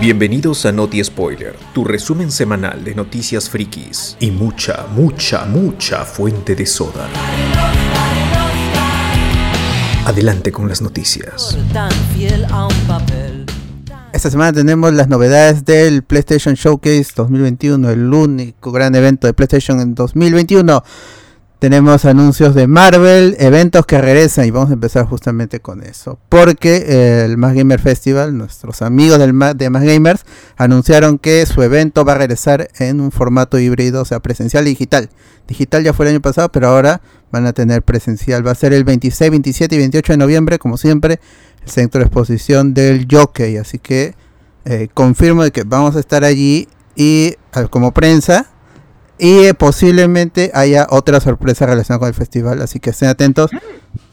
Bienvenidos a Noti Spoiler, tu resumen semanal de noticias frikis y mucha, mucha, mucha fuente de soda. Adelante con las noticias. Esta semana tenemos las novedades del PlayStation Showcase 2021, el único gran evento de PlayStation en 2021. Tenemos anuncios de Marvel, eventos que regresan y vamos a empezar justamente con eso. Porque el Más Gamer Festival, nuestros amigos del de Más Gamers, anunciaron que su evento va a regresar en un formato híbrido, o sea, presencial y digital. Digital ya fue el año pasado, pero ahora van a tener presencial. Va a ser el 26, 27 y 28 de noviembre, como siempre, el centro de exposición del Jockey. Así que eh, confirmo de que vamos a estar allí y como prensa y eh, posiblemente haya otra sorpresa relacionada con el festival, así que estén atentos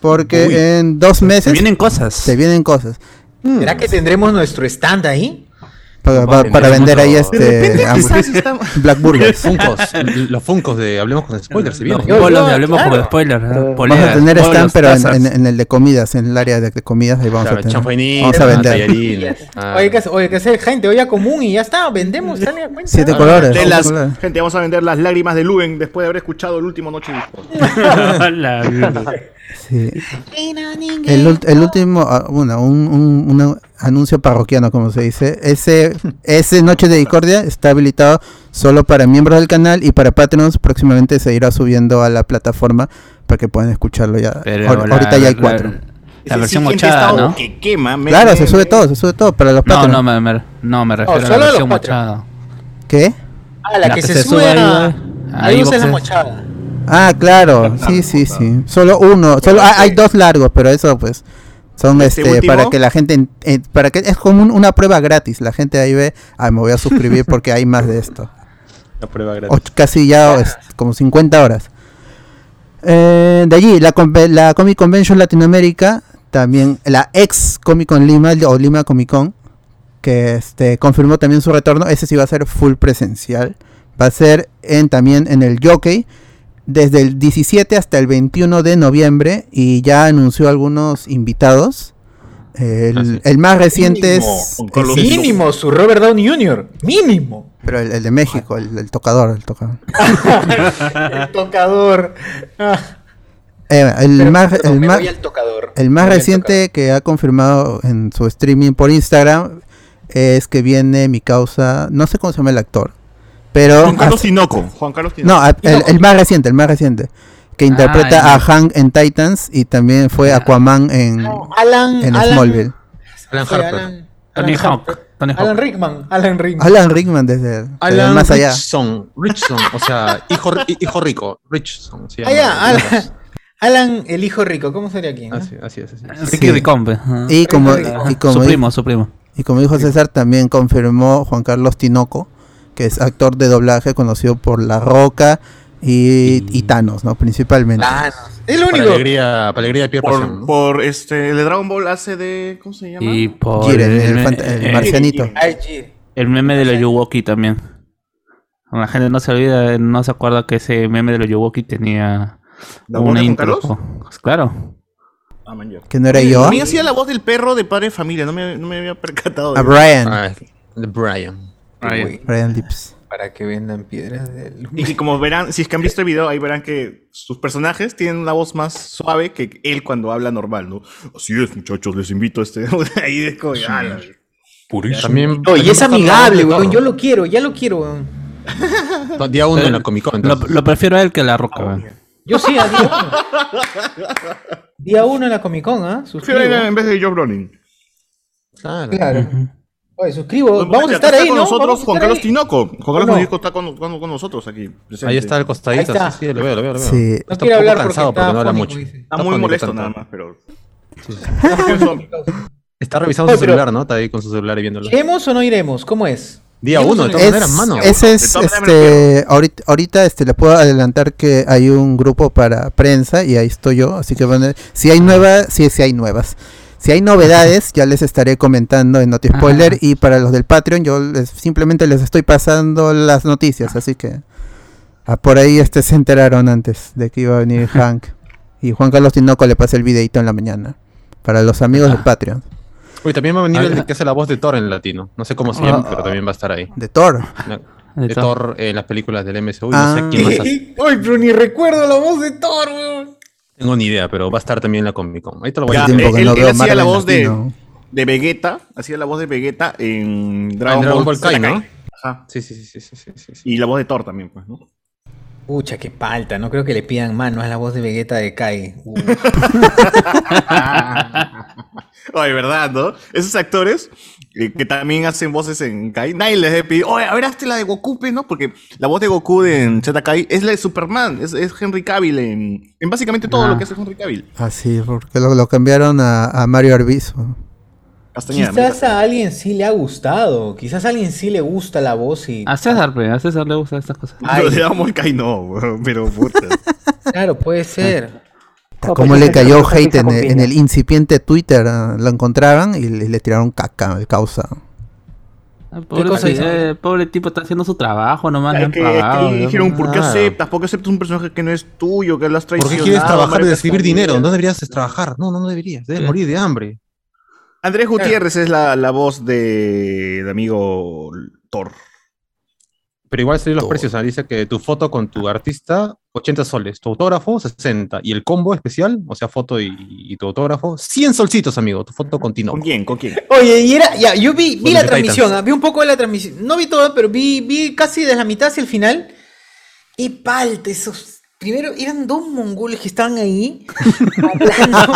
porque en dos meses... Se vienen cosas. Se vienen cosas. ¿Será que tendremos nuestro stand ahí? Para, vender ahí este Black Burger. Funkos, los Funkos de Hablemos con Spoilers vienen. Los de Hablemos con Spoilers. Vamos a tener stand, pero en, el de comidas, en el área de, comidas, ahí vamos a tener. Vamos a vender. Ah. Oye, que, oye, que hacer gente, olla común y ya está, vendemos, sale a cuenta. Siete colores. Gente, vamos a vender las lágrimas de Luben después de haber escuchado el último Noche Sí. El, el, último, ah, bueno, un, un, un, anuncio parroquiano, como se dice. Ese, ese Noche de Discordia está habilitado solo para miembros del canal y para Patreons. Próximamente se irá subiendo a la plataforma para que puedan escucharlo ya. ahorita ya hay cuatro. La, versión mochada, ¿no? Que quema, claro, se sube todo, se sube todo para los Patreons. No, no, me, no, me refiero a la versión mochada. ¿Qué? Ah, la, que, se, sube. Ahí, es la mochada. Ah, claro, sí, sí, sí. Solo uno, solo hay, dos largos, pero eso pues son este, este para que la gente para que es como una prueba gratis. La gente ahí ve, ah, me voy a suscribir porque hay más de esto. La prueba gratis. casi ya como 50 horas. Eh, de allí, la, la Comic Convention Latinoamérica, también la ex Comic Con Lima o Lima Comic Con, que este, confirmó también su retorno. Ese sí va a ser full presencial. Va a ser en, también en el Jockey desde el 17 hasta el 21 de noviembre y ya anunció algunos invitados. El, más reciente es, Mínimo, su Robert Downey Jr. Mínimo. Pero el, de México, el, tocador, el tocador. el tocador. Eh, el, más, el, más, el más reciente que ha confirmado en su streaming por Instagram es que viene mi causa, no sé cómo se llama el actor, pero Juan Carlos Tinoco. Juan Carlos No, el, más reciente, el más reciente. Que interpreta ah, a Hank en Titans y también fue Aquaman en, Alan, en Smallville. Alan Harper. Alan, Rickman. Alan Rickman. Alan Rickman desde, Alan más allá. Richson, Richson, o sea, hijo, hijo rico. Richson. Ah, Alan, Alan, el hijo rico, ¿cómo sería aquí? Así, así es. Así. Ricky Ricombe. Y como, y como, su primo, su primo. Y como dijo César, también confirmó Juan Carlos Tinoco que es actor de doblaje conocido por La Roca y, Thanos, ¿no? Principalmente. Thanos. El único. Para alegría, para alegría de Pierre por, por, este, el de Dragon Ball hace de. ¿Cómo se llama? Y por. el, el, marcianito. El meme de los Yuwoki también. La gente no se olvida, no se acuerda que ese meme de los Yuwoki tenía una intro. Claro. Ah, que no era yo. A mí hacía la voz del perro de padre de familia, no me, no me había percatado. A Brian. Ah, de Brian. Brian, Lips. Para que vendan piedras de Y como verán, si es que han visto el video, ahí verán que sus personajes tienen una voz más suave que él cuando habla normal, ¿no? Así es, muchachos, les invito a este. ahí de como, También, y es amigable, weón. Yo lo quiero, ya lo quiero, weón. Día uno en la Comic Con. Lo, prefiero a él que a la Roca, weón. Yo sí, a día uno. día uno en la Comic Con, ¿ah? ¿eh? en vez de Joe Browning. Claro. claro. Oye, suscribo. Pues, Vamos a estar ahí, con ¿no? nosotros Juan Carlos Tinoco. Juan Carlos Tinoco está con, con, nosotros aquí. Ahí está el costadito. Sí, sí, lo veo, lo veo. Lo veo. Sí. No está quiere hablar cansado porque, no habla mucho. Está, muy molesto nada más, pero... está revisando su celular, ¿no? Está ahí con su celular y viéndolo. ¿Iremos o no iremos? ¿Cómo es? Día uno, de todas maneras, mano. Ese es, este, ahorita, ahorita este, le puedo adelantar que hay un grupo para prensa y ahí estoy yo, así que bueno, si hay nuevas, sí, sí hay nuevas. Si hay novedades, ya les estaré comentando en Noti Spoiler. Y para los del Patreon, yo les, simplemente les estoy pasando las noticias. Así que ah, por ahí este se enteraron antes de que iba a venir Hank. Y Juan Carlos Tinoco le pasé el videito en la mañana. Para los amigos del Patreon. Uy, también va a venir el que hace la voz de Thor en latino. No sé cómo se llama, pero también va a estar ahí. ¿De Thor? de, Thor en las películas del MCU. No sé quién más Uy, pero ni recuerdo la voz de Thor, weón. Tengo ni idea, pero va a estar también en la Comic Con. Ahí te lo voy a decir. Él, él, hacía la voz de, de Vegeta, hacía la voz de Vegeta en Dragon, Dragon Ball, Kai, ¿no? Ajá. Sí, sí, sí, sí, sí, sí, Y la voz de Thor también, pues, ¿no? Pucha, qué palta. No creo que le pidan manos a la voz de Vegeta de Kai. Oye, ¿verdad, no? Esos actores eh, que también hacen voces en Kai, nadie les debe pedir, oye, a ver, hazte la de Goku, ¿no? Porque la voz de Goku en Z Kai es la de Superman, es, Henry Cavill en, en básicamente todo lo que hace Henry Cavill. Ah, sí, porque lo, cambiaron a, a Mario Arbizo. Quizás a alguien sí le ha gustado. Quizás a alguien sí le gusta la voz y. A César, pues, a César le gustan estas cosas. Ay. Le damos el no, pero puta. claro, puede ser. Como le cayó hate en el, incipiente Twitter, ah, lo encontraban y le, tiraron caca de causa. Ah, pobre, eh, pobre, tipo está haciendo su trabajo nomás. Ay, que, que dijeron, ¿por qué aceptas? ¿Por qué aceptas un personaje que no es tuyo, que lo has traicionado? ¿Por qué quieres trabajar y recibir dinero? No deberías trabajar. No, no, deberías. Debes morir de hambre. Andrés Gutiérrez es la, la voz de, de, amigo Thor. Pero igual serían los precios. Dice que tu foto con tu artista, 80 soles. Tu autógrafo, 60. Y el combo especial, o sea, foto y, tu autógrafo, 100 solcitos, amigo. Tu foto continua. ¿Con quién? ¿Con quién? Oye, y era, ya, yo vi, vi la transmisión, ah, vi un poco de la transmisión. No vi todo, pero vi, vi casi desde la mitad hacia el final. Y palte, esos. Primero, eran dos mongoles que estaban ahí hablando.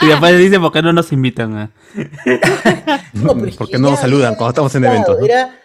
Y después dice, ¿por qué no nos invitan? ¿Por qué no nos saludan cuando estamos en eventos? Era,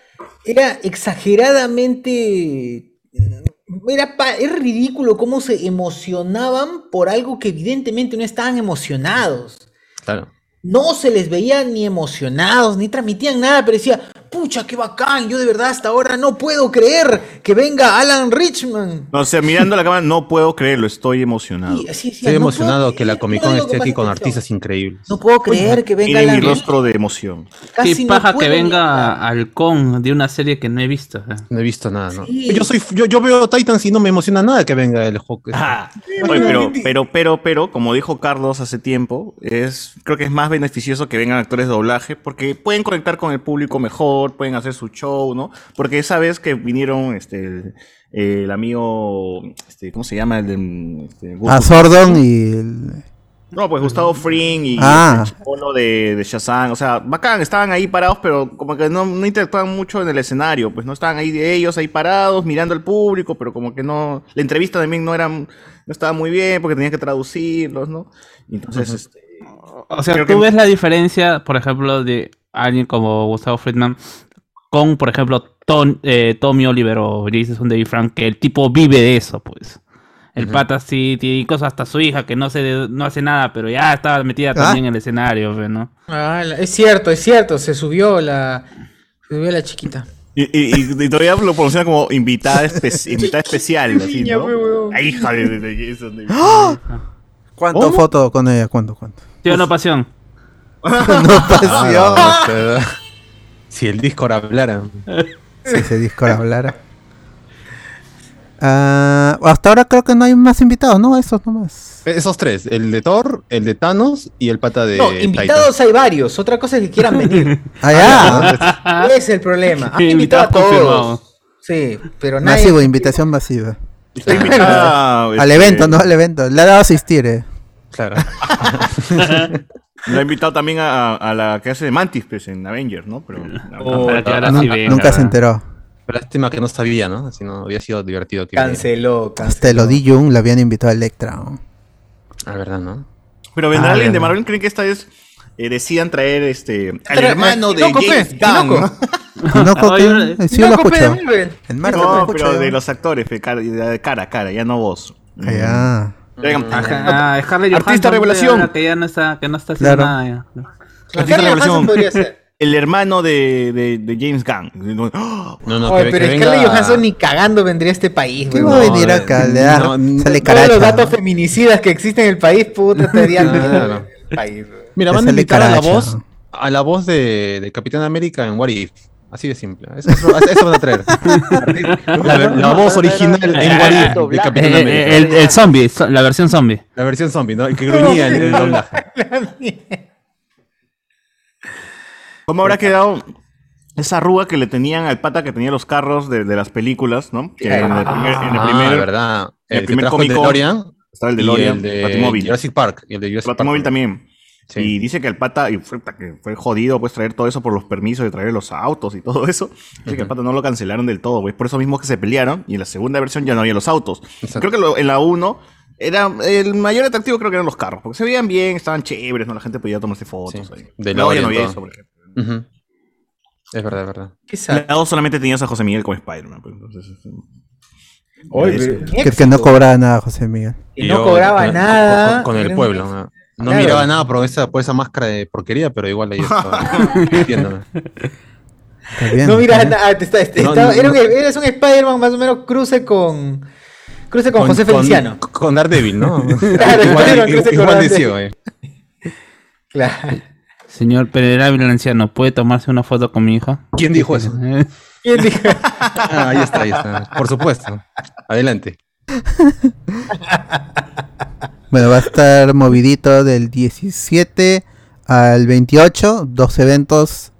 era exageradamente... Era, era ridículo cómo se emocionaban por algo que evidentemente no estaban emocionados. Claro no se les veía ni emocionados, ni transmitían nada, pero decía, pucha, qué bacán, yo de verdad hasta ahora no puedo creer que venga Alan Richman. No, o sea, mirando la cámara, no puedo creerlo, estoy emocionado. estoy emocionado que la Comic Con esté aquí con artistas increíbles. No puedo creer que venga Alan mi rostro de emoción. qué paja que venga al con de una serie que no he visto. Eh. No he visto nada, ¿no? Yo soy, yo, yo veo Titans y no me emociona nada que venga el juego. Ah, pero, pero, pero, pero, como dijo Carlos hace tiempo, es, creo que es más beneficioso que vengan actores de doblaje porque pueden conectar con el público mejor, pueden hacer su show, ¿no? Porque esa vez que vinieron este el amigo este, ¿cómo se llama? El de este, ah, Sordon y el... No, pues Gustavo Fring y ah. el de, de Shazam, o sea, bacán, estaban ahí parados, pero como que no, no interactuaban mucho en el escenario, pues no estaban ahí de ellos ahí parados, mirando al público, pero como que no, la entrevista también no era, no estaba muy bien porque tenías que traducirlos, ¿no? Entonces, este, o sea, tú ves la diferencia, por ejemplo, de alguien como Gustavo Friedman con, por ejemplo, eh, Tommy Oliver o Jason David Frank, que el tipo vive de eso, pues. El pata sí tiene cosas hasta su hija que no se no hace nada, pero ya estaba metida también en el escenario, pues, ¿no? Ah, es cierto, es cierto, se subió la se subió la chiquita. Y, todavía lo pronuncian como invitada, invitada especial, así, ¿no? hija de, Jason David. ¡Ah! ¿Cuánto foto con ella? ¿Cuánto? ¿Cuánto? Sí no pasión. no pasión. Ah, si el Discord hablara. si ese Discord hablara. Uh, hasta ahora creo que no hay más invitados, ¿no? Esos nomás. Esos tres, el de Thor, el de Thanos y el pata de. No, invitados hay varios. Otra cosa es que quieran venir. ah, Ese es el problema. Han invitado a todos. Sí, pero nadie. Masivo, invitación masiva. Al evento, no al evento. Le ha dado a asistir, eh. Claro. Lo ha invitado también a, la que hace de Mantis pues, en Avengers, ¿no? Pero oh, nunca, se enteró. Lástima que no sabía, ¿no? Si no, había sido divertido. Que canceló, canceló. Hasta lo di Jung le habían invitado a Electra. ¿no? Ah, verdad, ¿no? Pero vendrá ah, alguien de Marvel, ¿creen que esta vez eh, decían traer este al hermano de James Gunn? No, no, sí lo escucho. En Marvel no, pero de los actores, de cara a cara, ya no vos. Ya. Ah, Artista revelación. Que ya no está, que no está haciendo nada. Ya. Artista revelación. El hermano de, de, de, James Gunn. No, no, Oye, pero venga... Scarlett Johansson ni cagando vendría a este país, güey. va a venir acá? Le da, no, sale Todos los datos feminicidas que existen en el país, puta, te dirían no, país, Mira, van a invitar a la voz, a la voz de, de Capitán América en What If. Así de simple. Eso, eso- eso van a traer. La, la voz original en Guarito de Capitán América. el, el zombie, la versión zombie. La versión zombie, ¿no? El que gruñía en el doblaje. ¿Cómo habrá quedado esa arruga que le tenían al pata que tenía los carros de, de las películas, ¿no? Que en el primer, en el Ah, primer- verdad. en el El, primer que trajo el DeLorean estaba el y el de. Jurassic Park. Y el de Jurassic Park. También. Sí. Y dice que el pata, y fue, que fue jodido pues traer todo eso por los permisos de traer los autos y todo eso. Dice que el pata no lo cancelaron del todo, güey. Por eso mismo que se pelearon y en la segunda versión ya no había los autos. Exacto. Creo que lo- en la 1 era el mayor atractivo creo que eran los carros, porque se veían bien, estaban chéveres, ¿no? La gente podía tomarse fotos Sí. ahí. De Luego ya no había eso, por ejemplo. Ujú. Es verdad, es verdad. ¿Qué sabe? La 2 solamente tenías a José Miguel como Spider-Man. pues, entonces, Oye, Que, que no cobraba nada, José Miguel. Y no cobraba con- nada. Con, con el pueblo. ¿no? No Claro. miraba nada por esa, por esa máscara de porquería, pero igual ahí estaba. bien, No miras bien. nada, te está- te No, no, eres un Spider-Man más o menos cruce con. Cruce con, José Feliciano. Con, con Daredevil, ¿no? Claro, igual con eh. Claro. Señor Pereira el anciano, ¿puede tomarse una foto con mi hija? ¿Quién dijo eso? ¿Quién dijo? Ah, ahí está, ahí está. Por supuesto. Adelante. Bueno, va a estar movidito del 17 al 28, dos eventos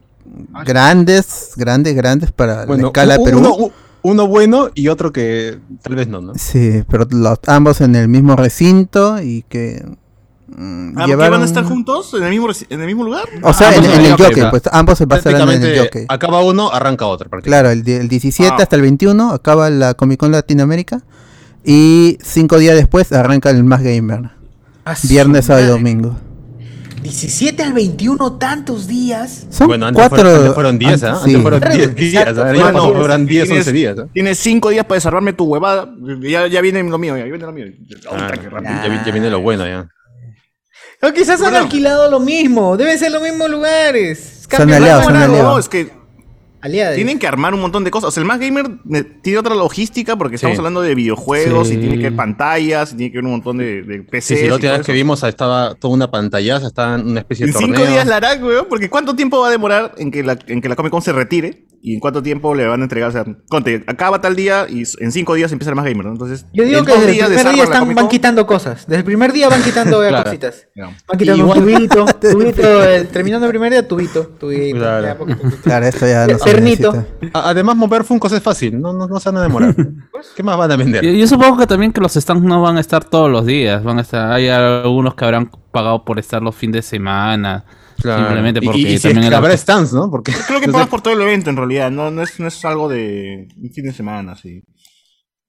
grandes, grandes, grandes para la Bueno, escala u- Perú. uno, uno bueno y otro que tal vez no, ¿no? Sí, pero los, ambos en el mismo recinto y que mm, Ah, ¿qué llevaron- van a estar juntos en el mismo, en el mismo lugar? O sea, Ah, en, ambos en en el jockey, pues ambos se pasaron en el jockey. acaba uno, arranca otro. Claro, el, el 17 Ah. hasta el 21 acaba la Comic Con Latinoamérica y cinco días después arranca el Más Gamer. A su Viernes, sábado y domingo. 17 al 21, tantos días. Son Bueno, antes cuatro. fueron, antes fueron 10, ¿ah? antes, Antes sí. fueron Claro, 10 días. exacto, ¿ah? fueron Ya no, diez. fueron 10, Tienes- 11 días. ¿ah? Tienes cinco días para desarmarme tu huevada. Ya, ya viene lo mío, ya viene lo mío. Ah, ya, vi- ya viene lo bueno ya. O quizás han alquilado lo mismo. Deben ser los mismos lugares. Son Cambian aliados, la son aliados. No, es que Tienen que armar un montón de cosas. O sea, el más gamer eh, tiene otra logística porque estamos Sí. hablando de videojuegos y Sí. tiene que ver pantallas, y tiene que ver un montón de, de Sí, PCs. sí, la y última vez que vimos estaba toda una pantallaza, estaba en una especie de En cinco torneo. días la harán, weón, porque ¿cuánto tiempo va a demorar en que la, en que la Comic Con se retire? ¿Y en cuánto tiempo le van a entregar? O sea, conte, acaba tal día y en cinco días empieza el más gamer, ¿no? Entonces, Yo digo que desde el primer día están, van quitando cosas. Desde el primer día van quitando eh, Claro. cositas. Van quitando Igual- un tubito, tubito, el- terminando el primer día, tubito, tubito. Claro. ya, poquito. Claro, esto ya no se Además, mover Funkos es fácil, no, no, no se van a demorar. ¿Qué más van a vender? Yo, yo supongo que también que los stands no van a estar todos los días, van a estar, hay algunos que habrán pagado por estar los fines de semana, Claro. simplemente porque y, y si también es que el- habrá stands, ¿no? Porque Creo que pagas por todo el evento en realidad, no, no, es, no es algo de un fin de semana, sí.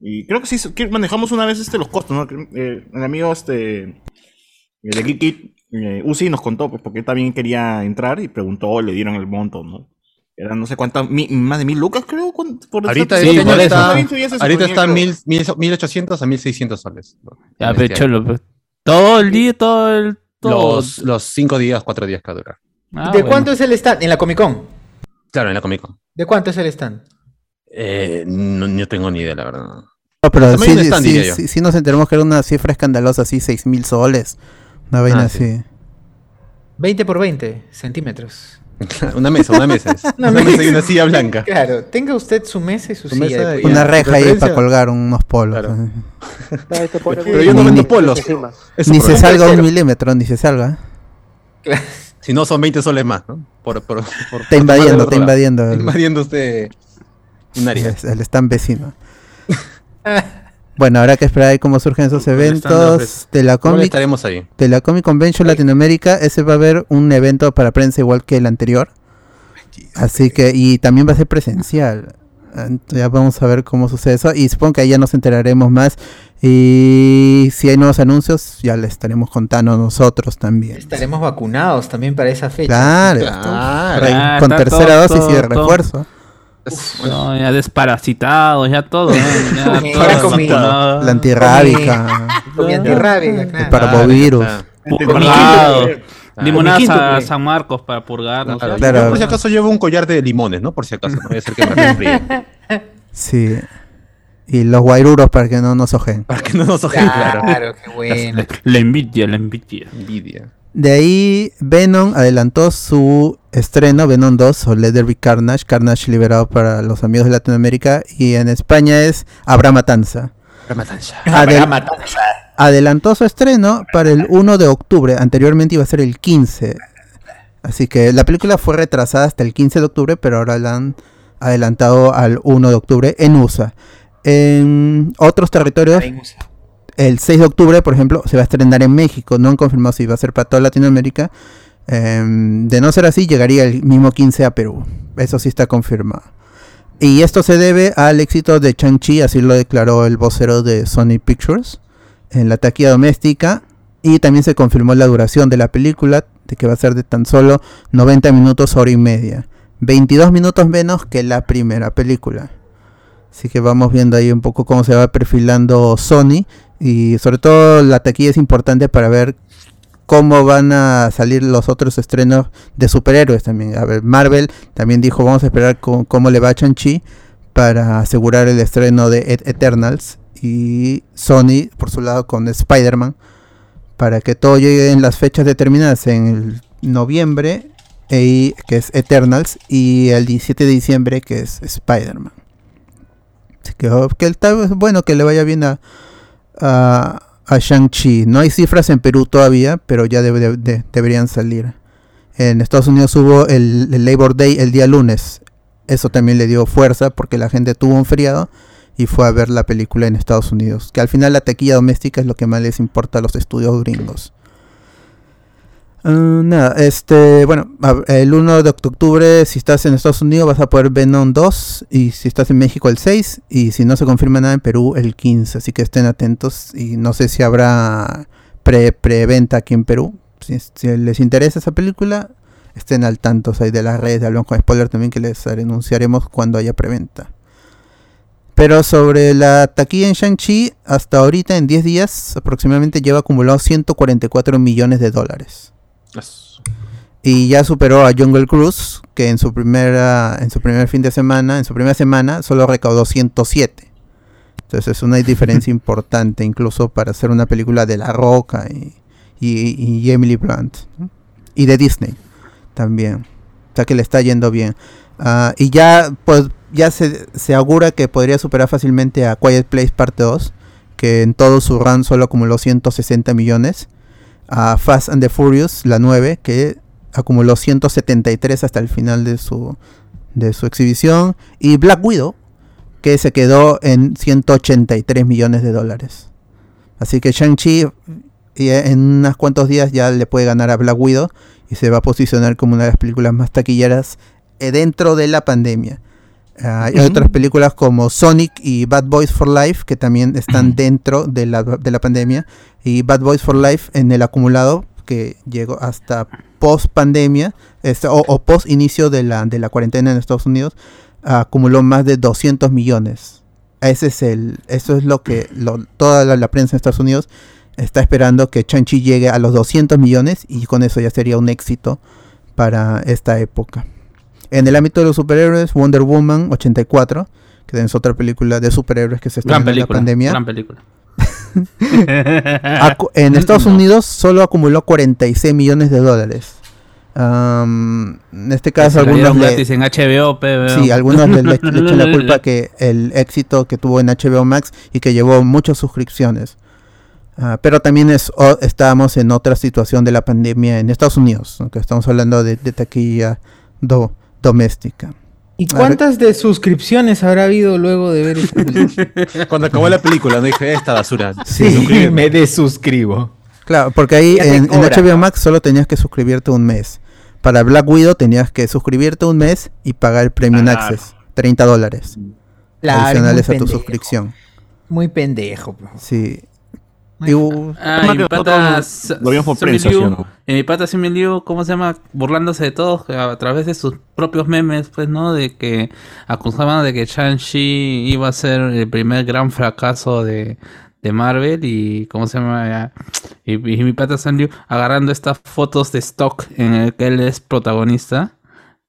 Y creo que sí, que manejamos una vez este, los costos, ¿no? Eh, el amigo este, eh, de Geek eh, Uzi nos contó, pues porque él también quería entrar y preguntó, le dieron el monto, ¿no? Eran no sé cuántas, mi- más de mil lucas creo. Por Ahorita, Sí, ahorita por está, ahorita está mil, mil, 1800 a 1600 soles. Ya, Este pero cholo, pues, todo el día, todo el... Los, los cinco días, cuatro días que va a durar. Ah, ¿De bueno. cuánto es el stand? En la Comic Con. Claro, en la Comic Con. ¿De cuánto es el stand? Eh, no, no tengo ni idea, la verdad. No, pero sí, un stand, sí, diría yo. sí, sí nos enteramos que era una cifra escandalosa, así, 6 mil soles. Una vaina Ah, sí. así. 20 por 20 centímetros. una mesa, una mesa. es. Una Una, mesa mesa. y una silla blanca. Claro, tenga usted su mesa y su, Su silla. mesa de. Una reja ahí para colgar unos polos. Claro. Ajá. Pero yo no Ni- vendo polos. Ni se salga un milímetro, ni se salga. Si no, son 20 soles más, ¿no? Por, por, por- Está invadiendo, está invadiendo. Está invadiendo usted un área. el, el stand vecino. Bueno, habrá que esperar ahí cómo surgen esos eventos ofrece. de la Comic estaremos ahí. de la Comic Convention Latinoamérica. Ese va a haber un evento para prensa igual que el anterior. Así que, y también va a ser presencial. Ya vamos a ver cómo sucede eso. Y supongo que ahí ya nos enteraremos más. Y si hay nuevos anuncios, ya les estaremos contando nosotros también. Estaremos vacunados también para esa fecha. Claro, Claro. Ah, con está tercera todo, dosis y de todo. Refuerzo. No, ya desparasitados, ya todo. ¿no? Ya Comí, todo ya comí. vacunado. La antirrábica, Con mi antirrábica, el claro. parvovirus. Ah, Limonadas mi quinto, a. San Marcos para purgarnos. claro. ¿ya? Claro. Yo por si acaso llevo un collar de limones, ¿no? Por si acaso, no voy a ser que me. Sí. Y los guairuros para que no nos ojen. Para que no nos ojen, claro. Claro, qué bueno. La envidia, la envidia. Envidia. De ahí Venom adelantó su estreno, Venom 2 o Be Carnage, Carnage liberado para los amigos de Latinoamérica y en España es Habrá Matanza. Adel- adelantó su estreno para el 1 de octubre, anteriormente iba a ser el 15. Así que la película fue retrasada hasta el 15 de octubre, pero ahora la han adelantado al 1 de octubre en USA. En otros territorios, el 6 de octubre, por ejemplo, se va a estrenar en México. No han confirmado si va a ser para toda Latinoamérica. Em, de no ser así, llegaría el mismo 15 a Perú. Eso sí está confirmado. Y esto se debe al éxito de Chang-Chi, así lo declaró el vocero de Sony Pictures en la taquilla doméstica. Y también se confirmó la duración de la película, de que va a ser de tan solo 90 minutos, hora y media. 22 minutos menos que la primera película. Así que vamos viendo ahí un poco cómo se va perfilando Sony. Y sobre todo la taquilla es importante para ver cómo van a salir los otros estrenos de superhéroes también. A ver, Marvel también dijo vamos a esperar cómo le va a Chanchi para asegurar el estreno de Et- Eternals. Y Sony, por su lado, con Spider-Man, para que todo llegue en las fechas determinadas en el noviembre, e- que es Eternals, y el 17 de diciembre, que es Spider-Man. Así que, que bueno que le vaya bien a, a, a Shang-Chi. No hay cifras en Perú todavía, pero ya debe- de- de- deberían salir. En Estados Unidos hubo el, el Labor Day el día lunes. Eso también le dio fuerza porque la gente tuvo un feriado y fue a ver la película en Estados Unidos. Que al final la taquilla doméstica es lo que más les importa a los estudios gringos. Ah, nada, este, bueno, el 1 de octubre, si estás en Estados Unidos, vas a poder Venom 2. Y si estás en México, el 6. Y si no se confirma nada en Perú, el 15. Así que estén atentos. Y no sé si habrá pre- preventa aquí en Perú. Si, les interesa esa película, estén al tanto ahí de las redes de Hablón con Spoiler también, que les anunciaremos cuando haya preventa. Pero sobre la taquilla en Shang-Chi, hasta ahorita en 10 días aproximadamente lleva acumulado 144 millones de dólares. Y ya superó a Jungle Cruise, que en su primera en su primer fin de semana, en su primera semana, solo recaudó 107. Entonces es una diferencia importante, incluso para hacer una película de La Roca y, y- y Emily Blunt. Y de Disney también. O sea que le está yendo bien. Ah, y ya, pues, ya se, se augura que podría superar fácilmente a Quiet Place Parte 2, que en todo su run solo acumuló 160 millones. A Fast and the Furious, la 9, que acumuló 173 hasta el final de su, de su exhibición. Y Black Widow, que se quedó en 183 millones de dólares. Así que Shang-Chi y en unos cuantos días ya le puede ganar a Black Widow y se va a posicionar como una de las películas más taquilleras eh, dentro de la pandemia. Ah, hay otras películas como Sonic y Bad Boys for Life que también están dentro de la, de la pandemia. Y Bad Boys for Life en el acumulado que llegó hasta post pandemia este, o, o post inicio de la, de la cuarentena en Estados Unidos acumuló más de 200 millones. Ese es el, eso es lo que lo- toda la, la prensa en Estados Unidos está esperando que Chanchi llegue a los 200 millones y con eso ya sería un éxito para esta época. En el ámbito de los superhéroes, Wonder Woman 84, que es otra película de superhéroes que se Gran en la pandemia. Gran película. En Estados No. Unidos solo acumuló 46 millones de dólares. En este caso, algunos le- en HBO. Sí, algunos le, le- le echan la culpa que el éxito que tuvo en HBO Max y que llevó muchas suscripciones. Ah, pero también es, o- estábamos en otra situación de la pandemia en Estados Unidos, aunque estamos hablando de, de taquilla do- doméstica. ¿Y cuántas de suscripciones habrá habido luego de ver esta película? Cuando acabó la película, no dije esta basura. Sí, me desuscribo. Claro, porque ahí en. HBO Max solo tenías que suscribirte un mes. Para Black Widow tenías que suscribirte un mes y pagar el Premium Claro. Access, 30 dólares Claro, adicionales a tu pendejo, suscripción. Muy pendejo. pues. Sí. Y, uh, Ah, y mi pata lo vimos por se me prensa, ¿sí lió- o no? y mi pata ¿cómo se llama? Burlándose de todos a través de sus propios memes, pues, ¿no? De que acusaban de que Shang-Chi iba a ser el primer gran fracaso de, de Marvel y, ¿cómo se llama? Y, y mi pata salió agarrando estas fotos de stock en el que él es protagonista.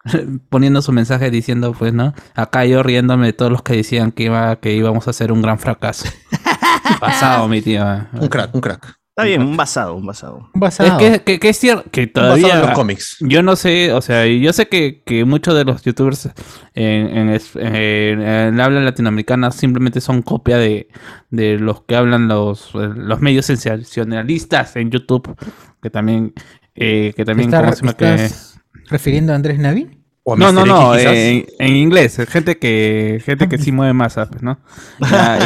poniendo su mensaje diciendo pues no acá yo riéndome de todos los que decían que iba que íbamos a hacer un gran fracaso pasado mi tío Un crack, un crack. Está bien, un basado, un basado. Un basado. Es que, que, que es cierto que Basado todavía. en los cómics. Yo no sé, o sea, yo sé que, que muchos de los youtubers en, en, en- en habla latinoamericana simplemente son copia de, de los que hablan los, eh, los medios sensacionalistas en YouTube, que también, eh, que también, ¿Está- ¿cómo se llama? Que- estás refiriendo a Andrés Navi? O a No, no, Mr. no, X, en, en inglés, gente que gente que sí mueve pues, ¿no? Ya,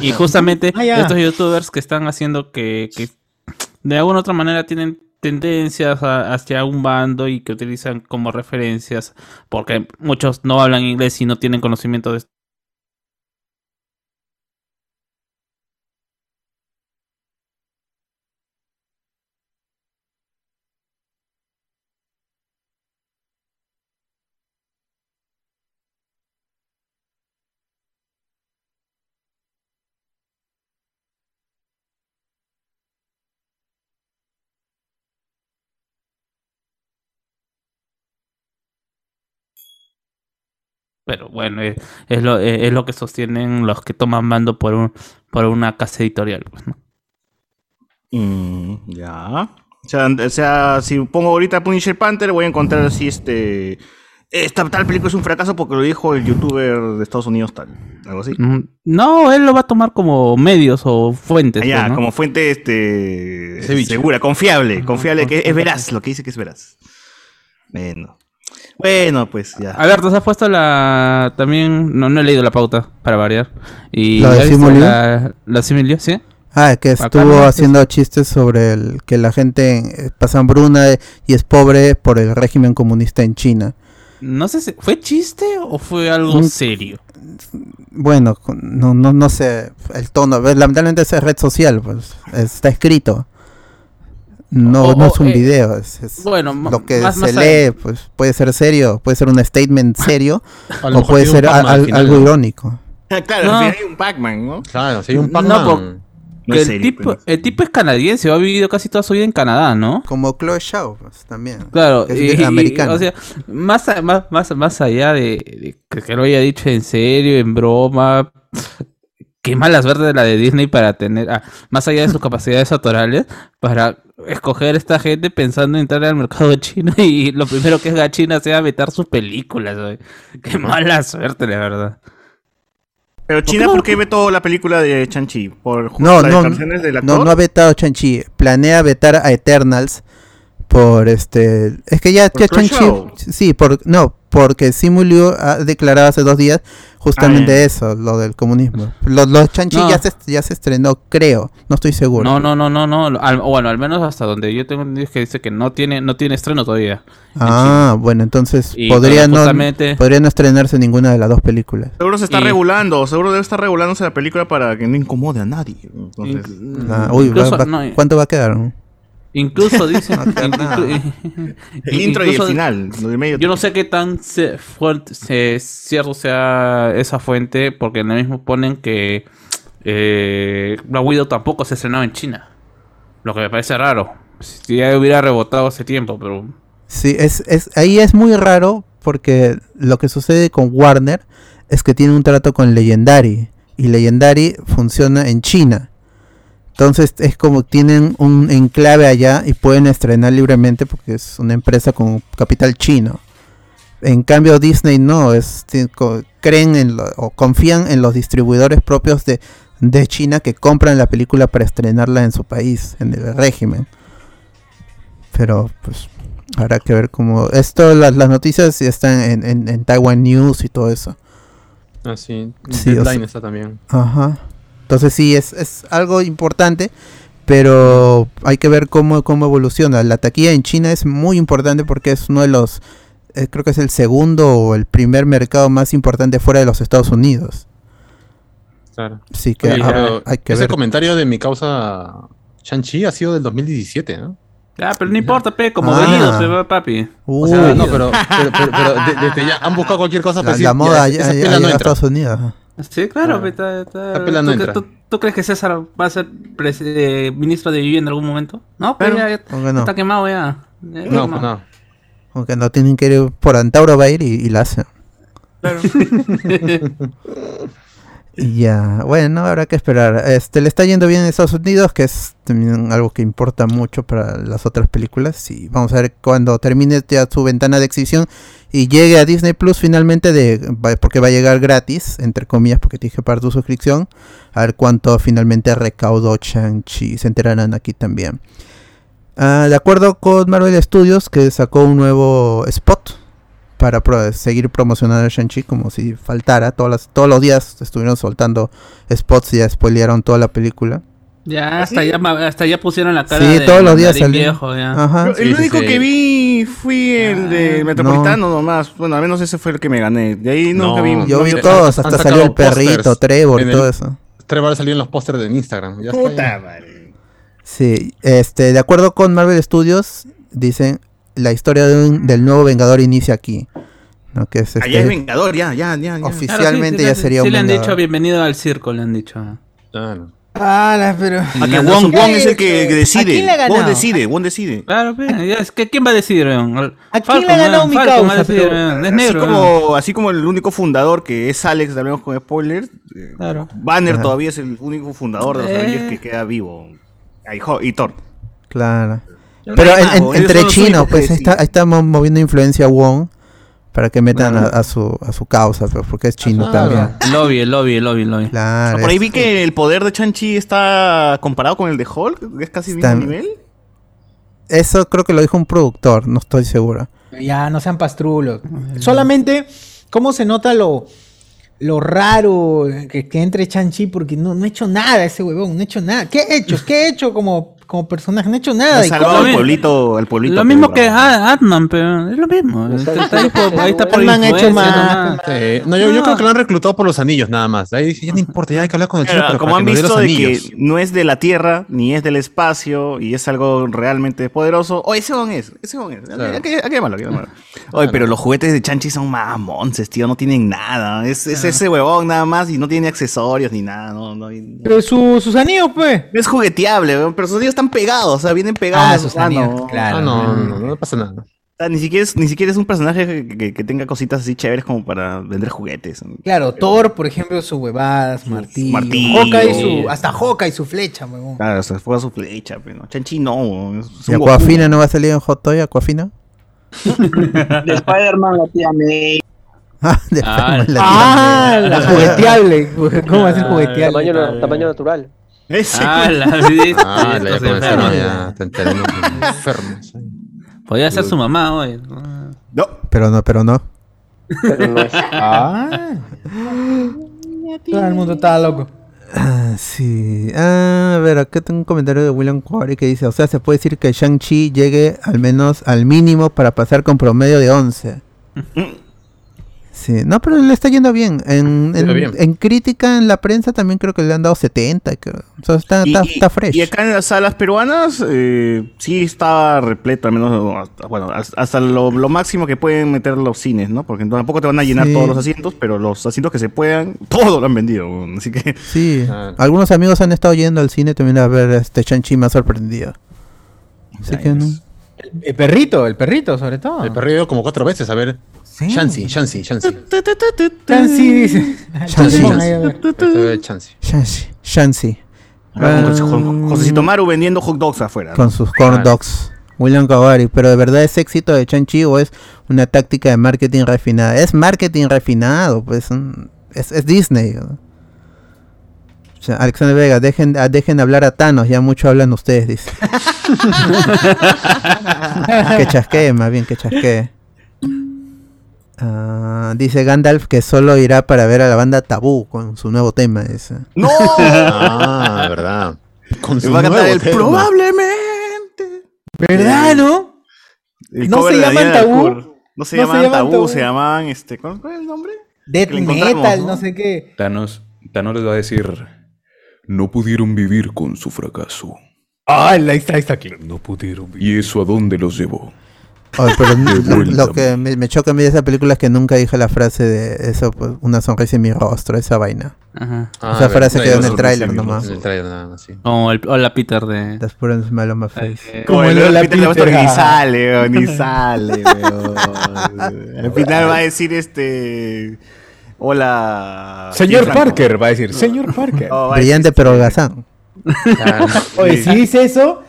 y, y justamente Ah, estos youtubers que están haciendo que, que de alguna u otra manera tienen tendencias a- hacia un bando y que utilizan como referencias, porque muchos no hablan inglés y no tienen conocimiento de Pero bueno, es, es lo, es, es lo que sostienen los que toman mando por un por una casa editorial, pues, ¿no? Mm, ya. O sea, o sea, si pongo ahorita Punisher Panther, voy a encontrar así este. Esta tal película es un fracaso porque lo dijo el youtuber de Estados Unidos tal. Algo así. Mm, No, él lo va a tomar como medios o fuentes. Ah, ya, pues, ¿no? como fuente este Ceviche. segura, confiable, confiable, que es veraz, lo que dice que es veraz. Bueno. Bueno, pues ya. Alberto, ¿se has puesto la. También. No, no he leído la pauta, para variar. Y ¿La de ¿has visto Simulio? La, la Simulio, ¿sí? Ah, que Acá estuvo es- haciendo chistes sobre el que la gente eh, pasa hambruna y es pobre por el régimen comunista en China. No sé si. ¿Fue chiste o fue algo Mm. serio? Bueno, no, no, no sé el tono. Lamentablemente esa red social, pues está escrito. No, O- no es un eh, video. Es, es bueno, lo que más- se más lee, pues puede ser serio, puede ser un statement serio o puede ser Pac-Man a- al al- final, algo ¿no? irónico. claro, No. final hay un Pac-Man, ¿no? Claro, si hay un Pac-Man. No el, serio, tipo, pero- el tipo es canadiense, ha vivido casi toda su vida en Canadá, ¿no? Como Chloe Shaw, pues también. Claro, Es y- y- americano. o sea, más, a- más, más, más allá de, de que, que lo haya dicho en serio, en broma, qué malas verdes la de Disney para tener, ah, más allá de sus capacidades autorales, para escoger esta gente pensando en entrar al mercado chino y lo primero que haga China sea vetar sus películas, güey. Qué mala suerte, la verdad. Pero China, ¿por qué vetó la película de Chanchi? ¿Por No, las no, declaraciones del actor? no, no ha vetado Chanchi. Planea vetar a Eternals por este. Es que ya, ¿Por ya Chanchi. Sí, por, no, porque Simu ha declarado hace dos días justamente Ah, eso, lo del comunismo. Los, los Chanchi No. ya, se, ya se estrenó, creo. No estoy seguro. No, no, no, no, no. al- bueno, al menos hasta donde yo tengo entendido que dice que no tiene, no tiene estreno todavía. en Ah, bueno, entonces Y podría bueno, no, justamente- podría no estrenarse ninguna de las dos películas. Seguro se está Y- regulando, seguro debe estar regulándose la película para que no incomode a nadie. Entonces, Ah, va- incluso, va- no, ¿cuánto va a quedar? Incluso dicen. El intro y el final, lo de medio. Yo no sé qué tan ce- fuerte, ce- cierto sea esa fuente, porque en el mismo ponen que eh, Black Widow tampoco se estrenaba en China. Lo que me parece raro. Si ya hubiera rebotado hace tiempo, pero. Sí, es, es, ahí es muy raro porque lo que sucede con Warner es que tiene un trato con Legendary y Legendary funciona en China. Entonces es como tienen un enclave allá y pueden estrenar libremente porque es una empresa con capital chino. En cambio Disney no, es, creen en lo- o confían en los distribuidores propios de, de China que compran la película para estrenarla en su país, en el régimen. Pero pues habrá que ver cómo... Esto, las, las noticias están en, en, en Taiwan News y todo eso. Ah, sí. Sí, o Deadline sea- está también. Ajá. Entonces sí, es, es algo importante, pero hay que ver cómo, cómo evoluciona. La taquilla en China es muy importante porque es uno de los, eh, creo que es el segundo o el primer mercado más importante fuera de los Estados Unidos. Claro. Así que Oye, ah, pero hay que ese ver. comentario de mi causa Shang-Chi ha sido del 2017, ¿no? Ya, pero no importa, pe, como Ah. venido se va, papi. O sea, Uy, no, pero, pero, pero- pero de- desde ya han buscado cualquier cosa para la, decir, la moda ya, ya, no a. Estados Unidos. Sí, claro, Ah. está- está- pela no ¿Tú, entra. tú- tú crees que César va a ser eh, ministro de vivienda en algún momento? No, pero Claro. ya, está quemado ya. Ya está No, quemado. pues no. Aunque no tienen que ir por Antauro va a ir y, y la hacen. Ya, bueno, habrá que esperar. Este le está yendo bien en Estados Unidos, que es también algo que importa mucho para las otras películas. Y vamos a ver cuando termine ya su ventana de exhibición y llegue a Disney Plus finalmente, de, porque va a llegar gratis, entre comillas, porque tienes que pagar tu suscripción. A ver cuánto finalmente recaudó Shang-Chi. Se enterarán aquí también. Ah, de acuerdo con Marvel Studios, que sacó un nuevo spot para seguir promocionando a Shang-Chi como si faltara. Todas todos los días estuvieron soltando spots y ya spoilearon toda la película. Ya, hasta, ya, hasta ya pusieron la cara sí, todos los días viejo, Ajá. el único que vi fui el de Metropolitano nomás. Bueno, al menos ese fue el que me gané. De ahí nunca vi. Yo vi todos, hasta salió el perrito, Trevor y todo eso. Trevor salió en los pósters de Instagram. Ya Puta madre. Sí, este, de acuerdo con Marvel Studios, dicen la historia del nuevo Vengador inicia aquí. ¿no? Que es este, Allá es Vengador, ya, ya, ya. Oficialmente ya sería un Sí, le han dicho bienvenido al circo, le han dicho. Claro. Ah, pero. A que Wong, Wong es el que, decide. Wong decide, Wong decide. Claro, es que ¿quién va a decidir? ¿A quién le ha ganado mi causa? es negro. Así como, así como el único fundador que es Alex, hablamos con spoilers. Eh, claro. Banner todavía es el único fundador de los Avengers que queda vivo. Y Thor. Claro. Pero entre chinos, pues ahí, está, estamos moviendo influencia Wong para que metan a, su, a su causa, pues, porque es chino también. El lobby, el lobby, el lobby, el lobby. Claro, por ahí vi que el poder de Chanchi está comparado con el de Hulk, es casi el mismo nivel. Eso creo que lo dijo un productor, no estoy seguro. Ya, no sean pastrulos. Solamente, ¿cómo se nota lo, lo raro que, que entre Chanchi? Porque no, no ha hecho nada ese huevón, no ha hecho nada. ¿Qué he hecho? ¿Qué he hecho como como personaje, no ha hecho nada. Ha salvado al pueblito, al pueblito. Lo mismo que Atman, pero es lo mismo. Está, ahí, está por ha hecho más. No, yo, creo que lo han reclutado por los anillos nada más. Ahí ya no importa, ya hay que hablar con el chico. Pero como han visto de que no es de la Tierra, ni es del espacio, y es algo realmente poderoso. Oh, ese on es, ese on es. Malo, aquí, malo. Oye, pero los juguetes de Chanchi son más monces, tío, no tienen nada. Es, es ese huevón nada más y no tiene accesorios ni nada. No, no, pero su, sus anillos, pues. Es jugueteable, pero sus anillos están pegados, o sea, vienen pegados. Ah, sus claro. Ah, no, no, no, pasa nada. ni, siquiera es, ni siquiera es un personaje que, que, tenga cositas así chéveres como para vender juguetes. Claro, Thor, por ejemplo, sus huevadas, Martín. Su, hasta Hoka y su flecha, weón. Claro, hasta fue su flecha, pero Chanchi no. ¿Y Aquafina no va a salir en Hot Toy, Aquafina? de Spider-Man, la tía May. Ah, de ah, la, ah, la jugueteable. ¿Cómo va a ser ah, jugueteable? Tamaño, tamaño natural. Ese. Ah, la Ah, la ya ya. enfermo. Podría ser su mamá hoy. No. Pero no, pero no. Pero no es. Ah. Todo el mundo estaba loco. Ah, sí. Ah, a ver, acá tengo un comentario de William Quarry que dice, o sea, se puede decir que Shang-Chi llegue al menos al mínimo para pasar con promedio de 11. Sí, no, pero le está yendo bien. En, en, crítica, en la prensa también creo que le han dado 70. O sea, está, está, fresh. Y acá en las salas peruanas eh, sí está repleto, al menos, bueno, hasta lo, máximo que pueden meter los cines, ¿no? Porque tampoco te van a llenar todos los asientos, pero los asientos que se puedan, todos lo han vendido. Así que... Sí, ah. algunos amigos han estado yendo al cine también a ver este Chanchi más sorprendido. Así que no. El, perrito, el perrito sobre todo. El perrito como cuatro veces, a ver Shansi, Shansi, Shansi. Shansi dice. Shansi. Shansi. Shansi. Josecito Maru vendiendo hot dogs afuera. Con sus corn dogs. William Kawari, pero de verdad es éxito de Chanchi o es una táctica de marketing refinada. Es marketing refinado, pues es, es Disney. O sea, Alexander Vega, dejen, dejen hablar a Thanos, ya mucho hablan ustedes, dice. que chasquee, más bien que chasquee. Ah, dice Gandalf que solo irá para ver a la banda Tabú con su nuevo tema. Ese. ¡No! ah, verdad. Con su nuevo tema. Probablemente. ¿Verdad, no? no se llaman Tabú. No se, llaman, tabú, se llaman este. ¿Cuál es el nombre? Death Metal, ¿no? sé qué. Thanos, Thanos les va a decir. No pudieron vivir con su fracaso. Ah, ahí está, ahí está aquí. No pudieron vivir. ¿Y eso a dónde los llevó? lo, que me, choca a mí de esa película es que nunca dije la frase de eso, pues, una sonrisa en mi rostro, esa vaina. Ajá. esa ah, frase quedó en el tráiler nomás. En el tráiler nada más, sí. Como el Hola Peter de... That's put smile on my face. Eh, como el Hola Peter, Peter ni sale, ni sale, Al final va a decir este... Hola. Señor. Parker, va a decir. Señor Parker. A Brillante pero holgazán. Oye, si dice eso,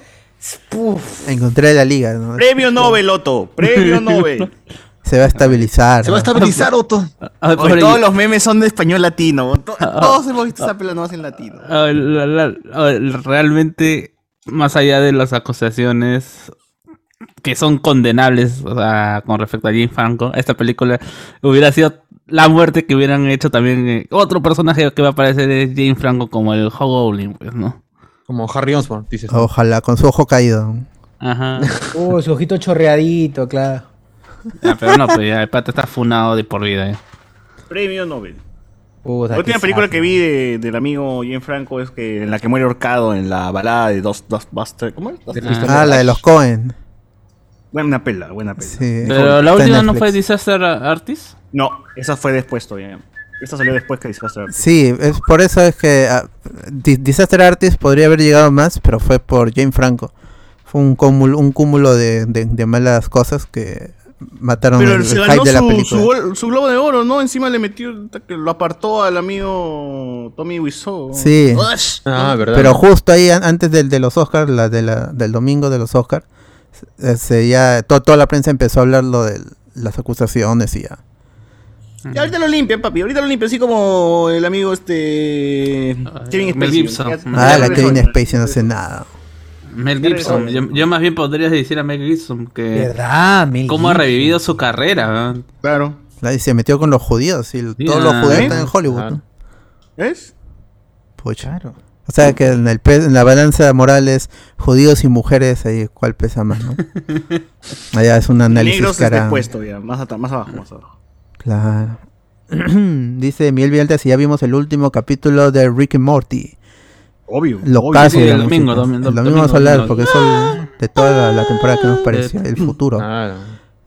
Encontré la liga, ¿no? Premio Nobel, Otto. Premio Nobel. Se va a estabilizar. Se va a ¿no? estabilizar, Otto. Ah, Oye, pobre- todos los memes son de español latino. To- Todos hemos visto esa nomás en latino. Ah, la- la- ah, realmente, más allá de las acusaciones que son condenables o sea, con respecto a Jim Franco, esta película hubiera sido la muerte que hubieran hecho también eh, otro personaje que va a aparecer es Jim Franco como el Hobgoblin, pues, ¿no? Como Harry Osborn, dices. Ojalá, con su ojo caído. Ajá. Uh, su ojito chorreadito, claro. Ah, pero no, pues ya el pata está funado de por vida. eh. Premio Nobel. Puta, La última película que vi de- del amigo Jim Franco es que en la que muere ahorcado en la balada de dos, dos Buster. ¿Cómo es? Ah. Ah, la de los Cohen. Buena pela, buena pela. Sí. Pero la última no fue Disaster Artist. No, esa fue después todavía. Esta salió después que Disaster Artist. Sí, es por eso es que Di- Disaster Artist podría haber llegado más, pero fue por Jane Franco. Fue un cúmulo, un cúmulo de, de- de malas cosas que mataron Pero el, se el ganó hype de la su, película. su, globo de oro, ¿no? Encima le metió, lo apartó al amigo Tommy Wiseau. Sí. Ush. Ah, verdad. Pero justo ahí an- antes del, de los Oscars, la, de la, del domingo de los Oscars, se, ya to- toda la prensa empezó a hablar lo de las acusaciones y ya. Y ahorita lo limpian, papi. Ahorita lo limpian, así como el amigo este. Kevin Mel Spacey. Gibson. Ya- Ah, Ah, la ya Kevin. Spacey no hace nada. Mel Ya Gibson. Yo, yo más bien podría decir a Mel Gibson que ¿Verdad, Mel cómo ha revivido su carrera. Claro. La- Y se metió con los judíos y todos los Ya, judíos ¿eh? están en Hollywood. Claro. ¿no? ¿Ves? Pucha. O sea que en, el en la balanza moral es judíos y mujeres, ahí cuál pesa más, ¿no? Allá es un análisis Negros que es harán. después ya. Más, más abajo, más abajo. Claro. Dice Miel Vialta si ya vimos el último capítulo de Rick and Morty. Obvio. Lo obvio. caso sí, el domingo, domingo, El domingo domingo, vamos a hablar porque es el- de toda la, la temporada que nos pareció, el futuro. Claro.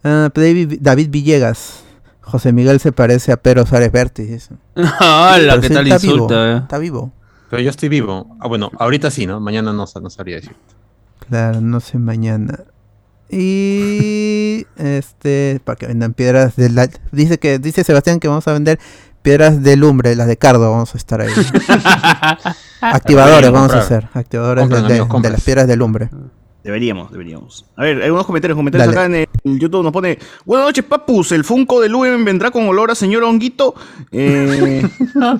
Ah, David, David Villegas. José Miguel se parece a Pedro Suárez Vértiz. ¡Hala! ¿Qué tal está vivo, insulta? eh? Está vivo. Pero yo estoy vivo. Ah, bueno, ahorita sí, ¿no? Mañana no, no sabría decir. Claro, no sé mañana. Y este, para que vendan piedras de la dice que dice Sebastián que vamos a vender piedras de lumbre, las de Cardo, vamos a estar ahí. Activadores vamos a hacer, activadores de, de- amigos, de las piedras de lumbre. Deberíamos, deberíamos. A ver, hay unos comentarios, comentarios Dale. acá en el YouTube nos pone, buenas noches papus, el Funko del Lumen vendrá con olor a señor Honguito. Eh,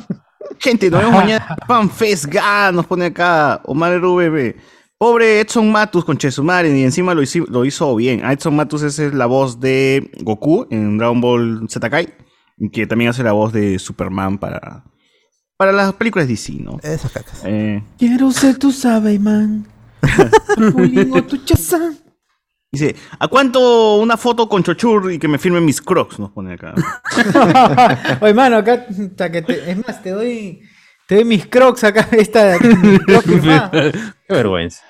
gente, nos vemos mañana. FanFest Ga, nos pone acá Omar RVB. Pobre Edson Matus con Chesumare y encima lo hizo, lo hizo bien. Ah, Edson Matus esa es la voz de Goku en Dragon Ball Z Kai, que también hace la voz de Superman para, para las películas DC, ¿no? Esas cacas. Eh, Quiero ser tu man. Pulín o tu chazán. Dice, ¿a cuánto una foto con Chochur y que me firmen mis crocs? Nos pone acá. Oye, mano, acá, que te- es más, te doy, te doy mis crocs acá, esta de aquí, mis crocs firmadas. Qué vergüenza.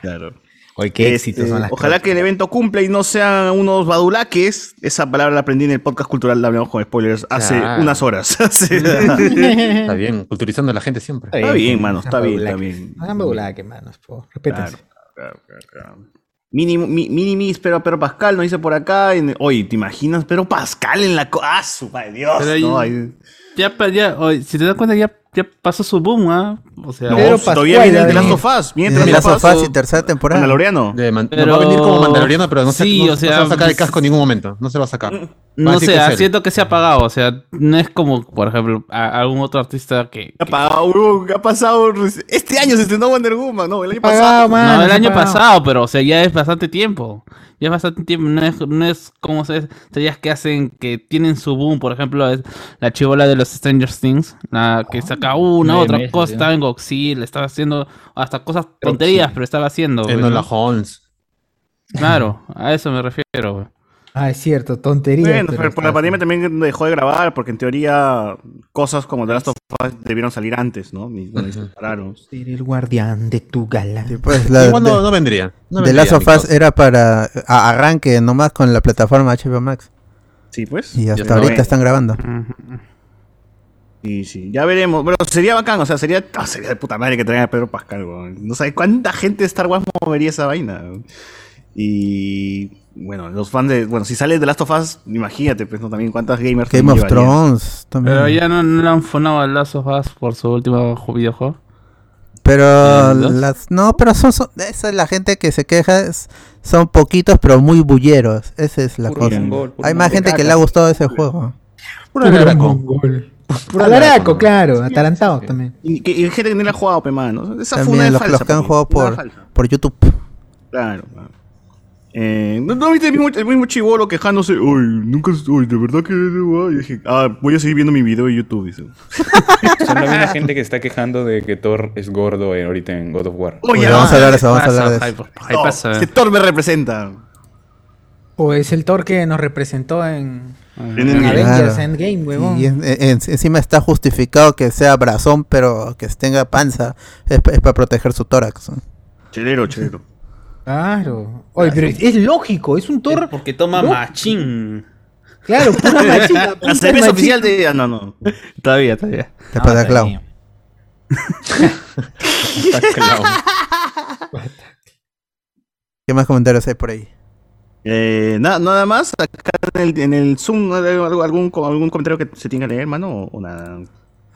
Claro. Oye, qué éxitos Este, son las ojalá que el evento cumpla y no sean unos badulaques. Esa palabra la aprendí en el podcast cultural de Hablamos con Spoilers hace Claro. unas horas. Está bien, culturizando a la gente siempre. Está bien, mano, está bien, está bien. No hagan babulaque, manos, po, respétense. Claro, claro, claro. Mini, mi, mini pero Pedro Pascal nos dice por acá. En, oye, ¿te imaginas Pedro Pascal en la... ¡Ah, su madre Dios! Pero ahí- no, ahí- Ya, ya, oye, si te das cuenta, ya, ya pasó su boom, ¿ah? O sea, No, todavía viene venía. of Us. Viene de las sofás y tercera temporada. Mandaloriano. De man- Pero- no va a venir como mandaloriano, pero no, se, Sí, no- o no se sea, va a sacar el casco en ningún momento. No se va a sacar. Va a no sé, ah, siento que se ha apagado. O sea, no es como, por ejemplo, a- algún otro artista que. ¿Qué ha? ¿Qué ha pasado? Este año se estrenó Wonder Woman, ¿no? El año Pagado, pasado. mano, no, el se año pasado, pero o sea, ya es bastante tiempo. Ya es bastante tiempo. No es, no es como se series que hacen, que tienen su boom. Por ejemplo, es la chivola de los Stranger Things, la que saca una, otra meses, cosa. ¿sí? Estaba en Godzilla, estaba haciendo hasta cosas tonterías, pero estaba haciendo. En la ¿no? Holmes. Claro, a eso me refiero. güey. Ah, es cierto, tontería. Bueno, pero pero por la pandemia también dejó de grabar, porque en teoría cosas como The Last of Us debieron salir antes, ¿no? Ni, ni se pararon. Ser el guardián de tu gala. Sí, pues, la, Igual no, de, no vendría. No The vendría, Last of Us era para a- arranque nomás con la plataforma HBO Max. Sí, pues. Y hasta ahorita ven. están grabando. Sí, sí. Ya veremos. Bueno, sería bacán, o sea, sería, ah, sería de puta madre que traigan a Pedro Pascal, weón. No sabes cuánta gente de Star Wars movería esa vaina. weón. Y bueno, los fans de. Bueno, si sale de Last of Us, imagínate, pues, ¿no? También cuántas gamers. Game of. Thrones también. Pero ya no, no le han fonado a Last of Us por su último ju- videojuego. Pero las no, pero son, son esa es la gente que se queja es- son poquitos pero muy bulleros. Esa es la Puro cosa. puro Hay más gente que le ha gustado ese juego. Puro alaraco. Puro Alaraco, claro, atalantado también. Y, que- y gente que no la ha jugado, pe, mano. Esa fue También una los, falsa. los que han jugado por, por YouTube. Claro, claro. Eh, ¿no, no viste el mismo, el mismo chivolo quejándose? Uy, nunca, uy, de verdad que... Y dije, ah, voy a seguir viendo mi video de YouTube, dice. Son la misma gente que está quejando de que Thor es gordo eh, ahorita en God of War. Oye, vamos a hablar de eso, vamos a hablar de eso. pasa. ese Thor me representa. O es el Thor que nos representó en, En. Avengers Claro. Endgame, huevón. Y en- en- encima está justificado que sea brazón, pero que tenga panza. Es, es para proteger su tórax. ¿no? Chelero, chelero. Claro. Oye, pero es, es lógico, es un Thor. Porque toma No. machín. Claro, pura machina. La cerveza oficial de... Ah, no, no. Todavía, todavía. Para Clown. Está clown. ¿Qué más comentarios hay por ahí? Eh, na- nada más, acá en el, en el Zoom, ¿no hay algo- algún, algún comentario que se tenga que leer, hermano? O, o nada.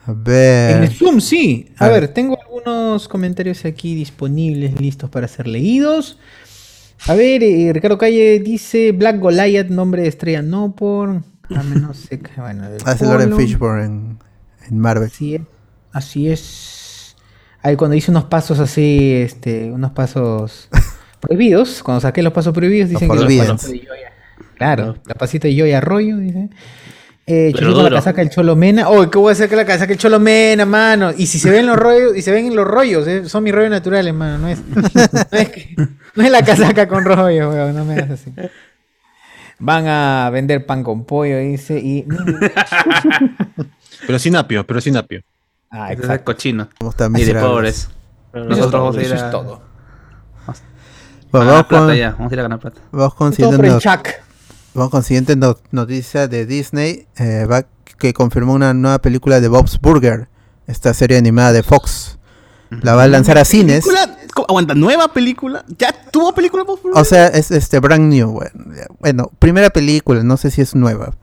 A En ver. el Zoom, sí. A Ah. ver, tengo algunos comentarios aquí disponibles, listos para ser leídos. A ver, eh, Ricardo Calle dice Black Goliath, nombre de estrella no por. A menos sé que- bueno, el Hace Lauren. Fishburne en, en Marvel. Así es. Así es. Ahí cuando hice unos pasos así, este, unos pasos prohibidos, cuando saqué los pasos prohibidos, dicen que los pasos de Yoya. Claro, la pasita de Yoya Arroyo, dice. Eh, Pero con la casaca del Cholomena. Oh, ¿qué voy a hacer con la casaca del Cholomena, mano? Y si se ven los rollos, y se ven los rollos, eh, son mis rollos naturales, mano. No es, no es, que- no es la casaca con rollo, weón, no me hagas así. Van a vender pan con pollo, dice, y... Pero sin apio, pero sin apio. Ah, exacto. cochino. ¿Cómo están Y de pobres. Pero Eso es nosotros vamos a ir eso es a, todo. Bueno, a vamos, plata con, ya. Vamos a ir a ganar plata. vamos con siguiente, vamos con not- noticia de Disney. eh, va- que confirmó una nueva película de Bob's Burger. Esta serie animada de Fox. La va a lanzar a cines. ¿Película? Aguanta, ¿nueva película? ¿Ya tuvo película? por favor? O sea, es este brand new. Bueno, primera película, no sé si es nueva.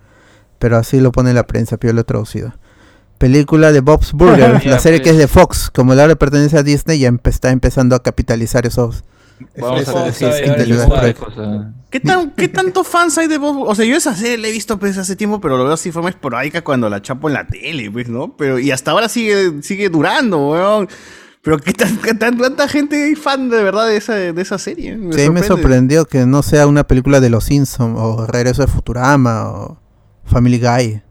Pero así lo pone la prensa, pero yo lo he traducido. Película de Bob's Burger, la serie que es pues. de Fox. Como ahora pertenece a Disney, ya empe- está empezando a capitalizar esos. Vamos a decir. ¿Qué, tan, ¿Qué tantos fans hay de Bob? O sea, yo esa serie la he visto pues, hace tiempo, pero lo veo así de forma esporádica cuando la chapo en la tele, pues, ¿no? Pero, y hasta ahora sigue, sigue durando, weón. Pero ¿qué tan, qué tan- tanta gente hay fan de verdad de esa, de esa serie? Sí, a mí me sorprendió que no sea una película de Los Simpsons o Regreso de Futurama o Family Guy.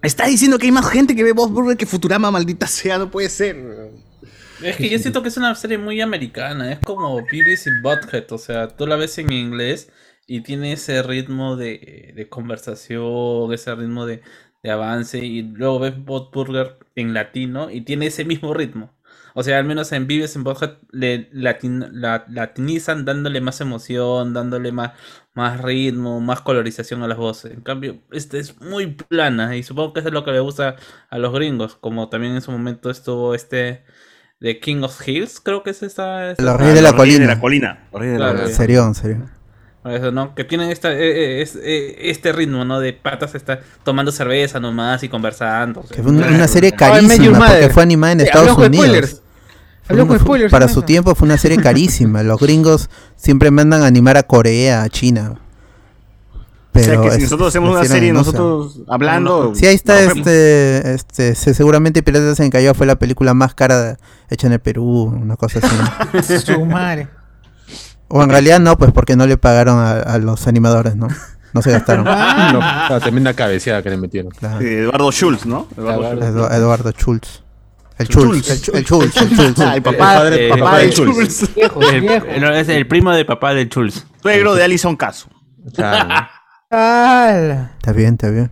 Está diciendo que hay más gente que ve Bob Burger que Futurama, maldita sea, no puede ser. Es que yo siento que es una serie muy americana, es como Beavis y Butthead, o sea, tú la ves en inglés y tiene ese ritmo de, de conversación, ese ritmo de, de avance, y luego ves Bot Burger en latino y tiene ese mismo ritmo. O sea, al menos en Beavis y Butthead le latin- la, latinizan dándole más emoción, dándole más, más ritmo, más colorización a las voces. En cambio, este es muy plana y supongo que eso es lo que le gusta a los gringos, como también en su momento estuvo este de King of Hills, creo que es esta. esta- Los Reyes de la Los Reyes Colina. de la colina. Los Reyes de la colina. Serión, serión. Por eso, ¿no? Que tienen esta, eh, eh, es- eh, este ritmo, ¿no? De patas está tomando cerveza nomás y conversando. Que fue una, una serie Your carísima porque Mother. fue animada en Eh, Estados Unidos. fue- spoilers, para su tiempo fue una serie carísima. Los gringos siempre mandan a animar a Corea, a China. O sea, Pero que si es- nosotros hacemos una serie, nosotros hablando. Sí, ahí está este, este, se- seguramente Piratas en Callao fue la película más cara hecha en el Perú, una cosa así. ¿no? Su madre. o en realidad no, pues porque no le pagaron a, a los animadores, ¿no? No se gastaron. Ah. No, la tremenda cabeceada que le metieron. Claro. Sí, Eduardo Schultz, ¿no? Eduardo Schultz. Edu- Eduardo Schultz. El Schultz. Schultz, el, Chu- el Schultz, el Schultz. El papá, eh, papá papá de de Schultz. Schultz. El, primo de papá del Schulz. Suegro de Alison Caso. Claro. Está bien, está bien.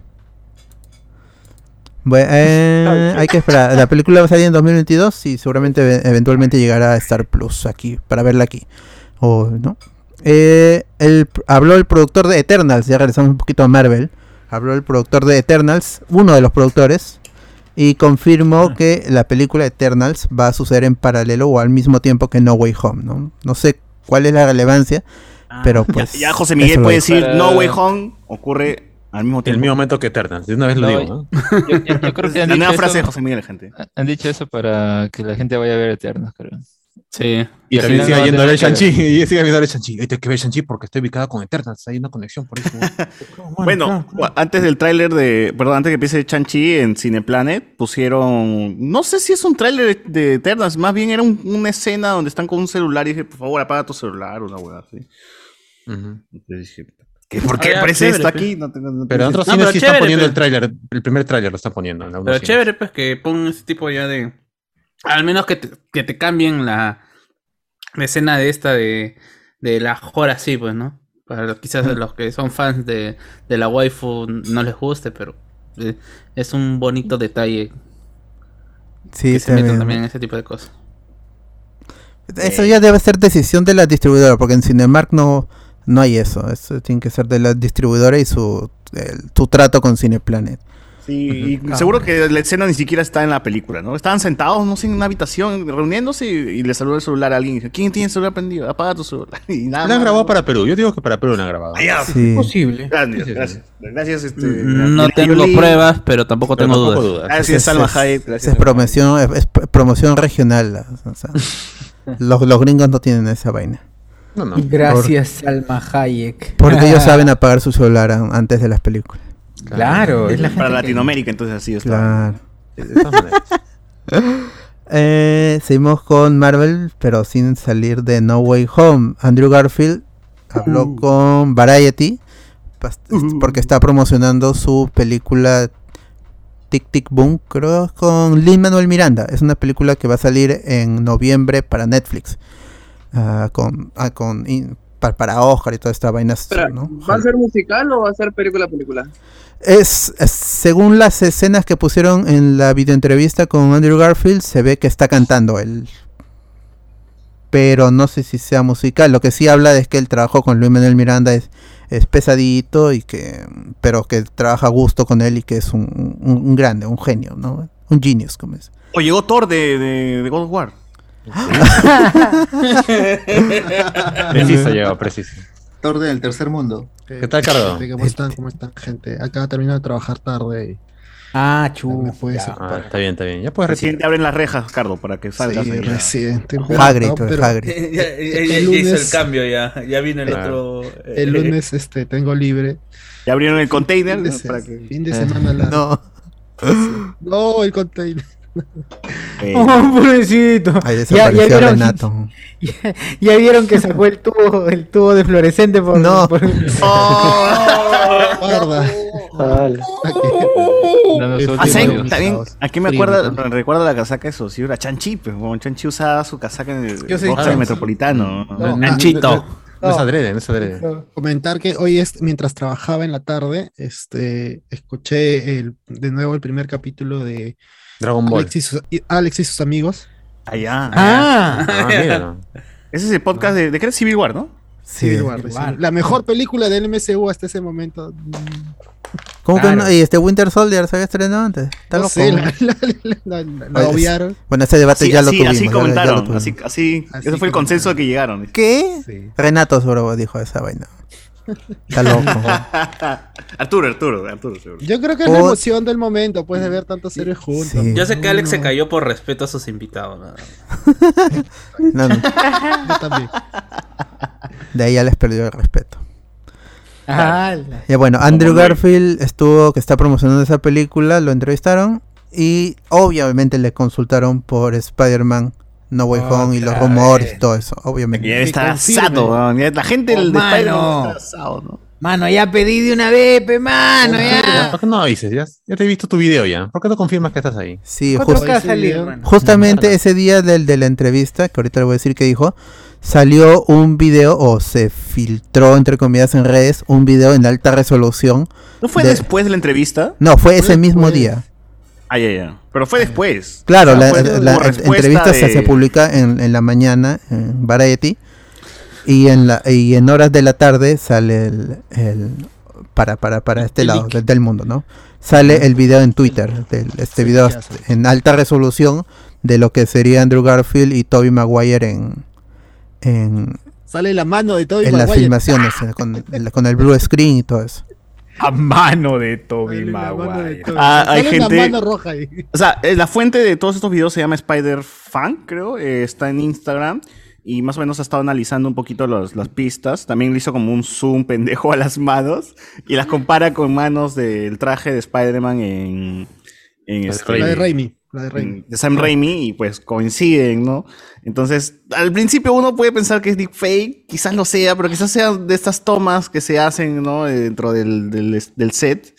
Bueno, eh, hay que esperar. La película va a salir en 2022 y seguramente e- eventualmente llegará a Star Plus aquí, para verla aquí. O, ¿no? Eh, el, habló el productor de Eternals, ya regresamos un poquito a Marvel. Habló el productor de Eternals, uno de los productores, y confirmó que la película Eternals va a suceder en paralelo o al mismo tiempo que No Way Home, ¿no? No sé cuál es la relevancia. Pero pues. Ya José eso Miguel puede decir No Way Home ocurre al mismo En tiempo. el mismo momento que Eternals. De una vez lo No, digo, ¿no? Yo, yo- yo creo que han La nueva frase de José Miguel, gente. Han dicho eso para que la gente vaya a ver Eternos, creo. Sí. Y también siga no yendo a ver Shang-Chi. Y siga viendo a ver Shang-Chi. Hay que ver Shang-Chi porque estoy ubicada con Eternals. Hay una conexión por eso. Bueno, antes del tráiler de, perdón, antes que empiece Chanchi en Cineplanet, pusieron, no sé si es un tráiler de Eternals, más bien era un- una escena donde están con un celular y dije, por favor, apaga tu celular, una hueá así. Entonces dije, ¿qué- ¿por qué Ah, aparece chévere, esto pues. aquí? No tengo- no Pero en otros No, cines sí están poniendo el pero- tráiler. El primer tráiler lo están poniendo. en Pero cines. chévere, pues, que pongan ese tipo ya de. Al menos que te, que te cambien la, la escena de esta de, de la Jora así, pues, ¿no? Para los- quizás los que son fans de, de la waifu no les guste, pero eh, es un bonito detalle Sí, que se metan también. también en ese tipo de cosas. Eso ya debe ser decisión de la distribuidora, porque en Cinemark no, no hay eso. Eso tiene que ser de la distribuidora y su, el- su trato con Cineplanet. Sí, y seguro que la escena ni siquiera está en la película, ¿no? Estaban sentados, no sé, en una habitación, reuniéndose y, y le saludó el celular a alguien y dijo, ¿quién tiene el celular prendido? Apaga tu celular. Y nada La han grabado para Perú. Yo digo que para Perú la han grabado. Ah, ya. Sí. Posible. Gracias, gracias. Gracias, este. No Angelina tengo pruebas, pero tampoco Pero tengo tampoco dudas. dudas. Gracias, Es- Salma es- Hayek. Gracias. es promoción, es, es promoción regional. o sea, los, los gringos no tienen esa vaina. No, no. Gracias, Salma Hayek. Porque ellos saben apagar su celular an- antes de las películas. Claro, es la Para gente que- Latinoamérica, entonces así está. Claro. Eh, seguimos con Marvel, pero sin salir de No Way Home. Andrew Garfield habló con Variety pas- porque está promocionando su película Tic Tic Boom, creo, con Lin Manuel Miranda. Es una película que va a salir en noviembre para Netflix. Ah, con, ah, con in- pa- para Oscar y toda esta vaina. ¿no? ¿va a ser musical o va a ser película película? Es, es- según las escenas que pusieron en la videoentrevista con Andrew Garfield, se ve que está cantando él. Pero no sé si sea musical. Lo que sí habla es que el trabajo con Luis Manuel Miranda es, es pesadito y que pero que trabaja a gusto con él y que es un, un- un grande, un genio, ¿no? Un genius, como es. O llegó Thor de, de, de God of War. Preciso llegado, preciso. Thor del tercer mundo. ¿Qué tal, Cardo? ¿Cómo están? ¿Cómo están, gente? Acaba de terminar de trabajar tarde y Ah, chu. Ah, está bien, está bien. Ya puedes Recién te abren las rejas, Cardo, para que salgas. Sí, recién. Hagrid, No, pero Hagrid. ya, ya- El ya hizo el lunes- cambio, ya. Ya vino el Claro. otro. eh, El lunes este, tengo libre. Ya abrieron el container. Fin de, ¿no? se- Para que... fin de semana la... No, No, el container. Eh, Oh, pobrecito. ahí Ya, ya Renato. ya, ya vieron que sacó el tubo, el tubo de fluorescente por. No. por- su Ah. También, ¿a qué me acuerda? recuerda la casaca de Sosura, Chanchi, pues, bueno, Chanchi usaba su casaca en el Yo soy Rockstar Chanchi. Metropolitano. No, Nachito. No es adrede, no es adrede. Comentar que hoy es mientras trabajaba en la tarde, este, escuché el, de nuevo el primer capítulo de Dragon Ball. Alex y sus, y- Alex y sus amigos. Allá. Ah, Ah, mira. Ese es el podcast de, de qué era Civil War, ¿no? Sí. Civil War, Civil. War. La mejor película del MCU hasta ese momento. ¿Cómo que no? ¿Y este Winter Soldier se había estrenado antes? Está No loco. sé, la, obviaron. Bueno, ese debate Así, ya lo así, tuvimos. así ya- ya lo comentaron. tuvimos. así, así, Así ese fue el consenso que llegaron. ¿Qué? Sí. Renato seguro dijo esa vaina. Está loco. Arturo, Arturo, Arturo, seguro. Yo creo que es la Oh. emoción del momento, pues, de ver tantos seres juntos. Sí. Yo sé que Alex se No, cayó por respeto a sus invitados. ¿no? No, no, Yo también. de ahí ya les perdió el respeto. ah, Ya bueno, Andrew. Garfield estuvo, que está promocionando esa película, lo entrevistaron y obviamente le consultaron por Spider-Man, No Way Home y los Otra rumores vez. y todo eso, obviamente. Ya está asado, la gente Oh, del de mano. Está asado, ¿no? Mano, ya pedí de una vez, pe, mano, ya. ¿Por qué no avises? Ya, ya te he visto tu video ya. ¿Por qué no confirmas que estás ahí? Sí, ¿Cuánto just- justamente ese día del, de la entrevista, que ahorita le voy a decir que dijo, salió un video o se filtró, entre comillas, en redes, un video en alta resolución. ¿No fue De- después de la entrevista? No, fue ese mismo día. Ah, ya, ya. Pero fue después. Claro, O sea, la, entrevista se, de- se publica en, en la mañana en Variety y en la y en horas de la tarde sale el, el- para para para este El lado del, del mundo, ¿no? Sale el video en Twitter, del, este video en alta resolución de lo que sería Andrew Garfield y Toby Maguire en en, Sale la mano de Tobey En las Maguire. filmaciones, eh, con, con el blue screen y todo eso. A mano de Toby Maguire. Ah, hay gente. mano roja ahí. O sea, eh, la fuente de todos estos videos se llama Spider Fan, creo. eh, está en Instagram. Y más o menos ha estado analizando un poquito los- las pistas. También le hizo como un zoom pendejo a las manos. Y las compara con manos del traje de Spider-Man en. en este- La de Raimi. La de Raimi. de Sam Raimi y pues coinciden, ¿no? Entonces, al principio uno puede pensar que es deepfake, quizás lo sea, pero quizás sea de estas tomas que se hacen, ¿no? Eh, Dentro del- del set.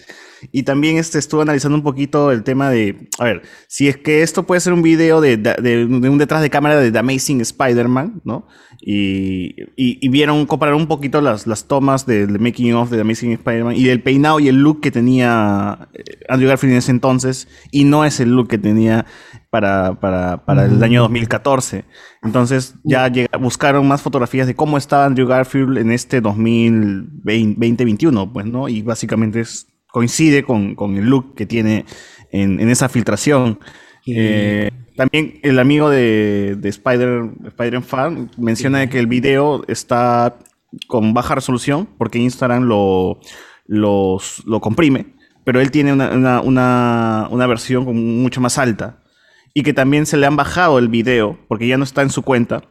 Y también este, estuve analizando un poquito el tema de, a ver, si es que esto puede ser un video de, de- de un detrás de cámara de The Amazing Spider-Man, ¿no? Y, y- y vieron, compararon un poquito las, las tomas del making of de The Amazing Spider-Man y del peinado y el look que tenía eh, Andrew Garfield en ese entonces, y no es el look que tenía para, para, para el año 2014. Entonces ya buscaron más fotografías de cómo estaba Andrew Garfield en este 2020-2021, pues, ¿no? Y básicamente es- coincide con, con el look que tiene en, en esa filtración. Eh, también el amigo de, de Spider, Spider Fan menciona que el video está con baja resolución porque Instagram lo, los- lo comprime, pero él tiene una, una- una- una versión mucho más alta. Y que también se le han bajado el video porque ya no está en su cuenta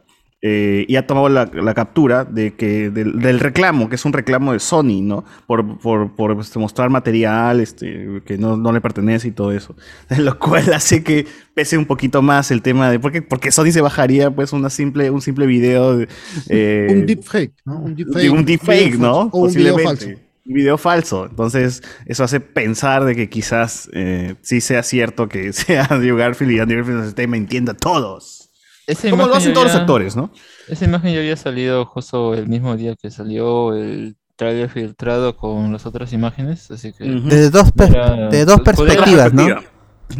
eh, y ha tomado la, la captura de que del, del reclamo, que es un reclamo de Sony, ¿no? Por, por, por, este, mostrar material este, que no, no le pertenece y todo eso. Lo cual hace que pese un poquito más el tema de... Porque, porque Sony se bajaría pues una simple, un simple video de... eh, Un deepfake, ¿no? Un de deepfake. un deepfake, ¿no? un video falso. Un video falso. Entonces, eso hace pensar de que quizás eh, sí sea cierto que sea Andrew Garfield y Andrew Garfield nos esté mintiendo a todos. Esa Como lo imagen hacen todos los había- actores, ¿no? Esa imagen ya había salido justo el mismo día que salió el trailer filtrado con las otras imágenes, así que... De dos, per- Era- de dos podría- perspectivas, ¿no?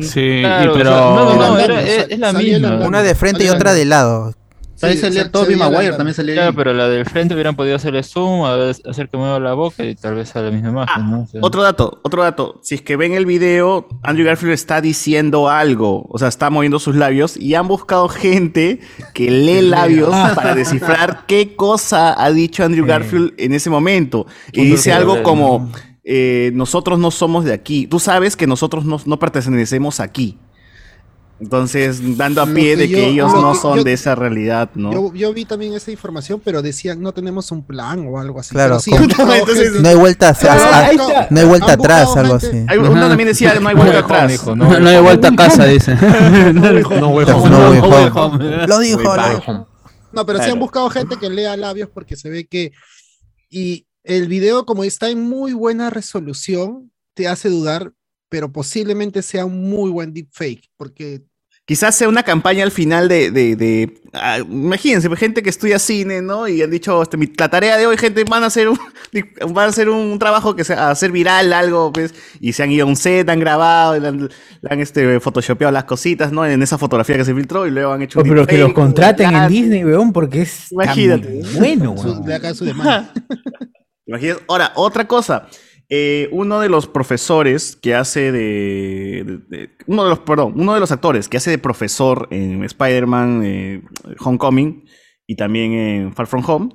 Sí, Claro, y o pero. sea, no, no, no, era- es, es la misma. la- Una de frente y otra de lado. Ahí Sí, salía veía Maguire, también salía Claro, ahí. pero la del frente hubieran podido hacerle zoom, a ver- hacer que mueva la boca y tal vez a la misma imagen, ¿no? O sea, Otro dato, otro dato. Si es que ven el video, Andrew Garfield está diciendo algo, o sea, está moviendo sus labios y han buscado gente que lee labios para descifrar qué cosa ha dicho Andrew Garfield en ese momento. Y dice algo como, eh, nosotros no somos de aquí. Tú sabes que nosotros no, no pertenecemos aquí. Entonces, dando a pie que de que yo- ellos lo no que son yo- de esa realidad, ¿no? Yo, yo vi también esa información, pero decían no tenemos un plan o algo así. Claro, sí, buscado Entonces, No hay vuelta hacia- a- han buscado- no hay vuelta atrás, algo así. Hay- uno también decía, no hay vuelta atrás. hijo, No, no hay vuelta a casa, dice. No way home. No. Lo dijo. No, pero sí han buscado gente que lea labios porque se ve que. Y el video, como está en muy buena resolución, te hace dudar, pero posiblemente sea un muy buen deepfake, porque Quizás sea una campaña al final de, de, de- ah, imagínense, gente que estudia cine, ¿no? Y han dicho, este, mi- la tarea de hoy, gente, van a hacer un, van a hacer un trabajo que sea, hacer viral algo, pues, y se han ido a un set, han grabado, le han, le han, este, photoshopeado las cositas, ¿no? En esa fotografía que se filtró y luego han hecho Oh, un pero que los contraten en Disney, weón, porque es tan Imagínate. bueno, su- weón. Imagínate. Ahora, otra cosa. Eh, uno de los profesores que hace de, uno de los, perdón, uno de los actores que hace de profesor en Spider-Man eh, Homecoming y también en Far From Home,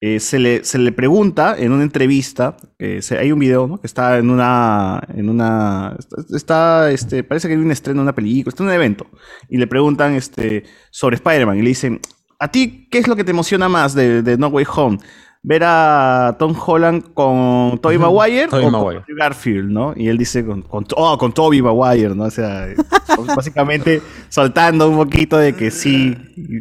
eh, se, le, se le pregunta en una entrevista, hay un video, ¿no? Que está en una, en una, está, está, este, parece que hay un estreno de una película, está en un evento, y le preguntan, este, sobre Spider-Man, y le dicen, ¿a ti qué es lo que te emociona más de, de No Way Home? Ver a Tom Holland con Tobey Maguire o Maguire. con Garfield, ¿no? Y él dice con, con, oh, con Tobey Maguire, ¿no? O sea, básicamente soltando un poquito de que sí,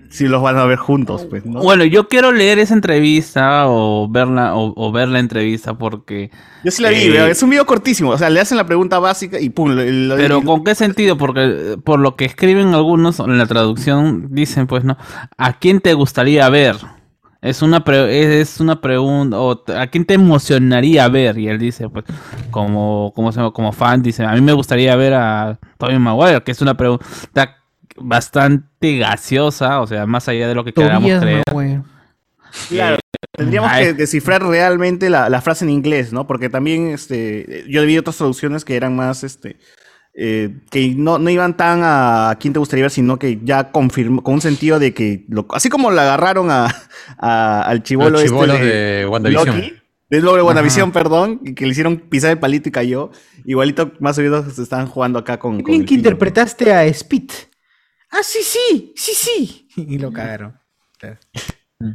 sí los van a ver juntos, pues, ¿no? Bueno, yo quiero leer esa entrevista o verla o, o ver la entrevista porque. Yo sí la vi, eh, veo, es un video cortísimo, o sea, le hacen la pregunta básica y pum, lo- lo- Pero ¿con qué sentido? Porque por lo que escriben algunos en la traducción dicen pues no, ¿a quién te gustaría ver? Es una pre- es una pregunta o ¿a quién te emocionaría ver? Y él dice pues como como se llama? como fan dice, a mí me gustaría ver a Tobey Maguire, que es una pregunta bastante gaseosa, o sea, más allá de lo que queramos creer. Maguire. Claro, tendríamos Ay. que descifrar realmente la, la frase en inglés, ¿no? Porque también este, yo vi otras traducciones que eran más, este, eh, que no, no iban tan a quién te gustaría ver, sino que ya confirmó, con un sentido de que, lo- así como le agarraron a, a- al chivolo este chibolos de WandaVision. Loki, de WandaVision, Ajá. perdón, y que le hicieron pisar el palito y cayó, igualito más o menos se están jugando acá con... Qué bien que interpretaste a Speed. Ah, sí, sí, sí, sí. Y lo cagaron.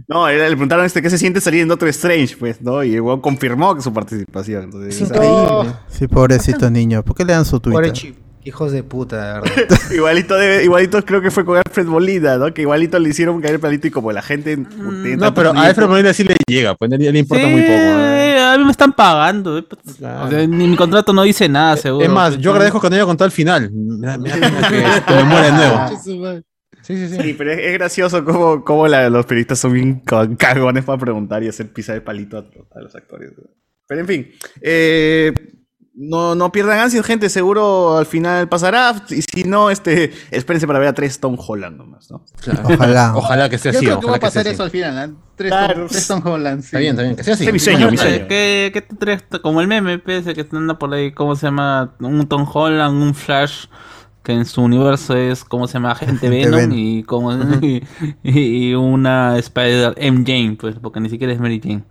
No, le le preguntaron este, qué se siente salir en Doctor Strange, pues, ¿no? Y weón confirmó que su participación. Entonces, Es increíble. Sí, pobrecito niño. ¿Por qué le dan su Pobre Twitter? chi- Hijos de puta, de verdad. igualito, debe- igualito creo que fue con Alfred Molina, ¿no? Que igualito le hicieron caer el palito y como la gente... tiene No, pero a Alfred Molina sí le llega, pues él le importa Sí, muy poco. ¿eh? a mí me están pagando. eh, pues, o sea, ni mi contrato no dice nada, seguro. Es más, yo agradezco que no haya contado el final. Me da- me que, que me muera de nuevo. Sí, sí, sí. pero es, es gracioso cómo, cómo la- los periodistas son bien ca- cagones para preguntar y hacer pisar el palito a, a los actores. Pero en fin, eh, no, no pierdan ansias, gente. Seguro al final pasará. Y si no, este, espérense para ver a tres Tom Holland nomás, ¿no? Ojalá. Ojalá que sea Yo así. creo que va a pasar eso al así. final, ¿ah? Tres, Claro. Tom, tres Tom Holland. sí. Está bien, está bien, que sea así. Es mi sueño, mi sueño. ¿qué, qué te traes? Como el meme, pese que anda por ahí, ¿cómo se llama? Un Tom Holland, un Flash, que en su universo es, ¿cómo se llama? Agente Venom, y, como, y, y una Spider MJ, pues, porque ni siquiera es Mary Jane.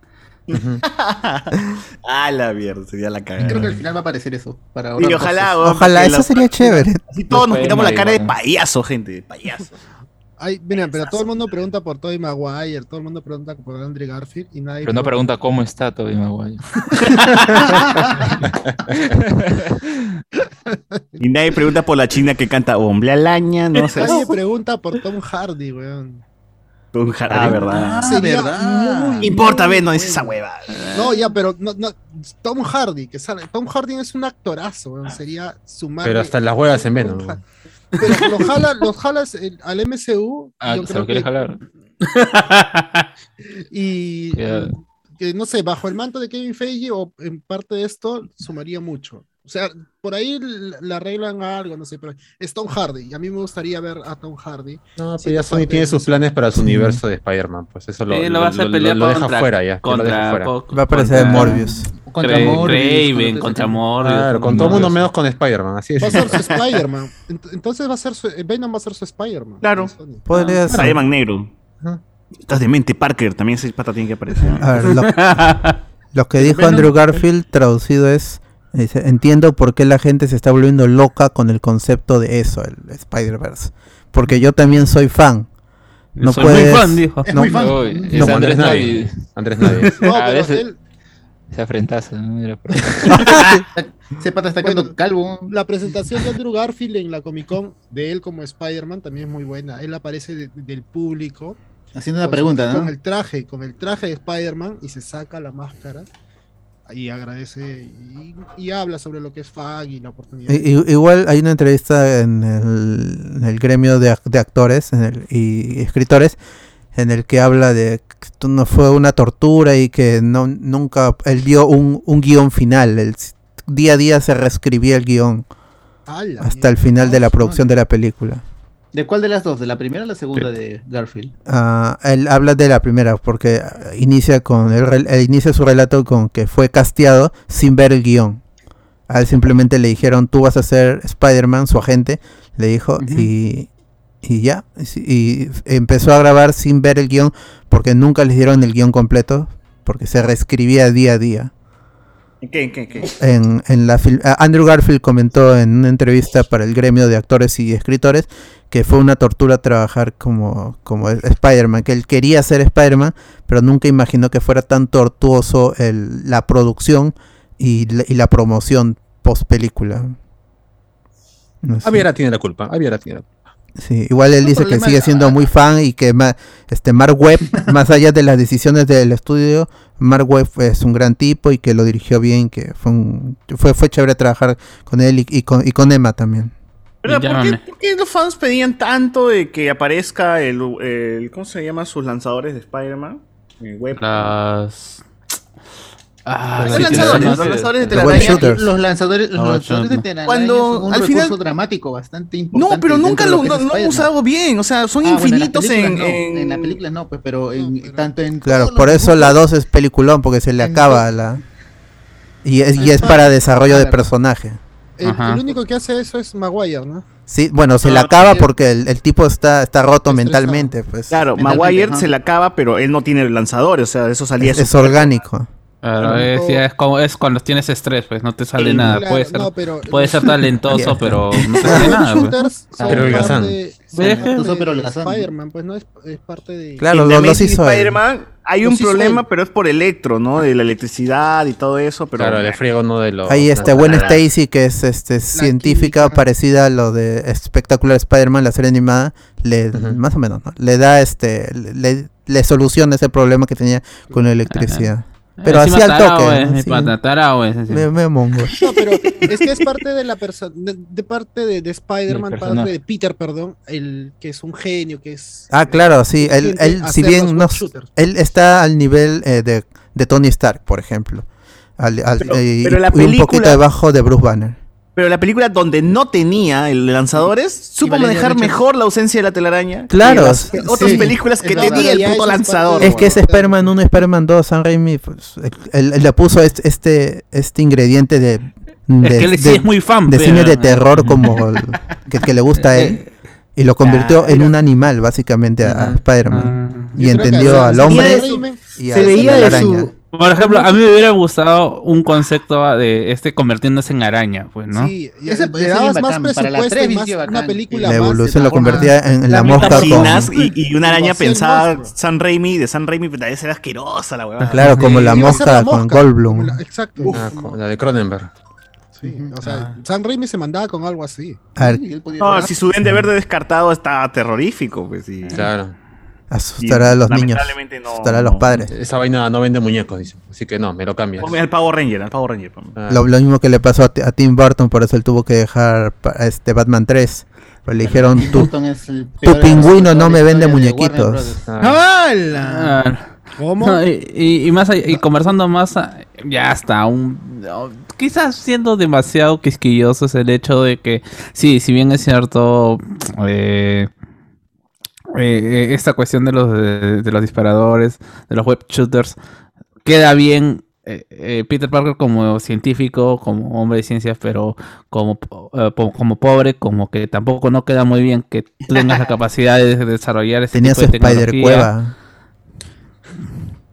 ah, la mierda, sería la cagada. Creo que al final va a aparecer eso. Para Y ojalá, weón, Ojalá, eso sería chévere. Así todos nos quitamos la cara de payaso, gente, de payaso. Ay, mira, pero todo el mundo pregunta por Tobey Maguire, todo el mundo pregunta por Andrew Garfield y nadie Pero no pregunta cómo está Tobey Maguire. Y nadie pregunta por la china que canta Hombre Alaña, no sé. Nadie pregunta por Tom Hardy, weón. Un jardín, Ah, ¿verdad? Muy, ¿Qué importa, muy ves? No dices esa hueva. No, ya, pero no, no, Tom Hardy, que sale. Tom Hardy es un actorazo, weón. Sería sumarle. Pero hasta las huevas en Venom. Pero los jala, los jalas el- al MCU. Ah, yo se creo lo que- jalar. Y que no sé, bajo el manto de Kevin Feige o en parte de esto, sumaría mucho. O sea, por ahí le arreglan algo, no sé, pero es Tom Hardy. Y a mí me gustaría ver a Tom Hardy. No, pero ya Sony parte tiene de sus planes para su universo de Spider-Man. Pues eso lo, Sí, lo, lo va a lo- pelear lo deja contra- fuera ya. lo contra- fuera. Va a aparecer contra- Morbius. Contra Cra- Morbius, Craven, con- contra Morbius. Claro, con todo el mundo menos con Spider-Man. Así es. Va a ser su Spider-Man. Ent- Entonces va a ser su. eh, Venom va a ser su Spider-Man. Claro. Podría ser. Spider-Man negro. Ajá. Estás de mente, Parker. También ese pata tiene que aparecer. A ver, lo, lo que dijo Andrew Garfield traducido es, dice, entiendo por qué la gente se está volviendo loca con el concepto de eso, el Spider-Verse. Porque yo también soy fan. No Soy puedes, muy fan, dijo. Es no- muy fan. No, es Como Andrés. Navi. Andrés. No, ese- él- Se afrentaza, ¿no? Mira, Ese pata está quedando Bueno, calvo. la presentación de Andrew Garfield en la Comic Con de él como Spider-Man también es muy buena. Él aparece de- del público. Haciendo una con- pregunta, Con ¿no? el traje, con el traje de Spider-Man y se saca la máscara y agradece y, y habla sobre lo que es FAG y la oportunidad. I- igual hay una entrevista en el, en el gremio de, de actores en el- y escritores en el que habla de que esto no fue una tortura y que no nunca él vio un, un guion final. El, día a día se reescribía el guion ¡Hala, hasta el final de la producción de la película. ¿De cuál de las dos? ¿De la primera o la segunda de Garfield? Ah, él habla de la primera porque inicia con rel- él inicia su relato con que fue casteado sin ver el guion. A él simplemente le dijeron tú vas a ser Spider-Man, su agente, le dijo y, y ya. Y, empezó a grabar sin ver el guion porque nunca les dieron el guion completo porque se reescribía día a día. ¿Qué, qué, qué? En, en la Andrew Garfield comentó en una entrevista para el gremio de actores y escritores que fue una tortura trabajar como, como Spider-Man, que él quería ser Spider-Man, pero nunca imaginó que fuera tan tortuoso el- la producción y, la- y la promoción post película. No sé. Tiene la culpa. Aviara tiene la culpa. Sí, igual él No, dice que sigue siendo muy fan y que ma- este Mark Webb, más allá de las decisiones del estudio, Mark Webb es un gran tipo y que lo dirigió bien, que fue un, fue, fue chévere trabajar con él y, y con, y con Emma también. ¿Verdad? ¿Por, qué, Llámame. por qué los fans pedían tanto de que aparezca el, el- ¿cómo se llama? Sus lanzadores de Spider-Man. Web. Las. Ah, Los sí, lanzadores, los lanzadores de telaraña. Los lanzadores, los No, lanzadores de no. telaraña Cuando son un al recurso final- dramático bastante importante. No, pero nunca lo, no, no han usado bien. O sea, son Ah, bueno, en las infinitos en, no, en- en las películas no, pues, pero en, tanto en Claro, por eso la dibujos- 2 es peliculón, porque se le acaba to- la... Y es, y es para desarrollo de personaje. El, el único que hace eso es Maguire, ¿no? Sí, bueno, se le Ah, acaba sí. porque el, el tipo está, está roto mentalmente, pues. Claro, Maguire se la acaba, pero él no tiene lanzadores, o sea, eso salía Es, es orgánico. Claro, es, ya es, como, es cuando tienes estrés, pues no te sale Sí, nada. claro, puede ser, no, pero- puede ser talentoso, pero no te sale nada. pues. shooters son Pero holgazán. Spider-Man, pues no es, es parte de. Claro, los Amazing hizo. Spider-Man hay Los un problema, pero es por electro, ¿no? De la electricidad y todo eso, pero... Claro, le friego uno de los. Ahí este no, Gwen. Stacy, que es este científica parecida a lo de Espectacular Spider-Man, la serie animada, le más o menos, ¿no? Le da este le, le soluciona ese problema que tenía con la electricidad. Pero así al tarao, toque. es, mi sí. es. Me, me mongo. No, pero es que es parte de la persona, de, de parte de, de Spider-Man, parte de Peter, perdón, el que es un genio, que es Ah, claro, sí. Él, él si bien no, él está al nivel eh, de, de Tony Stark, por ejemplo. Al- al- Pero- eh, pero la y un poquito película- debajo de Bruce Banner. Pero la película donde no tenía el lanzadores, supo manejar mejor la ausencia de la telaraña. Claro, que las sí. otras Sí. películas que tenía el puto es lanzador. Es que es. Spider-Man 1 y Spider-Man 2, Sam Raimi, pues, él, él le puso este, este, este ingrediente de, de, que él sí de- es muy fan, de pero- cine de terror como el- que, que le gusta a él y lo convirtió en un animal básicamente a, a Spider-Man y entendió al hombre y a se veía la de su- Por ejemplo, a mí me hubiera gustado un concepto de este convirtiéndose en araña, pues, ¿no? Sí, y Ese le dabas más bacán, para la presupuesto y tres, más una bacán. película La más evolución de lo convertía en, en la mosca con y, y una araña pensada. San Raimi, de San Raimi, pero debe ser asquerosa la huevada. claro como la mosca con Goldblum la- exacto. Ah, con la de Cronenberg. sí, o sea, Sam Raimi se mandaba con algo así. No, si su Verde descartado está terrorífico, pues sí. Claro. Asustará a los niños no- asustará a los padres Esa vaina no vende muñecos, dice. Así que no, me lo cambias. Ponme al Power Ranger, al Power Ranger. Ah, lo, lo mismo que le pasó a, a Tim Burton por eso él tuvo que dejar este Batman 3 pues le dijeron tu, tu pingüino no me vende muñequitos. ¡Hala! Ah, ¿Cómo? no, y, y- y más allá- y conversando más, ya hasta un quizás siendo demasiado quisquilloso es el hecho de que sí, si bien es cierto eh, eh, esta cuestión de los de, de los disparadores, de los web shooters, queda bien eh, eh, Peter Parker como científico, como hombre de ciencias, pero como, eh, po- como pobre, como que tampoco no queda muy bien que tú tengas la capacidad de desarrollar ese tenía tipo su de Spider. Cueva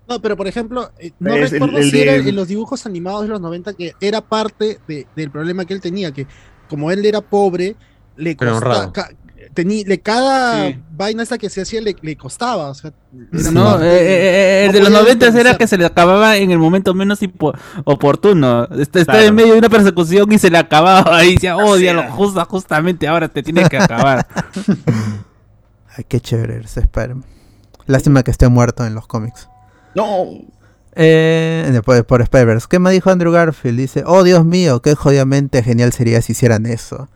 No, pero por ejemplo, no Es el- recuerdo el si de- era en los dibujos animados de los 90 que era parte de- del problema que él tenía, que como él era pobre, le costaba, ca- tení- le cada Sí. vaina esa que se hacía le, le costaba, o sea, No, eh, eh, eh, el no de los podía 90 era que se le acababa en el momento menos oportuno. Está, está Claro. en medio de una persecución y se le acababa ahí. Decía, oh, diablo, justa, justamente ahora te tiene que acabar. ay qué chévere ese Spider-Man lástima que esté muerto en los cómics No, Eh, después por Spider-Verse. ¿Qué me dijo Andrew Garfield? Dice, oh Dios mío, qué jodidamente genial sería si hicieran eso.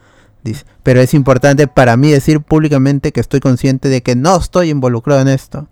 Dice, pero es importante para mí decir públicamente que estoy consciente de que no estoy involucrado en esto.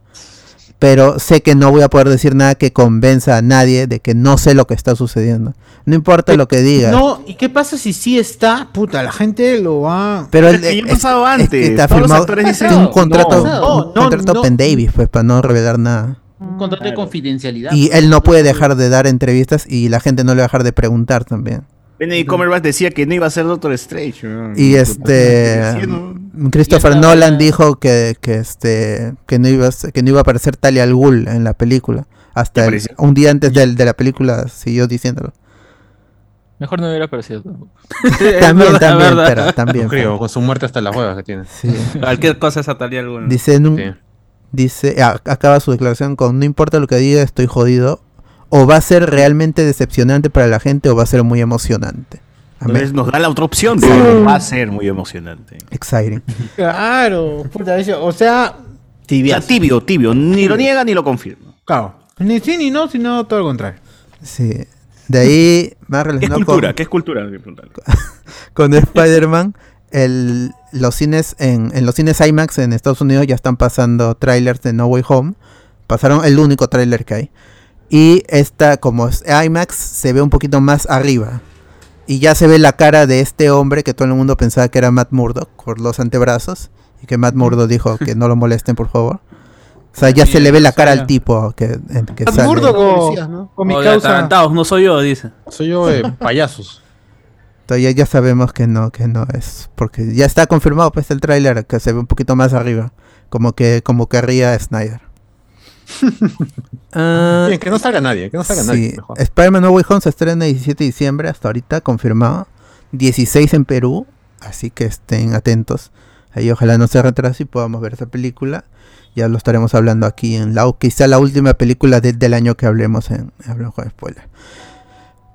Pero sé que no voy a poder decir nada que convenza a nadie de que no sé lo que está sucediendo. No importa lo que diga. No, ¿y qué pasa si sí está? Puta, la gente lo va. Pero el, que ya ha es- pasado es que antes. te ha firmado un no, contrato, no, un no, contrato no. Penn Davis, pues, para no revelar nada. Un contrato de confidencialidad. Y él no puede dejar de dar entrevistas y la gente no le va a dejar de preguntar también. Benedict Cumberbatch decía que no iba a ser Doctor Strange. Y este Sí, ¿no? Christopher Nolan dijo que, que este que no iba a, que no iba a aparecer Talia al Ghul en la película. Hasta el- un día antes del- de, la película siguió diciéndolo. Mejor no hubiera aparecido. También, verdad, también, verdad. pero también. No creo, con su muerte hasta las huevas que tiene. Sí. Cualquier cosa es ataría alguno. Dice, en un- Sí. dice a- acaba su declaración con no importa lo que diga, estoy jodido. O va a ser realmente decepcionante para la gente o va a ser muy emocionante. Entonces nos da la otra opción. pero Va a ser muy emocionante. Exciting. Claro, puta, eso, o sea, tibia. tibio, tibio. Ni lo niega ni lo confirma. Claro. Ni sí ni no, sino todo lo contrario. Sí. De ahí, más ¿Qué es relacionado cultura? con, ¿Qué es cultura? Con Spider-Man, los cines en, en los cines IMAX en Estados Unidos ya están pasando trailers de No Way Home. Pasaron el único trailer que hay. Y esta, como es IMAX, se ve un poquito más arriba. Y ya se ve la cara de este hombre que todo el mundo pensaba que era Matt Murdock por los antebrazos. Y que Matt Murdock dijo que no lo molesten, por favor. O sea, ya se le ve la cara al tipo que, en- que sale. Murdock o, ¿no? o mi O causa. no soy yo, dice. Soy yo, eh, payasos. Entonces ya, ya sabemos que no, que no es. Porque ya está confirmado pues el tráiler que se ve un poquito más arriba. Como que, como querría Snyder. Ah, Bien, que no salga nadie, que no salga sí. nadie. Spider-Man No Way Home se estrena el 17 de diciembre, hasta ahorita confirmado. 16 en Perú, así que estén atentos. Ahí ojalá no se retrase y podamos ver esa película. Ya lo estaremos hablando aquí en la quizá la última película de- del año que hablemos en Hablemos con Spoiler.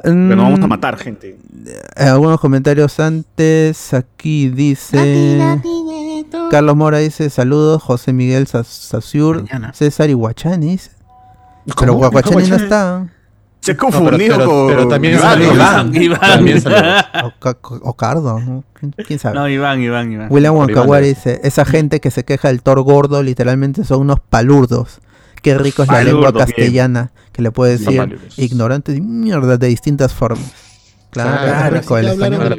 Pero no vamos a Mm, matar gente. eh, algunos comentarios antes. Aquí dice. Carlos Mora dice: Saludos. José Miguel Sa- Sasur. César y Guachani. dice. Pero ¿Cómo? Guachani no está. Se ha pero- con. pero también Iván, Iván. Iván. También. O, Ca- o Cardo. ¿no? ¿Quién, sabe? No, Iván, Iván, Iván. William Iván. dice: Esa gente que se queja del Thor gordo, literalmente son unos palurdos. Qué rico es la Palurdo, lengua bien. castellana, que le puede decir ignorantes y mierda de distintas formas. Claro, rico el español.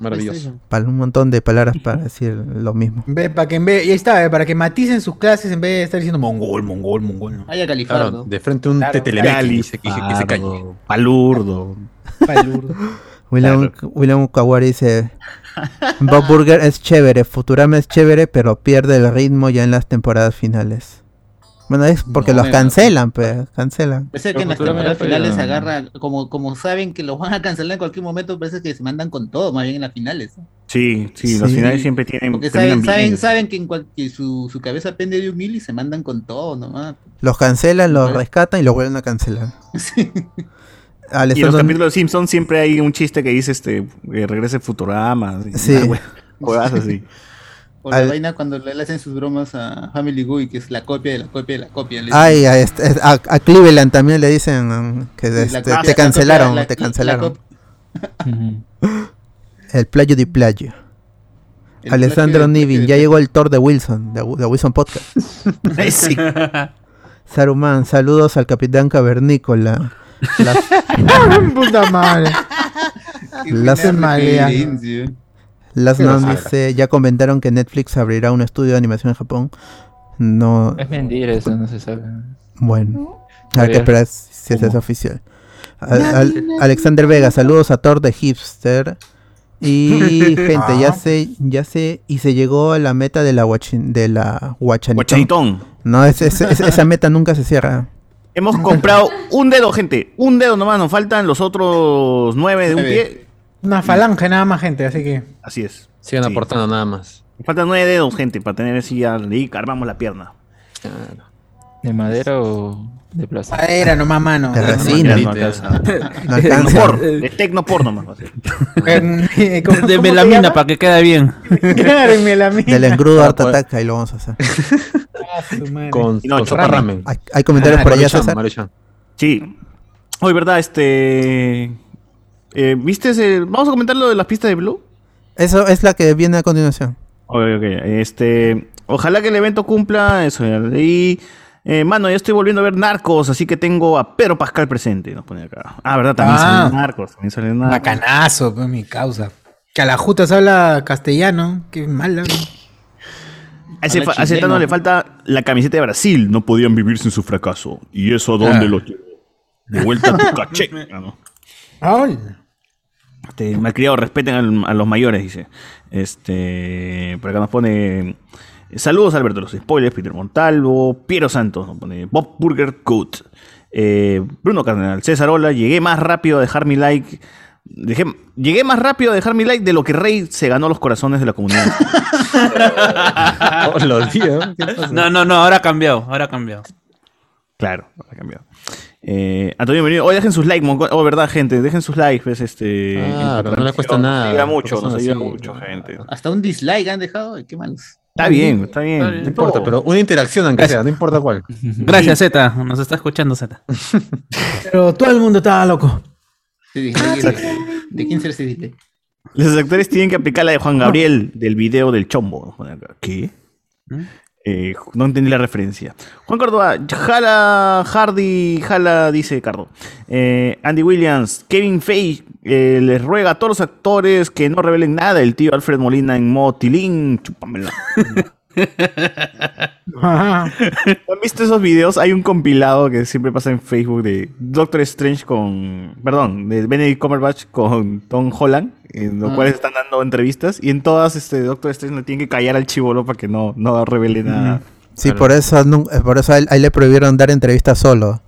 Maravilloso. Para un montón de palabras para decir lo mismo. Ve, para que en vez, y ahí está, eh, para que maticen sus clases en vez de estar diciendo mongol, mongol, mongol. ¿no? Haya califardo. Claro, de frente a un Claro. se, que, que se calle. Palurdo. Palurdo. William, William Kawari dice: Bob Burger es chévere, Futurama es chévere, pero pierde el ritmo ya en las temporadas finales. Bueno, es porque No, los cancelan, pues, cancelan. Parece que en las temporadas finales se agarra, como, como saben que los van a cancelar en cualquier momento, parece que se mandan con todo, más bien en las finales. ¿no? Sí, sí, los finales siempre tienen. Porque saben, saben, saben que, en cual- que su, su cabeza pende de un hilo y se mandan con todo nomás. Los cancelan, los rescatan y los vuelven a cancelar. Sí. Y en los capítulos de Simpsons siempre hay un chiste que dice este que regrese Futurama. así, Sí. huevadas así. O la vaina cuando le hacen sus bromas a Family Guy, que es la copia de la copia de la copia. Ay, a, este- a- a Cleveland también le dicen que la este, copia- te la cancelaron, la- te la- la cancelaron. El playo de playo. el Alessandro Nivin, ya llegó el Thor de Wilson, de, de Wilson Podcast. sí. Saruman, saludos al Capitán Cavernícola. Las, Puta madre. las, Las sabe. dice, ya comentaron que Netflix abrirá un estudio de animación en Japón. No, Es mentira, eso no se sabe. bueno. Hay que esperar si es oficial. Al- al- Alexander Vega, saludos a Thor de Hipster. Y gente, ya Ah. se, ya se, y se llegó a la meta de la guachin, de la Guachanitón. No, es- es- es- esa meta nunca se cierra. Hemos comprado un dedo, gente. Un dedo nomás. Nos faltan los otros nueve de un pie. Una falange nada más, gente, así que. Así es. Sigan Sí. aportando nada más. Nos faltan nueve dedos, gente, para tener así ya. Y armamos la pierna. Claro. ¿De madera o de plástico? Madera nomás, mano. De resina. No. No. Tecnopor. De Tecnopor nomás. va a ser. Eh, ¿cómo- De melamina para que quede bien. Claro, en melamina. Del engrudo Para harta poder- ataca y lo vamos a hacer. Ah. Con, no, con ramen. Hay, hay comentarios Ah, por allá, Maruchan, César. Maruchan. Sí. Hoy, ¿verdad? Este. Eh, ¿Viste ese- Vamos a comentar lo de las pistas de Blue. Eso es la que viene a continuación. Ok, ok. Este. Ojalá que el evento cumpla. Eso ya leí. Eh, mano, ya estoy volviendo a ver Narcos, así que tengo a Pedro Pascal presente. Nos pone acá. Ah, ¿verdad? También Ah. sale Narcos. También sale Narcos. Bacanazo, pues mi causa. Que a la justa se habla castellano. Qué mala. A ese, a ese chileno. Tano le falta la camiseta de Brasil. No podían vivir sin su fracaso. ¿Y eso a dónde Ah. lo llevó? De vuelta a tu caché. Ah, no. Este, malcriado, respeten al- a, los mayores, dice. Este, por acá nos pone. Saludos, Alberto, los spoilers, Peter Montalvo, Piero Santos, nos pone Bob Burger Coot, eh, Bruno Cardenal, César Ola, llegué más rápido a dejar mi like. Dejé, llegué más rápido a dejar mi like de lo que Rey se ganó los corazones de la comunidad. Oh, los días. ¿Qué pasa? No, no, no, ahora ha cambiado, ahora ha cambiado. Claro, ha cambiado. Eh, Antonio Merino, hoy dejen sus likes, oh, verdad, gente, dejen sus likes, pues, este. No le cuesta nada, Nos ayuda mucho, nos ayuda así. mucho, gente. Hasta un dislike han dejado. Qué malos. Está bien, está bien. No importa, pero una interacción aunque sea, no importa cuál. Gracias, Z. Nos está escuchando, Z. Pero todo el mundo estaba loco. Sí, ¿De, quién será ese dislike? Los actores tienen que aplicar la de Juan Gabriel del video del chombo. ¿Qué? Eh, no entendí la referencia. Juan Córdoba, Jala Hardy, Jala, dice Cardo. Eh, Andy Williams, Kevin Feige eh, les ruega a todos los actores que no revelen nada. El tío Alfred Molina en Motilín, chúpamela. ¿Han visto esos videos? Hay un compilado que siempre pasa en Facebook de Doctor Strange con. Perdón, de Benedict Cumberbatch con Tom Holland. en los Ah. cuales están dando entrevistas y en todas este Doctor Strange le tiene que callar al chivolo para que no, no revele nada. Sí, por eso, por eso a él, a él le prohibieron dar entrevistas solo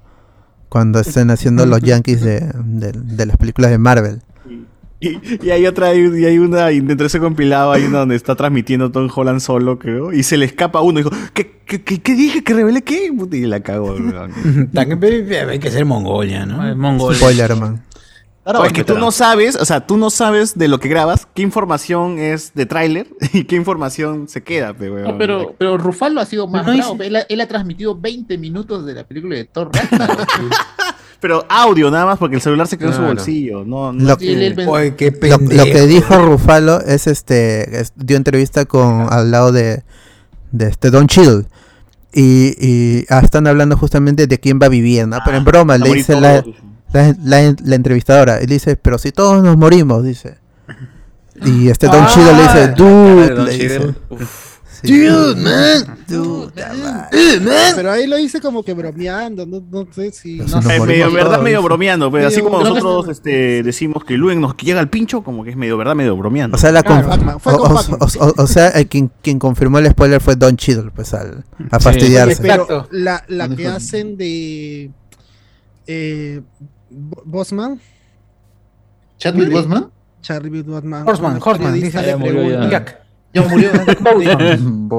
cuando estén haciendo los Yankees de, de- de las películas de Marvel. Y, y hay otra, y y hay una, y dentro de ese compilado hay una donde está transmitiendo Tom Holland solo, creo, y se le escapa uno y dijo, ¿qué, qué, qué, qué dije? ¿Que revele qué? Y la cagó. Hay que ser Mongolia, ¿no? Mongolia. Spoiler, man. Oye, es que tú no sabes, o sea, tú no sabes de lo que grabas, qué información es de tráiler y qué información se queda, pe, weón. No, pero, pero Rufalo ha sido más No, bravo. Él, ha, él ha transmitido 20 minutos de la película de Thor. Pero audio nada más porque el celular se quedó en su Claro. bolsillo. No, no Lo, Oye, qué que dijo Rufalo es este es- dio entrevista con al lado de, de este Don Chill y, y ah, están hablando justamente de quién va a vivir, ¿no? Pero en broma van a le dice la, la, la- la entrevistadora, él dice, pero si todos nos morimos, dice. Y este Don Ah, Chill le dice, dude, Don le dice. Uf. Sí. Dude, man. Dude, man. Pero ahí lo hice como que bromeando, no, no sé si. No sé. Eh, morimos medio, verdad, todos. medio bromeando, pero así como nosotros este, decimos que Luen nos llega al pincho, como que es medio verdad, medio bromeando. O sea, la Claro, fue o, con o- Pac-Man. o- o- o sea, eh, quien, quien confirmó el spoiler fue Don Cheadle, pues al, a Sí. fastidiarse. Pero la, la ¿Dónde que hacen de. Eh, Bo- Bosman, Chadwick Boseman Charlie Bosman. Horseman, Horseman, le murió.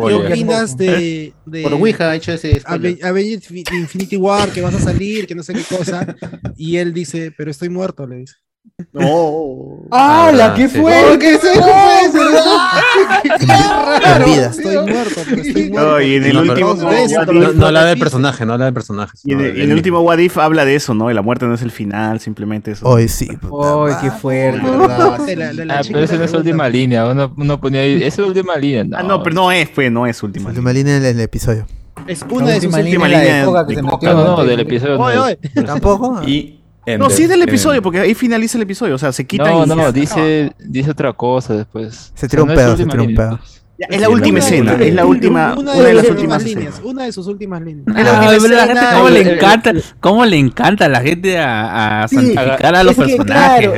¿Qué opinas de, de Por Ouija ha hecho ese Avengers Infi- Infinity War, que vas a salir, que no sé qué cosa? Y él dice, pero estoy muerto, le dice. No. ¡Ah, la verdad, que sí. fue! Porque se fue, ¿verdad? vida. Estoy muerto, pero estoy muerto. No, y en el No, último. No, no habla del personaje, no habla del personaje. y en el, último What If habla de eso, ¿no? Y la muerte no es el final, simplemente eso. Hoy sí. ¡Ay, qué fuerte! la- la Ah, pero esa no es última línea. Uno, uno ponía ahí, esa es última línea. No, Ah, no, pero no es, pues, no es última. Última línea del episodio. Es una de sus última últimas línea, la de línea Koga que de se Koga. metió. No, no, del episodio. Oye, no. oye. ¿Tampoco? Y No, sí del episodio, porque ahí finaliza el episodio. O sea, se quita No, y. no, dice, dice otra cosa después. Se O sea, tira un no es pedo, se tira un pedo. pues. Ya, es la Sí, última escena, es la última, Una una de las sus últimas escenas. líneas. Una de sus últimas líneas. La Ah, última pero la escena. gente cómo le encanta, cómo le encanta a la gente a, a Sí, santificar a los es que, personajes. claro,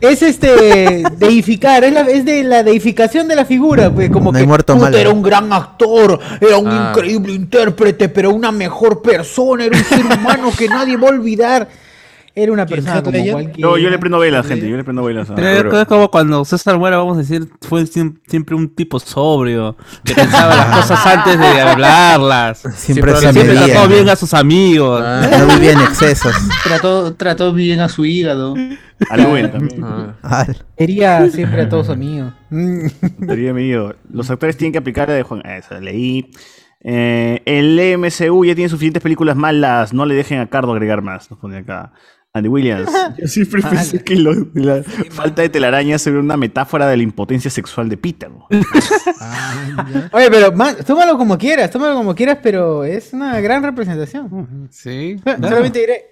es-. Es este deificar, es, la- es de la deificación de la figura, pues como No que muerto era un gran actor, era un Ah. increíble intérprete, pero una mejor persona, era un ser humano que nadie va a olvidar. Era una persona como cualquiera. No, yo le prendo velas, gente. Yo le prendo velas. a- Pero es como cuando César muera, vamos a decir, fue siem- siempre un tipo sobrio, que pensaba las cosas antes de hablarlas. Siempre se siempre medía. trató bien a sus amigos. No vivía en excesos. Trató, trató bien a su hígado. A Luen también. Ah, Quería siempre a todos sus amigos. Sería medio. Los actores tienen que aplicar la de Juan. Eso, leí. Eh, el MCU ya tiene suficientes películas malas. No le dejen a Cardo agregar más. Nos pone acá. Andy Williams. Yo siempre pensé que lo- la falta de telaraña se ve una metáfora de la impotencia sexual de Peter. ¿no? Oye, pero man, tómalo como quieras, tómalo como quieras, pero es una gran representación. Sí. Solamente diré.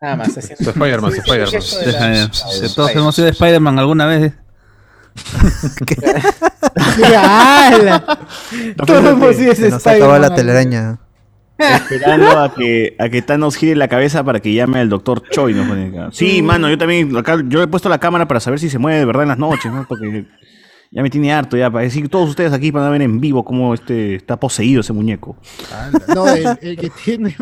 Nada más. haciendo- Spider-Man, Spider-Man. todos hemos sido Spider-Man alguna vez. Todos hemos sido ese se nos acabó la Spider-Man. telaraña. Esperando a que, a que Thanos gire la cabeza para que llame al doctor Choi. Pone acá. Sí, mano, yo también. Acá, yo he puesto la cámara para saber si se mueve de verdad en las noches, ¿no? Porque ya me tiene harto ya. Para decir todos ustedes aquí van a ver en vivo cómo este, está poseído ese muñeco. No, el, el que tiene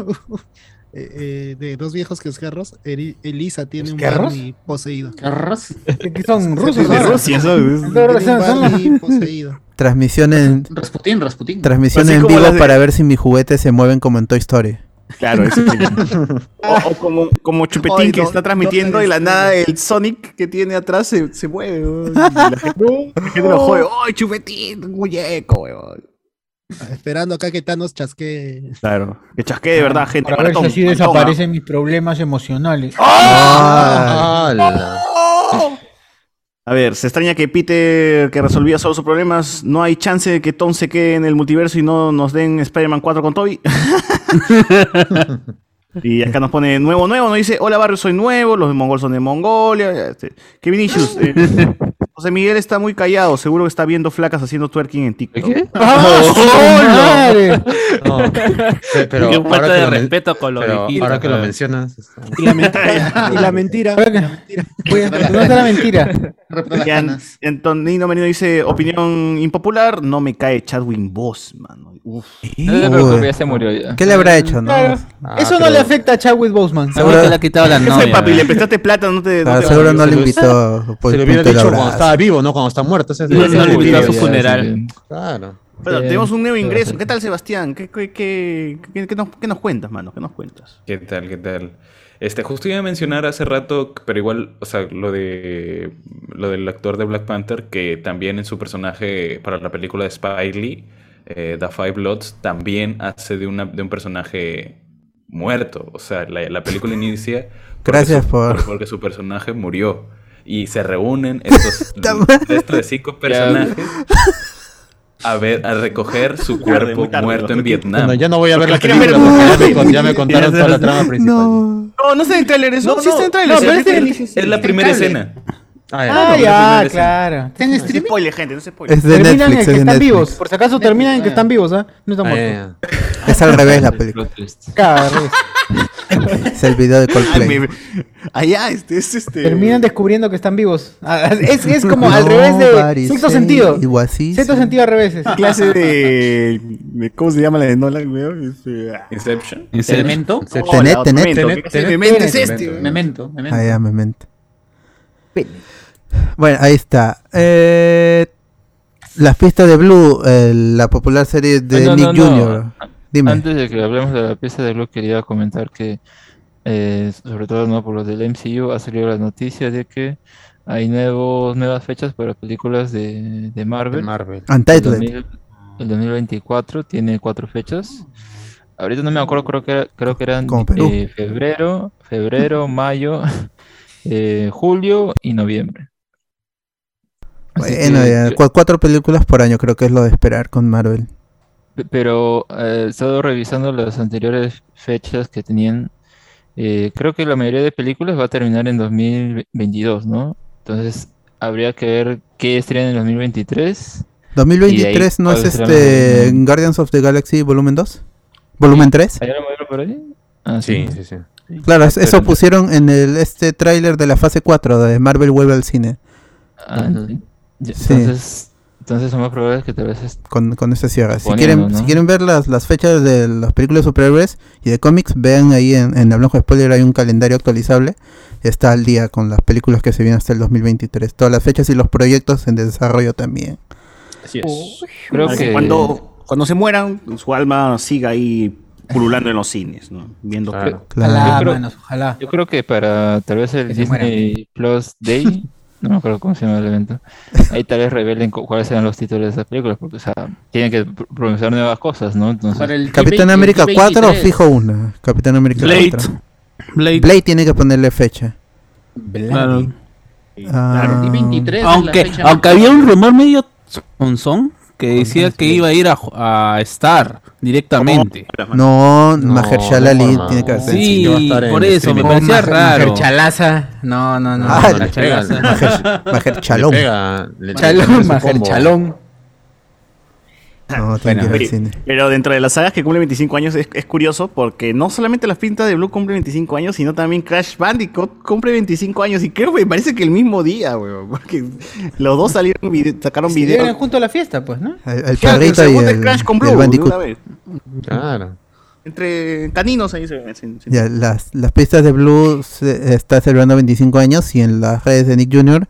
eh, eh, de dos viejos que es Carros, Elisa tiene un ¿Carros? Barney poseído. ¿Carros? Que son rusos, poseído. Transmisión en, Rasputín, Rasputín. transmisión en vivo de- para ver si mis juguetes se mueven como en Toy Story. Claro, eso tiene. O, o como, como Chupetín que no, está transmitiendo no, y la nada el Sonic que tiene atrás se, se mueve. la gente, la gente lo jode. ¡Ay, Chupetín! Muñeco, weón! Esperando acá que Thanos chasque. Claro. Que chasquee de verdad, gente. Para ver si así ¿ah? desaparecen mis problemas emocionales. Ah. A ver, se extraña que Peter, que resolvía solo sus problemas, no hay chance de que Tom se quede en el multiverso y no nos den Spider-Man 4 con Toby. y acá nos pone nuevo, nuevo, nos dice, hola barrio, soy nuevo, los de Mongol son de Mongolia. Este, Kevin Issues, eh, José Miguel está muy callado, seguro que está viendo flacas haciendo twerking en TikTok. ¡Ah, madre! No, pe- pero Qué ahora falta que de lo respeto con pero viejitos, Ahora que lo mencionas. está- Y la mentira. y la mentira. Voy a la mentira. Y An- Antonino Merino dice, opinión impopular, no me cae Chadwick Boseman. Uf. No se preocupe, ya se murió ya. ¿Qué le habrá hecho, no? Claro. Ah, Eso no pero- le afecta a Chadwick Boseman. Seguro que le ha quitado la ¿Qué novia. papi? ¿Le prestaste plata? No te, no Ah, te seguro no le invitó Se lo hubiera punto de dicho cuando estaba vivo, no cuando está muerto. ese es No, el- no le invitó a su funeral. Claro. Pero tenemos un nuevo ingreso. ¿Qué tal, Sebastián? ¿Qué, qué, qué, qué- qué nos, qué nos cuentas, mano? ¿Qué nos cuentas? ¿Qué tal? ¿Qué tal? Este, justo iba a mencionar hace rato, pero igual, o sea, lo de lo del actor de Black Panther, que también en su personaje para la película de Spike Lee, eh, The Five Bloods, también hace de, una, de un personaje muerto. O sea, la, la película inicia porque Gracias su- por- porque su personaje murió. Y se reúnen estos, estos de cinco personajes a ver, a recoger su cuerpo tarde, muerto en Vietnam. Bueno, ya no voy a ver la ver película el porque ya me, ya me contaron toda la trama principal. No. No, no está en el trailer eso. No, sí está en el trailer. no, el trailer. Es la primera escena. Ah, ya. Ah, ya, claro. No se spoile, gente, no se spoile. Es de Terminan en que de están Netflix. vivos. Por si acaso terminan en que están vivos, ¿ah? No están Ah, muertos. Es al revés la película. Es el video de Ay, Coldplay. Allá, este es este. Terminan descubriendo que están vivos. Ah, Es, es como al revés de sexto say sentido. Sexto sentido al revés. clase de, de- ¿Cómo se llama la de Nolan, weón? Este, ah, Inception. Memento. Tenet, otra, Tenet. Memento, Tenet, ¿qué clase de Tenet, Memento es Tenet, este? Memento. Memento. Memento. Ah, ya me mente. Bueno, ahí está. Eh, las pistas de Blue, eh, la popular serie de No, Nick no, no. Jr. Dime. Antes de que hablemos de la pieza de Blue, quería comentar que, eh, sobre todo no por lo del MCU, ha salido la noticia de que hay nuevos, nuevas fechas para películas de, de Marvel. De Marvel. El, Untitled. 2000 el 2024 tiene cuatro fechas. Ahorita no me acuerdo, creo que, era- creo que eran eh, febrero, febrero, mayo, eh, julio y noviembre. Bueno, que ya, cuatro películas por año creo que es lo de esperar con Marvel. Pe- Pero eh, he estado revisando las anteriores fechas que tenían. eh, creo que la mayoría de películas va a terminar en 2022, ¿no? Entonces habría que ver qué estrenan en 2023. 2023 no es ¿cuáles serán este Guardians of the Galaxy volumen 2? ¿Volumen 3? ¿Hay una modelo por ahí? Ah, Sí, sí, sí. Claro, es- Pero eso pusieron en el este tráiler de la fase 4 de Marvel vuelve al cine. ah, sí. Sí. Entonces, entonces son más probables que tal vez Con, con ese cierre. Si quieren, ¿no? si quieren ver las, las fechas de las películas de superhéroes y de cómics, vean ahí en, en Hablando de Spoiler hay un calendario actualizable. Está al día con las películas que se vienen hasta el 2023. Todas las fechas y los proyectos en desarrollo también. Así es. creo que Cuando, cuando se mueran, su alma siga ahí pululando en los cines, ¿no? Viendo Claro. Claro. Ojalá, Yo creo- manos, ojalá. yo creo que para tal vez el. Disney Plus Day, no me acuerdo cómo se llama el evento, ahí tal vez revelen cu- cuáles serán los títulos de esas películas, porque o sea, tienen que pr- pronunciar nuevas cosas, ¿no? Entonces, Para el Capitán G20, América 4 G23. fijo una. Capitán América Blade. 4. Blade. Blade tiene que ponerle fecha. Claro. Ah, El 23 es la Aunque, aunque había un rumor medio onzón que decía que iba a ir a, a Star directamente. no, No, Mahershala no Ali tiene que hacer. Sí, en por eso me parecía raro. Majerchalaza. No, no, no. Ah, No, le le pega, No, tiene que ir al Pero, cine. pero dentro de las sagas que cumplen 25 años es, es curioso porque no solamente las pintas de Blue cumplen 25 años, sino también Crash Bandicoot cumple 25 años. Y creo que me parece que el mismo día, weón. Porque los dos salieron sacaron dieron videos. junto a la fiesta, pues, ¿no? El, el Claro, perrito y segundo el, es Crash con el Blue, de Bandicoot. una vez. Claro. Entre caninos ahí se ven. Ya, las, las pistas de Blue se- está celebrando 25 años y en las redes de Nick Jr.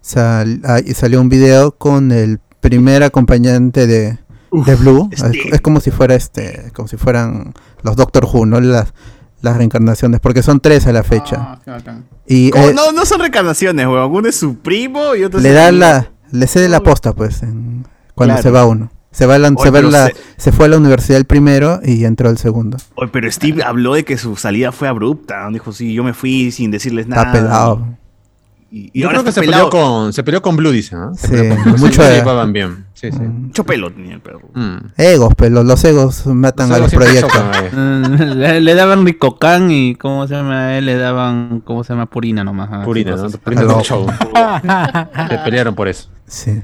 sal- ah, salió un video con el primer acompañante de, de Blue. Es, Sting. es como si fuera este, como si fueran los Doctor Who, ¿no? Las, las reencarnaciones, porque son tres a la fecha. Ah. Y eh, no, no son reencarnaciones, weón. Uno es su primo y otro le es da el- la, le cede la posta, pues, en- cuando Claro. se va uno. Se va a la, Oye, se, va a pero la- se- se fue a la universidad el primero y entró el segundo. Oye, pero Steve habló de que su salida fue abrupta. Dijo, sí, yo me fui sin decirles Está nada. pelado. Y, y Yo ahora creo que se pelado. peleó, con, se peleó con Blue, dicen. ¿ah? Se Sí, peleó con Blue, mucho llevaban bien. Sí, sí. Mucho pelo tenía el perro. Mm. Egos, pero los egos matan Los a los proyectos. eh. le, le daban Ricocan y ¿cómo se llama? Él le daban, ¿cómo se llama? Purina nomás. ah, Purina, ¿no? Purina con show. Se pelearon por eso. Sí.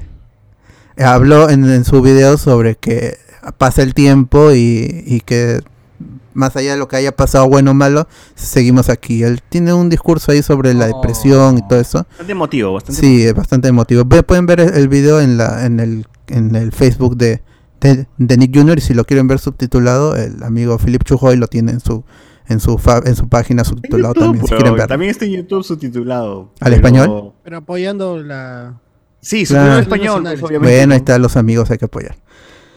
Habló en, en su video sobre que pasa el tiempo y, y que más allá de lo que haya pasado bueno o malo, seguimos aquí. Él tiene un discurso ahí sobre la depresión y todo eso. Bastante emotivo, bastante Sí, es bastante emotivo. Pueden ver el video en la en el en el Facebook de, de, de Nick Jr. y si lo quieren ver subtitulado, el amigo Philip Chujoy lo tiene en su en su fa- en su página subtitulado YouTube, también si quieren ver. También está en YouTube subtitulado. ¿Al pero- español? Pero apoyando la. Sí, Claro. subtitulado en español, pues, obviamente. Bueno, ahí están los amigos, hay que apoyar.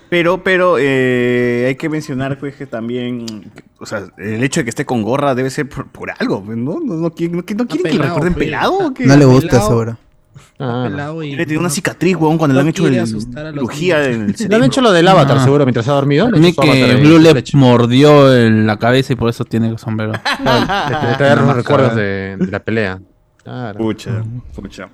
Pero, pero eh, hay que mencionar pues, que también, o sea, el hecho de que esté con gorra debe ser por, por algo, ¿no? ¿No, no, quieren- no quieren que lo pelado, recuerden pues. pelado o qué? No le gusta pelado. seguro. Ah, no. pelado y- tener una cicatriz, weón, cuando no le han hecho el, cirugía en el Le han cerebro. hecho lo del avatar, Ah. seguro, mientras ha dormido. Ni que Blue le mordió en la cabeza y por eso tiene el sombrero. Le trae los recuerdos de, de la pelea. Claro. Pucha, pucha.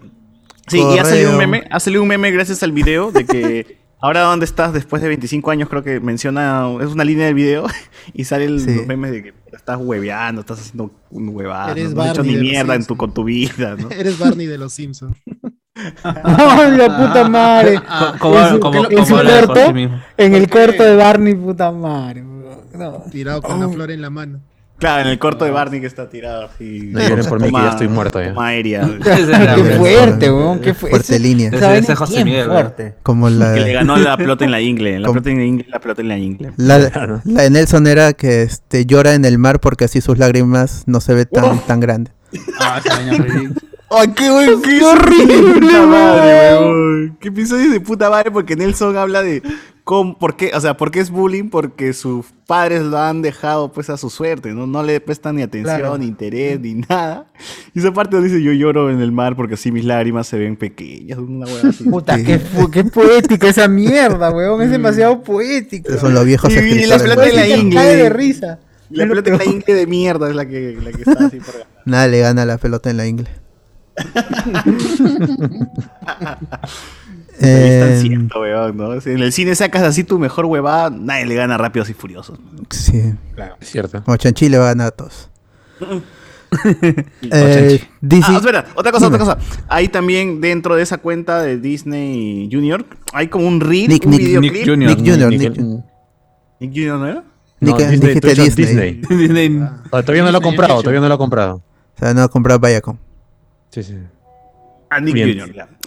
Sí, y ha salido un Correo. meme, ha salido un meme gracias al video de que ahora dónde estás después de 25 años, creo que menciona, es una línea del video y salen Sí. los memes de que estás hueveando, estás haciendo un huevado, Eres no has hecho ni mierda en tu, con tu vida, ¿no? Eres Barney de los Simpsons. ¡Ay, la puta madre! Como- en su, como- en su en el corto de Barney, puta madre. No. Tirado con la flor en la mano. Claro, en el corto de Barney que está tirado así. No lloren por mí, que ya estoy muerto ya. Toma aérea. Qué fuerte, weón. Qué fu- Fuerte ese- línea. esa Ese- ese es José Miguel, fuerte. Como la que le ganó la pelota en la ingle. La pelota en la ingle, la pelota en la ingle. la, la de Nelson era que este llora en el mar porque así sus lágrimas no se ve tan tan grande. Ah. ¡Ay, qué, buen- qué horrible! Puta madre, weón. ¿Qué episodio de puta madre? Porque Nelson habla de cómo, por qué, o sea, por qué es bullying, porque sus padres lo han dejado pues a su suerte, ¿no? No le prestan ni atención, Claro. ni interés, ni nada. Y esa parte donde dice yo lloro en el mar porque así mis lágrimas se ven pequeñas, una hueá así. Puta, qué, poética esa mierda, weón. Es demasiado poética. Son los viejos Y- y la pelota en la ingle. cae de risa. Y la pelota en la ingle de mierda es la que, la que está así por ganar. Nada le gana la pelota en la ingle. Ahí Eh. Si en el cine sacas así tu mejor huevada, nadie le gana rápidos y furiosos. sí. Claro, es cierto. Como Chanchi le va a ganar a todos. Eh, Ah, espera, otra cosa, Dime. otra cosa. Hay también dentro de esa cuenta de Disney Junior, hay como un reel, Nick, un Nick, videoclip. Nick Junior. Nick Junior. Nick- Nick, Nick Junior, ¿no era? No, Nick- Disney, dijiste dices Disney. Disney- Ah, Todavía no lo ha comprado, todavía no lo ha comprado. O sea, no ha comprado Viacom. Sí, sí. Ah, Nick Bien.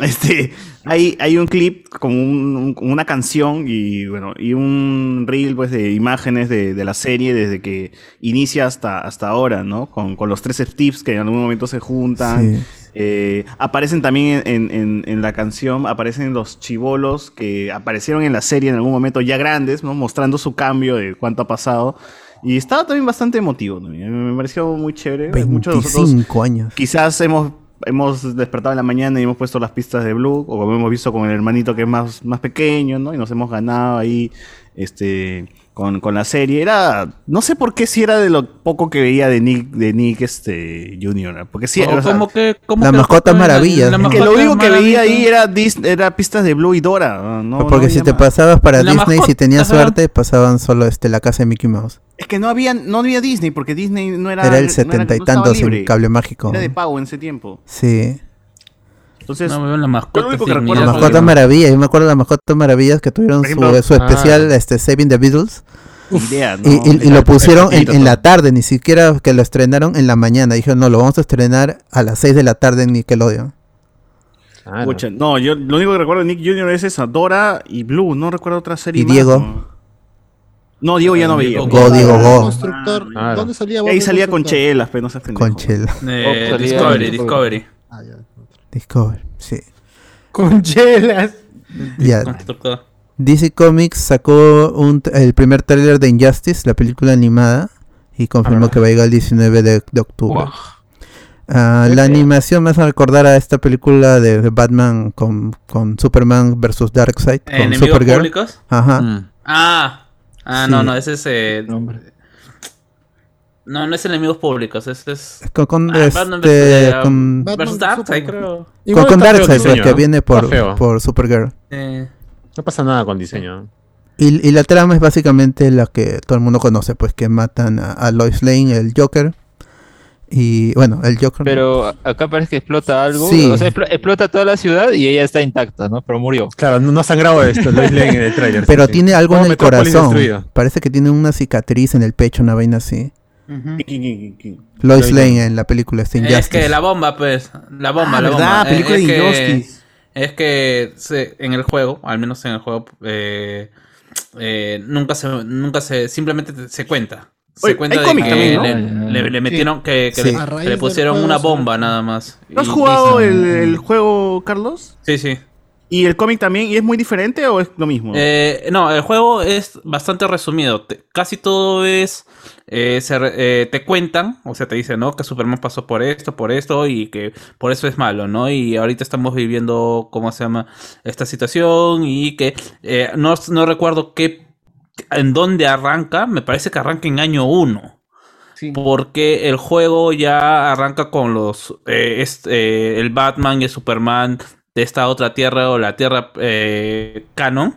Este, hay, hay un clip con un- un- con una canción y bueno, y un reel pues de imágenes de, de la serie desde que inicia hasta, hasta ahora, ¿no? Con, con los tres tips que en algún momento se juntan. Sí. Eh, aparecen también en, en- en la canción, aparecen los chivolos que aparecieron en la serie en algún momento ya grandes, ¿no? Mostrando su cambio de cuánto ha pasado. Y estaba también bastante emotivo. ¿no? Me pareció muy chévere. Muchos de nosotros 25 años. quizás hemos, hemos despertado en la mañana y hemos puesto las pistas de Blue, o como hemos visto con el hermanito que es más, más pequeño, ¿no? Y nos hemos ganado ahí este, con, con la serie. Era, no sé por qué si era de lo poco que veía de Nick, de Nick este, Junior, porque sí, O o sea, como que, como La que mascota la- maravilla. la que lo único que veía ahí era, Dis- era pistas de Blue y Dora. No, Porque no si te más. pasabas para La Disney, si tenías ajá. suerte, pasaban solo este la casa de Mickey Mouse. Es que no había, no había Disney, porque Disney no era. Era el setenta y no tantos en cable mágico. Era de pago en ese tiempo. Sí. Entonces, No, me veo la mascota. Lo único que La mascota maravilla. Yo me acuerdo de las mascotas maravillas que tuvieron su, especial ah. este Saving the Beatles. idea, ¿no? Y, y- y lo pusieron en, la tarde, ni siquiera que lo estrenaron en la mañana. Dijeron, no, lo vamos a estrenar a las 6 de la tarde en Nickelodeon. Ah, no. Pucha, no, yo lo único que recuerdo de Nick Jr. es esa, Dora y Blue, no recuerdo otra serie ¿Y más, Diego? ¿no? No, Diego ya no veía. Go, Diego, go. Constructor. Claro. ¿Dónde salía ahí salía con chelas, pero no se. Con Chela. Eh, Oh, Discovery, Discovery. Ah, ya. Discover, sí. Con chelas. Ya. Constructor. DC Comics sacó un, el primer tráiler de Injustice, la película animada, y confirmó Ah. que va a llegar el 19 de, de octubre. Ah, la animación me hace recordar a esta película de, de Batman con, con Superman versus Darkseid, con ¿Enemigos Supergirl. públicos? Ajá. Mm. Ah. Ah, Sí. no, no, ese es. eh, Nombre. No, no es enemigos públicos, es... es... Con, con, Ah, este, eh, con, versus Darkseid, creo. con, con Darkseid, diseño, que viene por, Está feo. por Supergirl. Eh, No pasa nada con diseño. Y, y la trama es básicamente la que todo el mundo conoce, pues que matan a, a Lois Lane, el Joker. Y bueno, el Joker. Pero acá parece que explota algo. Sí. O sea, explo- explota toda la ciudad y ella está intacta, ¿no? Pero murió. Claro, no, no ha sangrado esto, Lois Lane en el trailer. Pero tiene algo en el corazón. Destruido. Parece que tiene una cicatriz en el pecho, una vaina así. ¿Quién, quién, quién, quién? Lois Lane en la película está es que la bomba, pues, la bomba, Ah, la ¿verdad? bomba. Eh, Película es de que- Injustice. Es que se- en el juego, al menos en el juego, eh, eh, nunca se, nunca se, simplemente te- se cuenta. Se Oye, cuenta de cómic que también, ¿no? le, le- le metieron, que, que Sí. le- que pusieron una bomba nada más. ¿No has Y- jugado y- el, el juego, Carlos? Sí, sí. ¿Y el cómic también? ¿Y es muy diferente o es lo mismo? Eh, no, el juego es bastante resumido. Te- casi todo es. eh, se eh, te cuentan, o sea, te dicen, ¿no? Que Superman pasó por esto, por esto, y que por eso es malo, ¿no? Y ahorita estamos viviendo, ¿cómo se llama? Esta situación, y que eh, no, no recuerdo qué. En dónde arranca, me parece que arranca en año 1. Porque el juego ya arranca con los. eh, es- eh, el Batman y el Superman de esta otra tierra o la tierra eh, canon.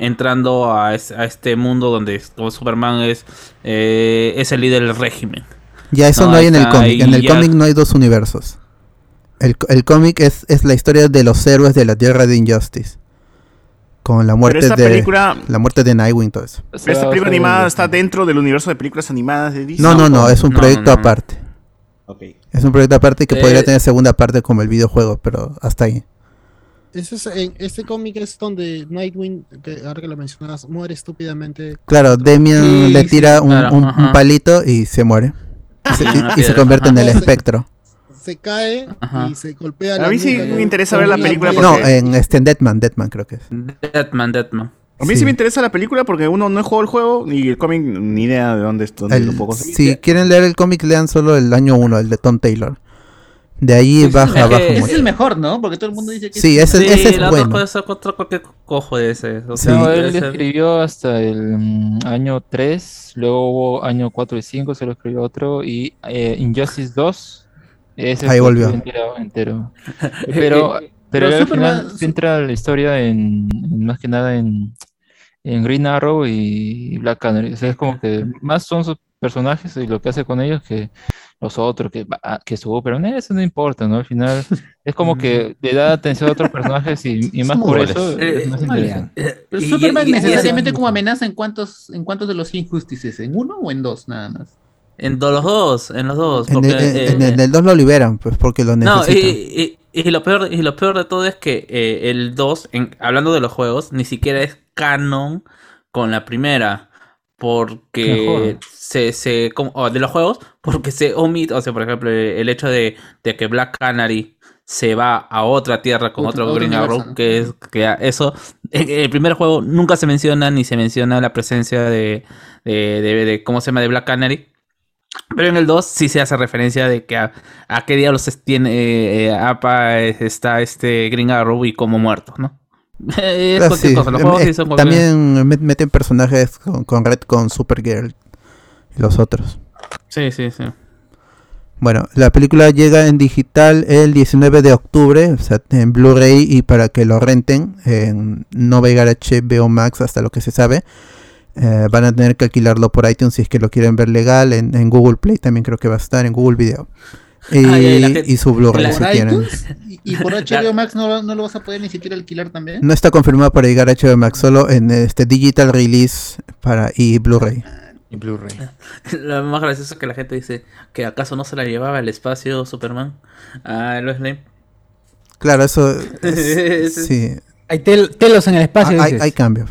Entrando a, es- a este mundo donde como Superman es, eh, es el líder del régimen. Ya eso no, No, hay en el cómic. En el ya- cómic no hay dos universos. El, el cómic es, es la historia de los héroes de la Tierra de Injustice. Con la muerte esta de película- la muerte de Nightwing todo eso. ¿Pero esta película animada está dentro del universo de películas animadas de Disney? No, no, no, es un No, proyecto no, no. aparte. Es un proyecto aparte que Eh, podría tener segunda parte como el videojuego, pero hasta ahí. Ese es, en, este cómic es donde Nightwing, que ahora que lo mencionas, muere estúpidamente. Claro, Demian Sí, le sí, tira un, claro, un- un ajá. palito y se muere. Y se, y- y convierte en el espectro. Se cae Ajá. y se golpea A la mí sí me interesa ver la película piedra. No, porque- en este en Deadman, Deadman creo que es. Deadman, Deadman. A mí sí. Sí. me interesa la película porque uno no jugado el juego ni el cómic, ni idea de dónde, dónde El- lo puedo conseguir. si quieren leer el cómic, lean solo el año 1, el de Tom Taylor. De ahí Sí, sí, baja, es baja Ese mucho. es el mejor, ¿no? Porque todo el mundo dice que Sí, ese, Sí, ese es la bueno. puede ser otro cualquier cojo de ese. O Sí. sea, No, él ese- escribió hasta el mm, año 3, luego hubo año 4 y 5, se lo escribió otro, y eh, Injustice 2, ese Ahí volvió. entero. entero. Pero, pero Pero al final centra la historia en, en más que nada en, en Green Arrow y Black Canary. O sea, es como que más son sus personajes y lo que hace con ellos que los otros, que, ah, que Superman, eso no importa, ¿no? Al final es como que le da atención a otros personajes y, y más por eso Eh, es más eh, interesante. Pero Y- Superman y- necesariamente como amenaza en cuántos, en cuántos de los injusticias, ¿en uno o en dos nada más? En los dos, en los dos. En porque, en- eh, en el 2 lo liberan, pues porque lo No, y, necesitan. y- y lo peor, y lo peor de todo es que eh, el 2, en- hablando de los juegos, ni siquiera es canon con la primera. Porque se, se como- de los juegos, porque se omite, o sea, por ejemplo, el hecho de, de que Black Canary se va a otra tierra con Otro- otro, Green Arrow, ¿no? que es que eso, en el primer juego nunca se menciona ni se menciona la presencia de, de, de- de- ¿cómo se llama? de Black Canary. Pero en el 2 sí se hace referencia de que a, a qué diablos tiene eh, eh, APA está este Green Arrow y como muerto, ¿no? es Ah, cualquier sí, cosa, los juegos sí son cualquier- También met- meten personajes con, con Red, con Supergirl y los otros. Sí, sí, sí. Bueno, la película llega en digital el 19 de octubre, o sea, en Blu-ray y para que lo renten, en- no va a llegar a HBO Max hasta lo que se sabe. Eh, van a tener que alquilarlo por iTunes si es que lo quieren ver legal. En, en Google Play también creo que va a estar, en Google Video. Y, Ah, ya, y su Blu-ray la- si ¿Por quieren. ¿Y, y por HBO Max no, lo- no lo vas a poder ni siquiera alquilar también? No está confirmado para llegar a HBO Max, solo en este digital release para y Blu-ray. Y Blu-ray. Lo más gracioso es que la gente dice que acaso no se la llevaba al espacio Superman a Lois Lane. Claro, eso es- sí. Hay tel- telos en el espacio. Ah, hay cambios.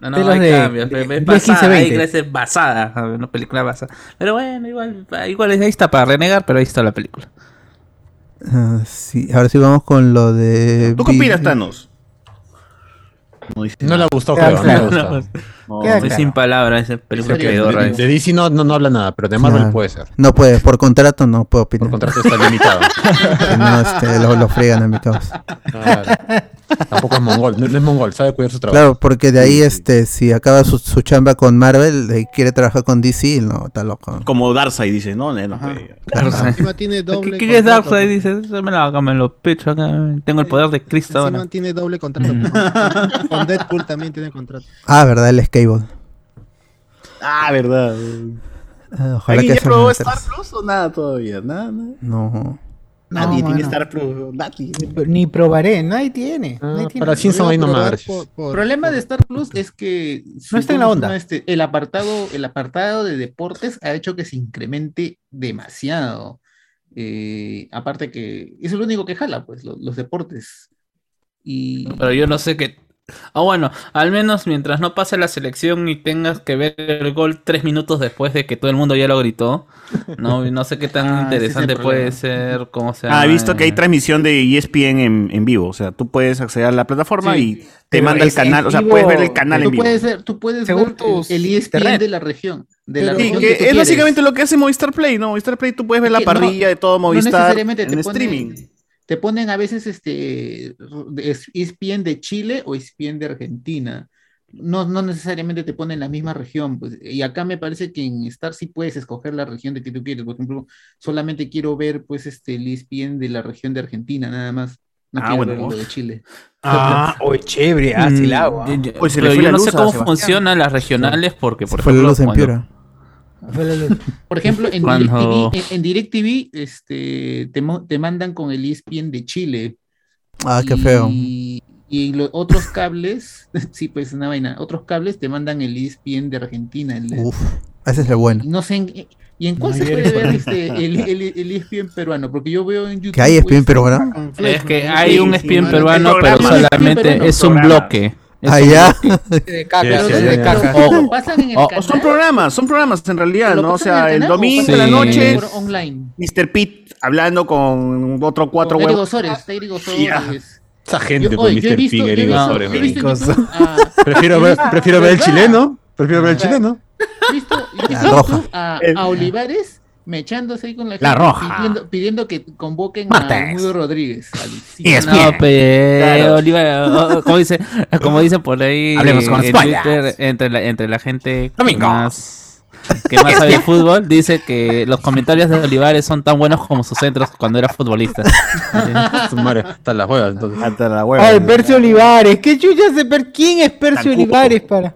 No, no, Telos hay de- cambios. de- Es de basada, 15-20. hay clases basada, a ver, una película basada. Pero bueno, igual, igual ahí está para renegar, pero ahí está la película. Ah, sí, ahora sí vamos con lo de. ¿Tú qué opinas, Thanos? No, dice No le creo. No claro. le No. No, Estoy claro. sin palabras, esa película quedó De, de DC no, no, no habla nada, pero de Marvel Claro. puede ser. No puede, por contrato no puedo Por opinar. contrato está limitado. No, este, lo, lo fregan a mi causa. Claro. Tampoco es mongol, no, no es mongol, sabe cuidar su trabajo. Claro, porque de ahí, este, si acaba su, su chamba con Marvel, ahí quiere trabajar con DC, no, está loco. Como Darkseid dice, no, no. Encima tiene doble ¿Qué, qué es Darkseid? Dice, "Eso me la me lo pecho acá. Tengo el poder de Cristo ahora. tiene doble contrato. con- con Deadpool también tiene contrato. Ah, verdad, el Cable. Ah, verdad. Ah, ojalá ¿Alguien que ya probó Star. Plus o nada todavía? Nada, nada. No. Nadie No, tiene. Star Plus. Nadie. Ni probaré, nadie tiene. nadie tiene. para Simpson ahí nomás. El problema de Star Plus es que No está en la ¿cómo se onda. este? el apartado, el apartado de deportes ha hecho que se incremente demasiado. Eh, aparte que es lo único que jala, pues, lo- los deportes. Y Pero yo no sé qué. Ah, bueno, al menos mientras no pase la selección y tengas que ver el gol tres minutos después de que todo el mundo ya lo gritó, no, no sé qué tan Ah, interesante problema. puede ser, cómo se Ah, he visto que hay transmisión de ESPN en, en vivo. O sea, tú puedes acceder a la plataforma Sí, y te manda el canal. O sea, puedes ver el canal en vivo. puedes ver, tú puedes Según ver el, ESPN internet. de la región. De la Sí, que tú es quieres. básicamente lo que hace Movistar Play, ¿no? Movistar Play tú puedes ver la que no- parrilla de todo no Movistar necesariamente en te ponen- streaming. Te ponen a veces este ESPN de Chile o ESPN de Argentina. No, no necesariamente te ponen la misma región. Pues, y acá me parece que en Star sí puedes escoger la región de que tú quieres. Por ejemplo, solamente quiero ver pues este el ESPN de la región de Argentina, nada más. No Ah, quiero bueno. de Chile. Ah, oye, chévere, ah, sí la hago. ah. Mm, yo- Oye, se le pero yo no sé cómo Sebastián. funcionan las regionales porque, por Fue la ejemplo, cuando- Piura. Fue la luz. Por ejemplo, en Cuando- DirecTV, en, en DirecTV, este, te, te mandan con el ESPN de Chile. Ah, qué feo. Y, y los otros cables, sí, pues una vaina, otros cables te mandan el ESPN de Argentina. el Uf, ese es el bueno. no sé en, y en cuál No, se puede ver este, el, el, el ESPN peruano, porque yo veo en YouTube. ¿Que hay ESPN pues, peruano? Es que hay un sí, peruano, pero ESPN solamente es un programa. bloque. Es Ah, un ya. bloque. De caca, Pero Sí, lo- sí, pero sí. lo O- pasan en el o- o canal, Son programas, son programas en realidad, ¿no? O sea, el domingo la noche. Mr. Pete hablando con otro cuatro Con huevos. Sores. Sores. Esa gente Yo- con oye, yo he Mr. visto- Pig, yo he Eric visto- Osores, yo he visto en weón. YouTube a- Prefiero ver, visto- prefiero ver el chileno. Prefiero ver el chileno. Visto, yo he visto a Olivares mechándose ahí con la, La gente, roja. Pidiendo, pidiendo que convoquen Martes. a Mudo Rodríguez. Alucina. ESPN. No, pe, Claro. Oliver, o- o- como dice, como dicen por ahí Hablemos con en. Twitter, entre la, entre la gente que Domingo. más, que más sabe de fútbol, dice que los comentarios de Olivares son tan buenos como sus centros cuando era futbolista. Están las huevas. Entonces. Hasta la hueva. Ay, Percio Olivares. ¿Qué chucha se per... ¿Quién es Percio. Olivares para?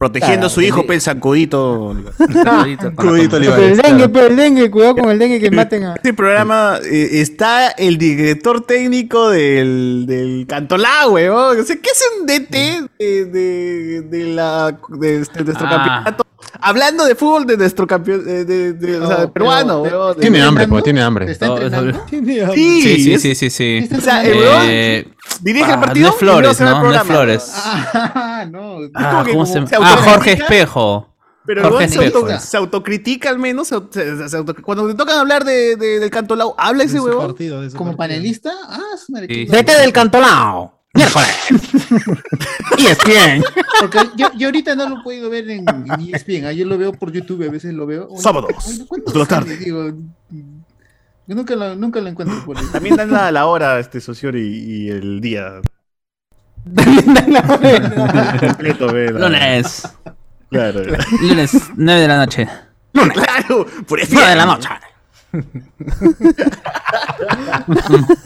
Protegiendo a su hijo, sí. pe, el zancudito. Saludito con la Crudito com- Pero Olivares. el dengue, claro. pero el dengue, cuidado con el dengue que maten a. Este programa eh, está el director técnico del, del Cantolá, weón. O sea, ¿qué hace un DT de, de, de la, de, este- de nuestro Ah. campeonato? Hablando de fútbol de nuestro campeón, de, de- de- o sea, No, peruano, pero- weón. Tiene hambre, pues, tiene ¿Te hambre. No, eso- entrenando? Sí, Sí, sí, es- sí, sí, sí. ¿Está O sea, el Eh, dirige el ah, partido. no es Flores, ¿no? No es. Flores. Ah, no. Ah, como que ¿cómo como se- se Ah, autocritica. Jorge Espejo. Pero Jorge luego se, auto- Espejo. se autocritica al menos. se se- se auto- cuando te tocan hablar de, de- del Cantolao, habla ese De huevón. de Como partido. panelista, ah, Sí. qué Vete del cantolao. Miércoles. ESPN. Porque yo, yo ahorita no lo he podido ver en, en ESPN, ah, yo lo veo por YouTube, a veces lo veo. Oye, Sábados, oye, ¿cuándo dos de la tarde. Digo, yo nunca lo, nunca lo encuentro por ahí. También dan la, la hora, este socio, y, y el día. completo, ve, la- Lunes. Claro. Lunes, 9 de la noche. Claro, por eso. 9 de la noche.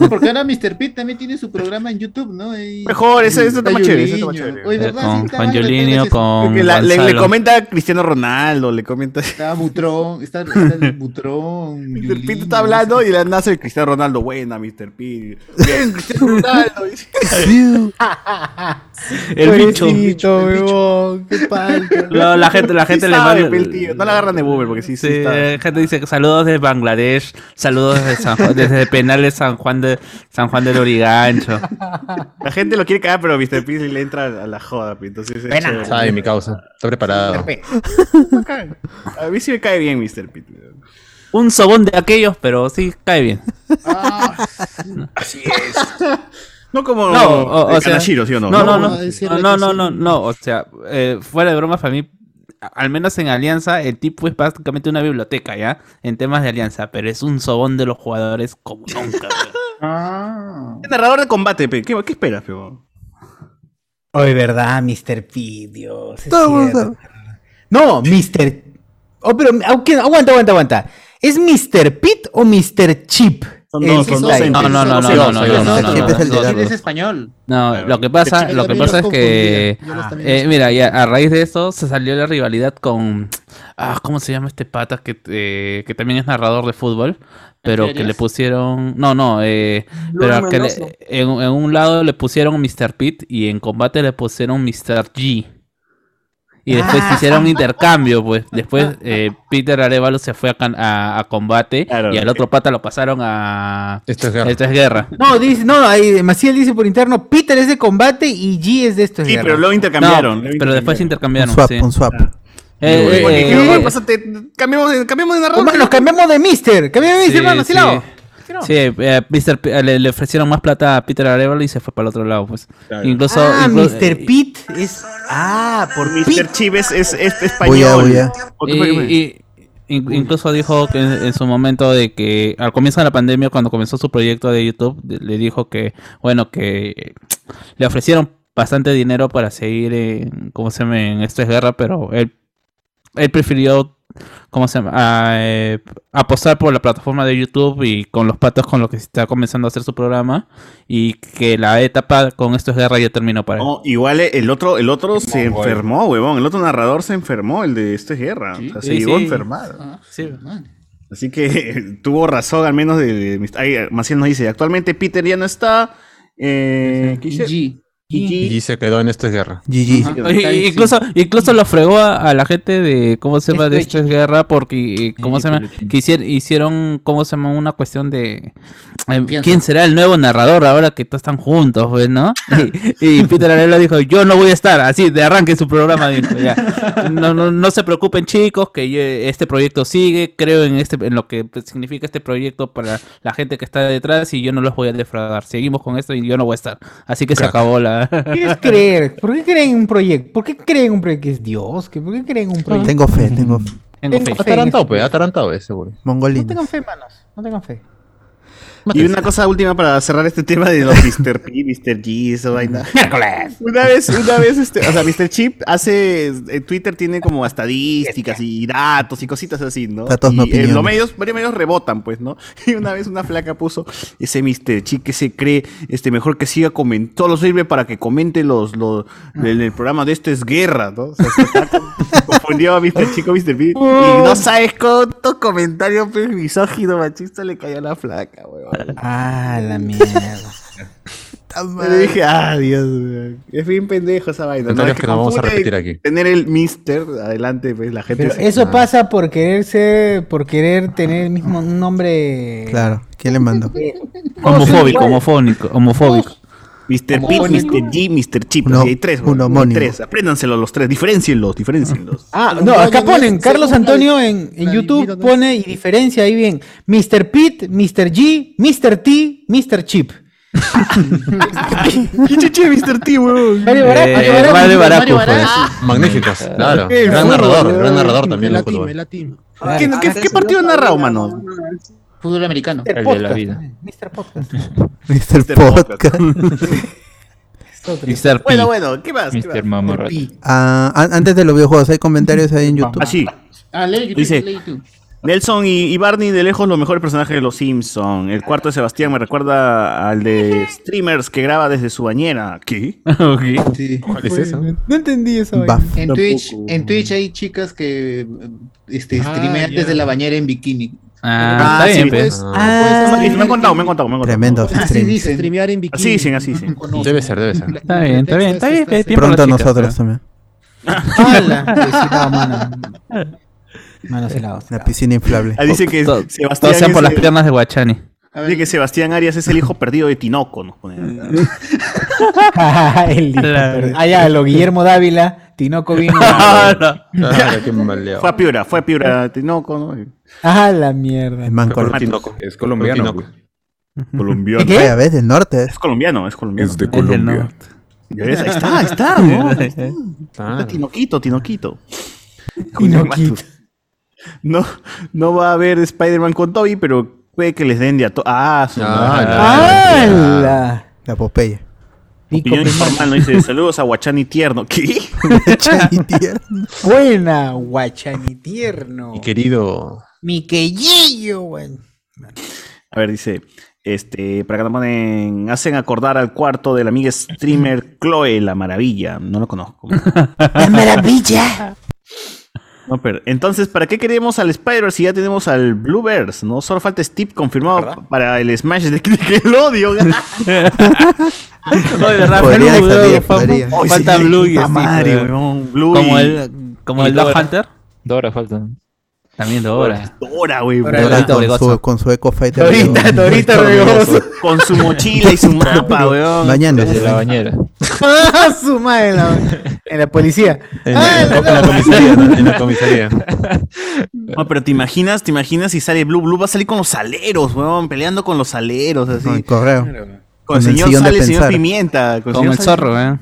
Porque ahora Mr. Pete también tiene su programa en YouTube, ¿no? Y- Mejor, ese- está más chévere, ese. Oye, ¿verdad? Sí, Con Yolinio, con la- le, comenta a Cristiano Ronaldo, le comenta. Está Butrón, está, está el Butrón. Mr. Pete Yuliño, está hablando y le nace el Cristiano Ronaldo. Buena, Mr. Pete. Bien, Cristiano Ronaldo. El bicho. Pobrecito, weón. Qué palta. No, la gente, la Sí gente le sabe, manda. pe, el tío. No la agarran de boomer porque sí, sí, Sí, está. eh, gente dice que saludos de Bangladesh, saludos desde, San Juan- desde penales San Juan de San Juan del Origancho. La gente lo quiere cagar, pero Mr. Pete le entra a la joda. pe, Entonces, es. Sabe mi causa. Está preparado. A mí sí me cae bien Mr. Pete. Un sobón de aquellos, pero sí cae bien. Así es. No como No, o, o el sea, Kanashiro, ¿sí o no? no, no, No, no, no, no, no, no, o sea, eh, fuera de bromas para mí, al menos en Alianza, el tipo es básicamente una biblioteca, ¿ya? En temas de Alianza, pero es un sobón de los jugadores como nunca. Ah. Es narrador de combate, pe. ¿Qué, qué esperas, pe? Oye, verdad, Mr. P, Dios. es Todo el mundo cierto. No, Mr. Oh, pero aunque- aguanta, aguanta, aguanta. ¿Es Mr. Pete o Mr. Chip? Son dos, son dos. No, no, no, no, no, no, no, no, no, es español. No, lo que pasa, lo que pasa es que, eh, los mira, ya a raíz de eso se salió la rivalidad con, ah, ¿cómo se llama este pata que, eh, que también es narrador de fútbol, pero que le pusieron, no, no, eh, pero que le- en, en un lado le pusieron Mr. Pete y en combate le pusieron Mr. G. Y después Ah. hicieron un intercambio, pues. Después eh, Peter Arevalo se fue a, can- a- a combate Claro. y al otro pata lo pasaron a... Esto es guerra. Esto es guerra. No, dice, no, ahí Maciel dice por interno, Peter es de combate y G es de esto. es Sí, guerra. pero luego intercambiaron. No, pero después intercambiaron. Un swap, sí. un swap. Eh, Oye, eh, ¿qué- eh, oye, pásate, cambiemos de, cambiemos de narrador. Hermano, nos cambiamos de Mister. Cambiamos de Mister, hermano, así sí. Sí, eh, Mr. P- le, le ofrecieron más plata a Peter Arevalo y se fue para el otro lado, pues. Claro. Incluso, Ah, Mr. eh, Pete es. Ah, por Mr. Pete. Chip es, es, español. bulla. ¿O qué fue que fue? Y, y- in- incluso dijo que en, en su momento de que al comienzo de la pandemia, cuando comenzó su proyecto de YouTube, le dijo que, bueno, que le ofrecieron bastante dinero para seguir en, ¿cómo se llama? En Esto es Guerra, pero él, él prefirió, ¿cómo se llama? A, eh, apostar por la plataforma de YouTube y con los patos con los que está comenzando a hacer su programa y que la etapa con Esto es Guerra ya terminó para él. No, igual el otro, el otro se enfermó, huevón. El otro narrador se enfermó, el de Esto es Guerra. O sea, se Sí, llegó a sí. enfermar. Ah, Sí. man. Así que tuvo razón, al menos de. de- ahí, Maciel nos dice: actualmente Peter ya no está. Eh, ¿qué dice? G. Gigi. Y se quedó en esto es guerra. GG. Incluso, incluso lo fregó a, a la gente de, ¿cómo se llama? De Esto esto es guerra, porque, eh, ¿cómo se llama? Peluchín. Que hicier- hicieron, ¿cómo se llama? Una cuestión de, eh, Confianza. ¿quién será el nuevo narrador ahora que todos están juntos, pues, no? Y, y Peter Arevalo dijo, yo no voy a estar, así, de arranque su programa, dijo, ya. No, no, no se preocupen, chicos, que yo- este proyecto sigue, creo en este, en lo que significa este proyecto para la gente que está detrás y yo no los voy a defraudar. Seguimos con esto y yo no voy a estar. Así que se acabó la... ¿Qué es creer? ¿Por qué creen en un proyecto? ¿Por qué creen en un proyecto que es Dios? ¿Que ¿Por qué creen en un proyecto? Tengo fe, tengo fe. Tengo fe. Tengo fe. Atarantado, pues, atarantado es seguro. No Mongolino. tengan fe, manos. No tengan fe. Y una cosa última para cerrar este tema de los Mr. P, Mr. G, esa vaina. Miércoles. Una vez, una vez, este, o sea, Mr. Chip hace, en Twitter tiene como estadísticas y datos y cositas así, ¿no? Datos, y no eh, opiniones. los medios, varios medios rebotan, pues, ¿no? Y una vez una flaca puso ese Mr. Chip que se cree, este, mejor que siga comentando, solo sirve para que comente los, los, el, el programa de esto es guerra, ¿no? O sea, se está con- confundió a Mr. Chico, Mr. P, y no sabes cuántos comentarios pues, misógino, machista le cayó a la flaca, weón. Ah, la mierda. Le dije, ah, Dios, weón. es bien pendejo esa vaina. Es que vamos a repetir aquí. Tener el mister adelante, pues la gente. Pero se- eso pasa por querer ser, por querer tener el mismo nombre. Claro, ¿quién le mandó? Homofóbico, homofónico, homofóbico. Mr. Pete, Mr. G, Mr. Chip. Uno- hay tres, un weón, hay homónimo. tres. Apréndanselos los tres, diferencienlos, diferencienlos. Ah, no, acá ponen, Carlos la- Antonio en, en la YouTube pone y diferencia ahí bien. Mr. Pete, Mr. G, Mr. T, Mr. Chip. ¿Qué chiche Mr. T, weón? Mario Eh, Mario pues. Magníficos, claro. Gran narrador, gran narrador también. El latino. ¿Qué, partido ha narrado, mano? Fútbol americano. El de la vida. Mr. Podcast. Mr. Podcast. Podcast. Mr. P. Bueno, bueno, ¿qué más? ¿Qué Mr. más? Mamarrat. Ah, an- antes de los videojuegos, hay comentarios ahí en YouTube. Así. Ah, lee YouTube, Dice- lee YouTube. Nelson y, y Barney de lejos los mejores personajes de los Simpsons. El cuarto de Sebastián me recuerda al de streamers que graba desde su bañera. ¿Qué? Ok. Sí. ¿Cuál es eso? No entendí eso. En. Twitch, en Twitch hay chicas que este, Ah, streamean ya. desde la bañera en bikini. Ah, Ah, está sí, bien, pues. pues. Ah, Sí, me han contado, me han contado, me han contado. Tremendo. Así stream. dicen. Streamear en bikini. Así dicen, así dicen. Debe ser, debe ser. Está bien, está bien, está bien. Pronto nosotros también. ¡Hala! Desilado, mano. Mano, helado. La piscina inflable. Ah, dice que Sebastián Todos sean por las piernas de Guachani. Dice que Sebastián Arias es el hijo perdido de Tinoco, nos ponen acá. El hijo, pero- Ah, ya, lo Guillermo Dávila, Tinoco vino. Claro, qué maleado. Fue a Piura, fue a Piura, Tinoco, ¿no? Ah, la mierda. El man con Tinoco. Es colombiano. Tinoco. Colombiano. ¿Qué? Vaya, ¿ves? Del norte. Es colombiano, es colombiano. Es de Es del Colombia. norte. Ya ves, Ahí está, ahí está, ¿no? Está. Ah. Tinoquito, Tinoquito. Tinoquito. No, no va a haber Spider-Man con Toby, pero puede que les den de a to Ah, su Ah, madre. la-. La Popeye. Opinión informal, ¿no? Dice, saludos a Guachani Tierno. ¿Qué? Buena, guachani tierno. Mi querido. Mi querillo, güey. A ver, dice, este, para que nos ponen, hacen acordar al cuarto de la amiga streamer Chloe, la maravilla. No lo conozco. ¡La maravilla! No, pero, entonces, ¿para qué queremos al Spider si ya tenemos al Blueverse? No, solo falta Steve confirmado para el Smash de Nickelodeon. No, de verdad, Podría, Blue, podría, Falta sí, Blue y madre, weón. Blue Como el, como el Dora. Hunter. Dora falta. También Dora. Dora, güey. Con, su, con su Eco Fighter. Dorita, weón. Dorita. Con su mochila y su mapa, weón. Bañándose. La bañera. Ah, su madre en la, en la policía. En, Ah, en- la- en la comisaría, ¿no? En la comisaría. No, pero te imaginas, te imaginas si sale Blue. Blue va a salir con los aleros, weón, peleando con los aleros, así. Con el correo. Con el señor sale el señor. Pimienta. con Como el zorro, ¿eh?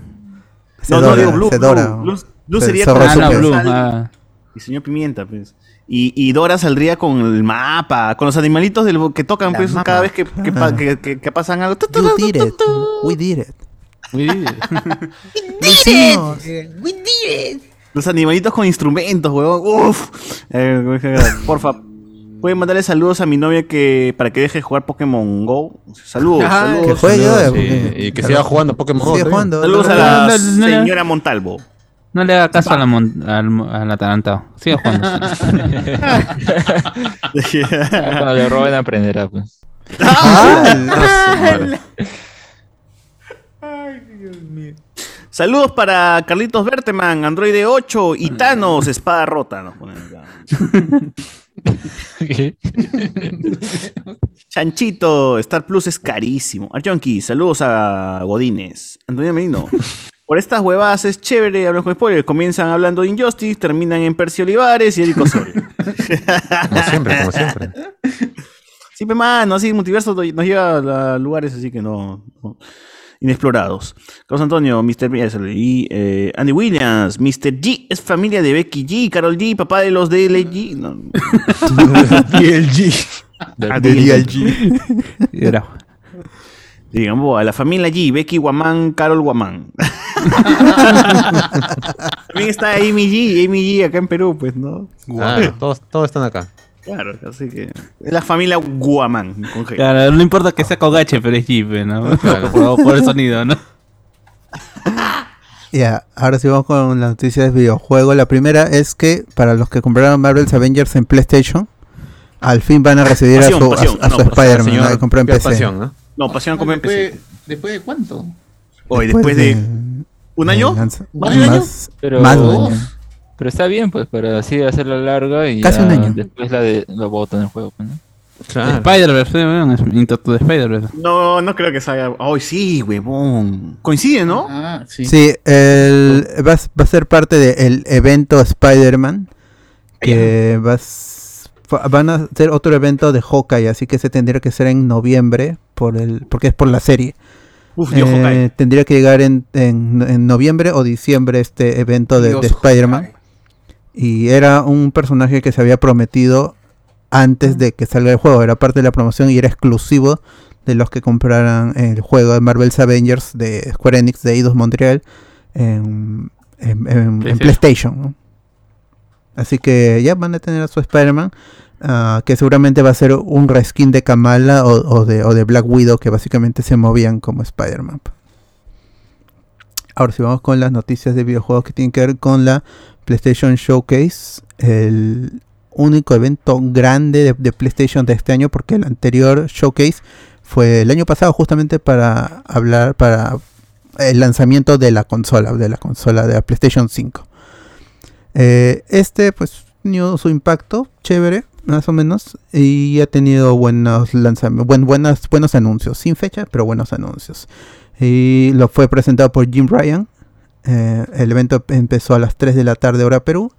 No, no, digo Blue. Cedora. Blue, Blue, Blue sería zorro con Ah, no. Blue. ah. Y señor Pimienta, pues. Y, y Dora saldría con el mapa, con los animalitos del, que tocan, pues, cada vez que, que, Ah. que- que- que pasan algo. Tu, tu, You tu, did it. We did it. We did it. Lo hicimos. We did it. Los animalitos con instrumentos, huevón. Uf. Eh, porfa, pueden mandarle saludos a mi novia que para que deje de jugar Pokémon Go. Saludos, Ah, saludos. Que juegue. saludos. eh, Sí, y que siga jugando Pokémon Go. Jugando. Saludos a la no, no, no. señora Montalvo. No le haga caso a la mon- al, al atarantado. Sigue jugando. Cuando le roben aprenderá, pues. Ah, Saludos para Carlitos Berteman, Android 8 y Thanos, espada rota. Nos ponen acá. Chanchito, Star Plus es carísimo. Archonki, saludos a Godines. Antonio Merino. Por estas huevadas es chévere, hablan con spoilers. Comienzan hablando de Injustice, terminan en Percy Olivares y Eric Osorio. Como siempre, como siempre. Siempre mano, así multiverso nos lleva a lugares así que no, no- inexplorados. Carlos Antonio, Mr. B, y eh, Andy Williams, Mr. G es familia de Becky G, Carol G, papá de los DLG. No. DLG. Ah, De DLG. Y era- Digamos, a la familia G, Becky Guamán, Carol Guamán. También está Amy G, Amy G acá en Perú, pues, ¿no? Ah, todos, todos están acá. Claro, así que es la familia Guamán con G. Claro, no importa que sea con H, pero es Jeep, ¿no? Claro. Por, por el sonido, ¿no? Ya, ahora sí vamos con las noticias de videojuegos. La primera es que para los que compraron Marvel's Avengers en PlayStation, al fin van a recibir Pasión, a su, a- pasión, a su no, Spider-Man, ¿no? que compró en PC. Pasión, ¿no? No, Pasión como después, empecé. ¿Después de cuánto? Hoy, después de un año, lanza- ¿Más de un año? más- Pero, más de un año. Pero está bien, pues, para así hacerla larga y Casi ya un año. después la de lo botan en el juego, pues, ¿no? Claro. Spider-Verse, weón, es Into the Spider-Verse. No, no creo que salga. Ay, sí, huevón. Coincide, ¿no? Ah, sí. Sí, el- va, a- va a ser parte del evento Spider-Man. Que va a s- fa- van a hacer otro evento de Hawkeye, así que se tendría que ser en noviembre, por el porque es por la serie. Uf, Dios, Eh, tendría que llegar en, en- en noviembre o diciembre este evento de, de Spider-Man. Y era un personaje que se había prometido antes de que salga el juego. Era parte de la promoción y era exclusivo de los que compraran el juego de Marvel's Avengers de Square Enix de Eidos Montreal en, en- en- en PlayStation. Así que ya van a tener a su Spider-Man. ah, que seguramente va a ser un reskin de Kamala o, o de, o de Black Widow que básicamente se movían como Spider-Man. Ahora si vamos con las noticias de videojuegos que tienen que ver con la PlayStation Showcase, el único evento grande de, PlayStation de este año, porque el anterior Showcase fue el año pasado justamente para hablar, para el lanzamiento de la consola, de la consola de la PlayStation 5. Eh, este pues tenido su impacto, chévere, más o menos, y ha tenido buenos lanzamientos, buen, buenas, buenos anuncios, sin fecha, pero buenos anuncios. Y lo fue presentado por Jim Ryan. Eh, el evento empezó a las 3 de la tarde hora Perú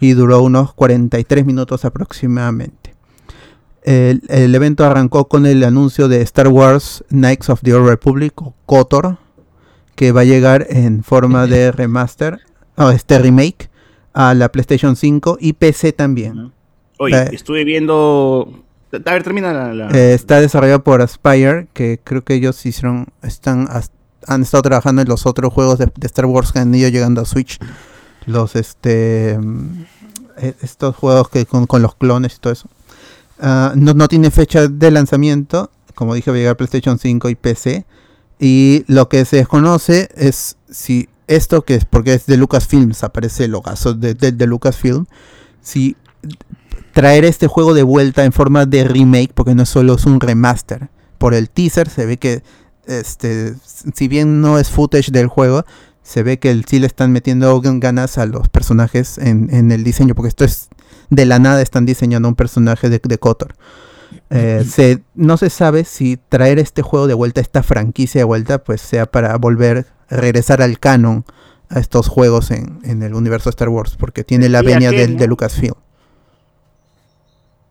y duró unos 43 minutos aproximadamente. El, el evento arrancó con el anuncio de Star Wars Knights of the Old Republic o KOTOR, que va a llegar en forma de remaster, o este remake, a la PlayStation 5 y PC también. Oye, Eh, estuve viendo. A ver, termina la. la- Eh, está desarrollado por Aspire, que creo que ellos hicieron, están as- han estado trabajando en los otros juegos de, Star Wars que han ido llegando a Switch. Los este mm, e- estos juegos que con, con los clones y todo eso. Ah, no, no tiene fecha de lanzamiento. Como dije, va a llegar PlayStation 5 y PC. Y lo que se desconoce es si esto que es, porque es de Lucasfilms, aparece el logazo de, de, de Lucasfilm, si traer este juego de vuelta en forma de remake, porque no solo es un remaster. Por el teaser se ve que, este, si bien no es footage del juego, se ve que el- sí le están metiendo gan- ganas a los personajes en, en el diseño, porque esto es de la nada están diseñando un personaje de, de Kotor. Eh, se, no se sabe si traer este juego de vuelta, esta franquicia de vuelta, pues sea para volver, regresar al canon a estos juegos en, en el universo Star Wars, porque tiene la venia del, ¿no? de Lucasfilm.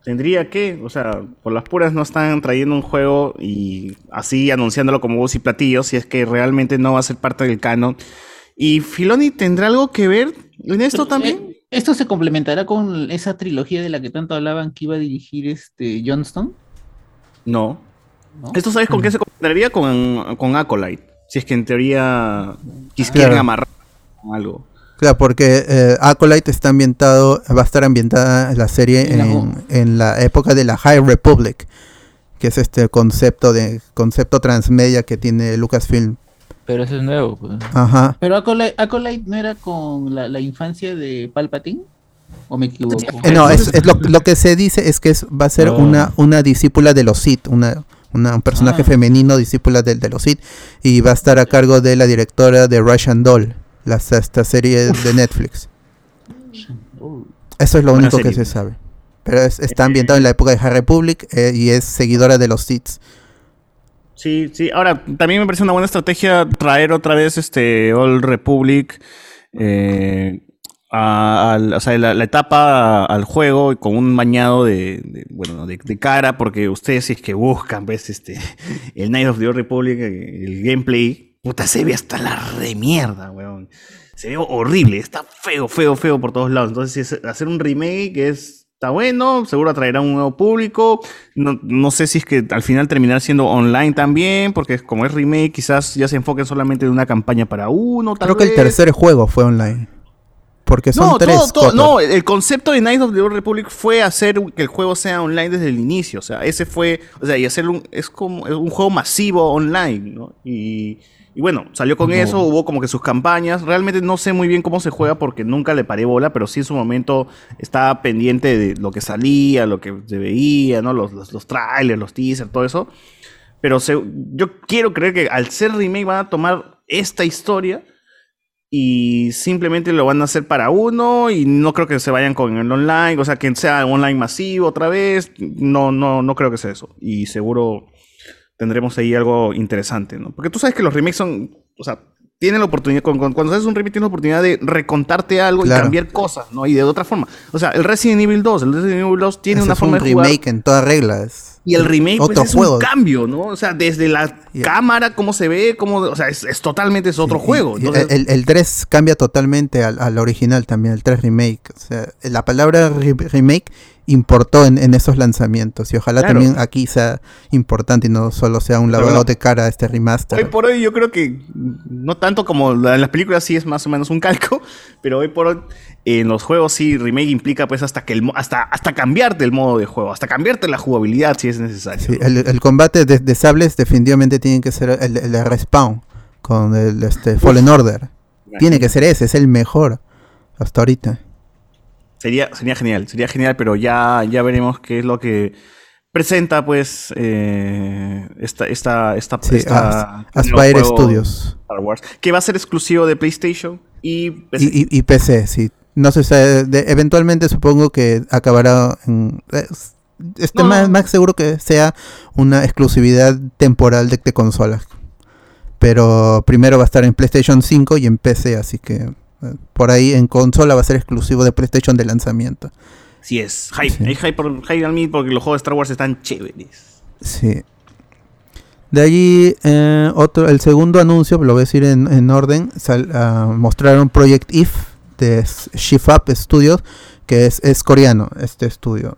Tendría que, o sea, por las puras no están trayendo un juego y así anunciándolo como voz y platillos, si es que realmente no va a ser parte del canon. ¿Y Filoni tendrá algo que ver en esto también? Eh, ¿Esto se complementará con esa trilogía de la que tanto hablaban que iba a dirigir este Johnston? No. ¿Esto sabes con qué se complementaría? Con, con Acolyte. Si es que en teoría quieren Claro. amarrar con algo. Claro, porque eh, Acolyte está ambientado, va a estar ambientada la serie En la en, en la época de la High Republic, que es este concepto de concepto transmedia que tiene Lucasfilm. Pero eso es nuevo, pues. Ajá. ¿Pero Acolyte, Acolyte no era con la, la infancia de Palpatine? ¿O me equivoco? Eh, no, es, es lo, lo que se dice es que es, va a ser una, una discípula de los Sith, una, una- un personaje Ah. femenino discípula de, de los Sith, y va a estar a cargo de la directora de Russian Doll, la, esta serie de Netflix. Eso es lo Buena único que se sabe. Pero es- está ambientado en la época de High Republic eh, y es seguidora de los Sith. Sí, sí. Ahora, también me parece una buena estrategia traer otra vez este Old Republic. eh, a- al- o sea, la, la etapa al juego con un bañado de, de- bueno, de, de cara, porque ustedes si es que buscan, pues, este, el Night of the Old Republic, eh, el gameplay, puta, se ve hasta la remierda, weón. Se ve horrible, está feo, feo, feo por todos lados. Entonces, hacer un remake es, está bueno, seguro atraerá un nuevo público. No, no sé si es que al final terminará siendo online también, porque como es remake, quizás ya se enfoquen solamente en una campaña para uno. Tal Creo que el tercer juego fue online. Porque son No, tres. todo, todo- no, el concepto de Knights of the Old Republic fue hacer que el juego sea online desde el inicio. O sea, ese fue. O sea, y hacerlo un, es como un juego masivo online, ¿no? Y, y bueno, salió con No. eso, hubo como que sus campañas. Realmente no sé muy bien cómo se juega porque nunca le paré bola, pero sí en su momento estaba pendiente de lo que salía, lo que se veía, ¿no? Los, los, los trailers, los teasers, todo eso. Pero se- yo quiero creer que al ser remake van a tomar esta historia y simplemente lo van a hacer para uno y no creo que se vayan con el online, o sea, que sea online masivo otra vez, no, no, no creo que sea eso. Y seguro tendremos ahí algo interesante, ¿no? Porque tú sabes que los remakes son, o sea, tienen la oportunidad, cuando haces un remake tienes la oportunidad de recontarte algo Claro. y cambiar cosas, ¿no? Y de otra forma. O sea, el Resident Evil 2, el Resident Evil 2 tiene Ese una es forma un de jugar. remake en toda regla. es Y el remake pues, es juego. un cambio, ¿no? O sea, desde la cámara, cómo se ve, cómo, o sea, es, es totalmente es otro juego. Entonces, el, el 3 cambia totalmente al, al original también, el 3 remake. O sea, la palabra re- remake importó en, en esos lanzamientos y ojalá Claro. también aquí sea importante y no solo sea un lavado no. de cara a este remaster. Hoy por hoy yo creo que no tanto como en las películas sí es más o menos un calco, pero hoy por hoy en los juegos sí remake implica pues hasta que el hasta hasta cambiarte el modo de juego, hasta cambiarte la jugabilidad si es necesario. Sí, el, el combate de, de sables definitivamente tiene que ser el, el respawn con el este, Fallen Order. Tiene que ser ese, es el mejor hasta ahorita. Sería sería genial, sería genial, pero ya ya veremos qué es lo que presenta pues eh, esta esta esta, Sí, esta- As- Aspire Studios. Star Wars, que va a ser exclusivo de PlayStation y PC. Y, y- y PC, sí. No se sabe, de- eventualmente supongo que acabará en... es- este más, más seguro que sea una exclusividad temporal de, de consolas. Pero primero va a estar en PlayStation 5 y en PC, así que por ahí en consola va a ser exclusivo de PlayStation de lanzamiento. Sí es, hype, hay hype, por, hype al mí porque los juegos de Star Wars están chéveres. Sí. De allí, eh, otro, el segundo anuncio, lo voy a decir en, en orden, sal- ah, mostraron Project If de Shift Up Studios, que es, es coreano este estudio.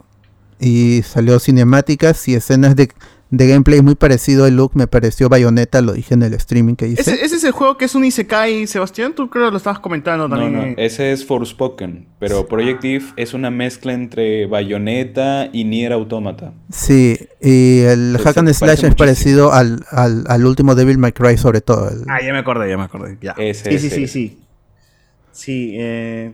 Y salió cinemáticas y escenas de, de gameplay muy parecido el look, me pareció Bayonetta, lo dije en el streaming que hice. Ese, ese es el juego que es un Isekai, Sebastián. Tú creo que lo estabas comentando No, también. no, eh. ese es Forspoken, pero Project Eve es una mezcla entre Bayonetta y Nier Automata. Sí, y el Pues Hack and Slash es parecido al, al, al último Devil May Cry sobre todo. el- Ah, ya me acordé, ya me acordé. Ya. Ese, sí, sí, ese. sí, sí. Sí, eh,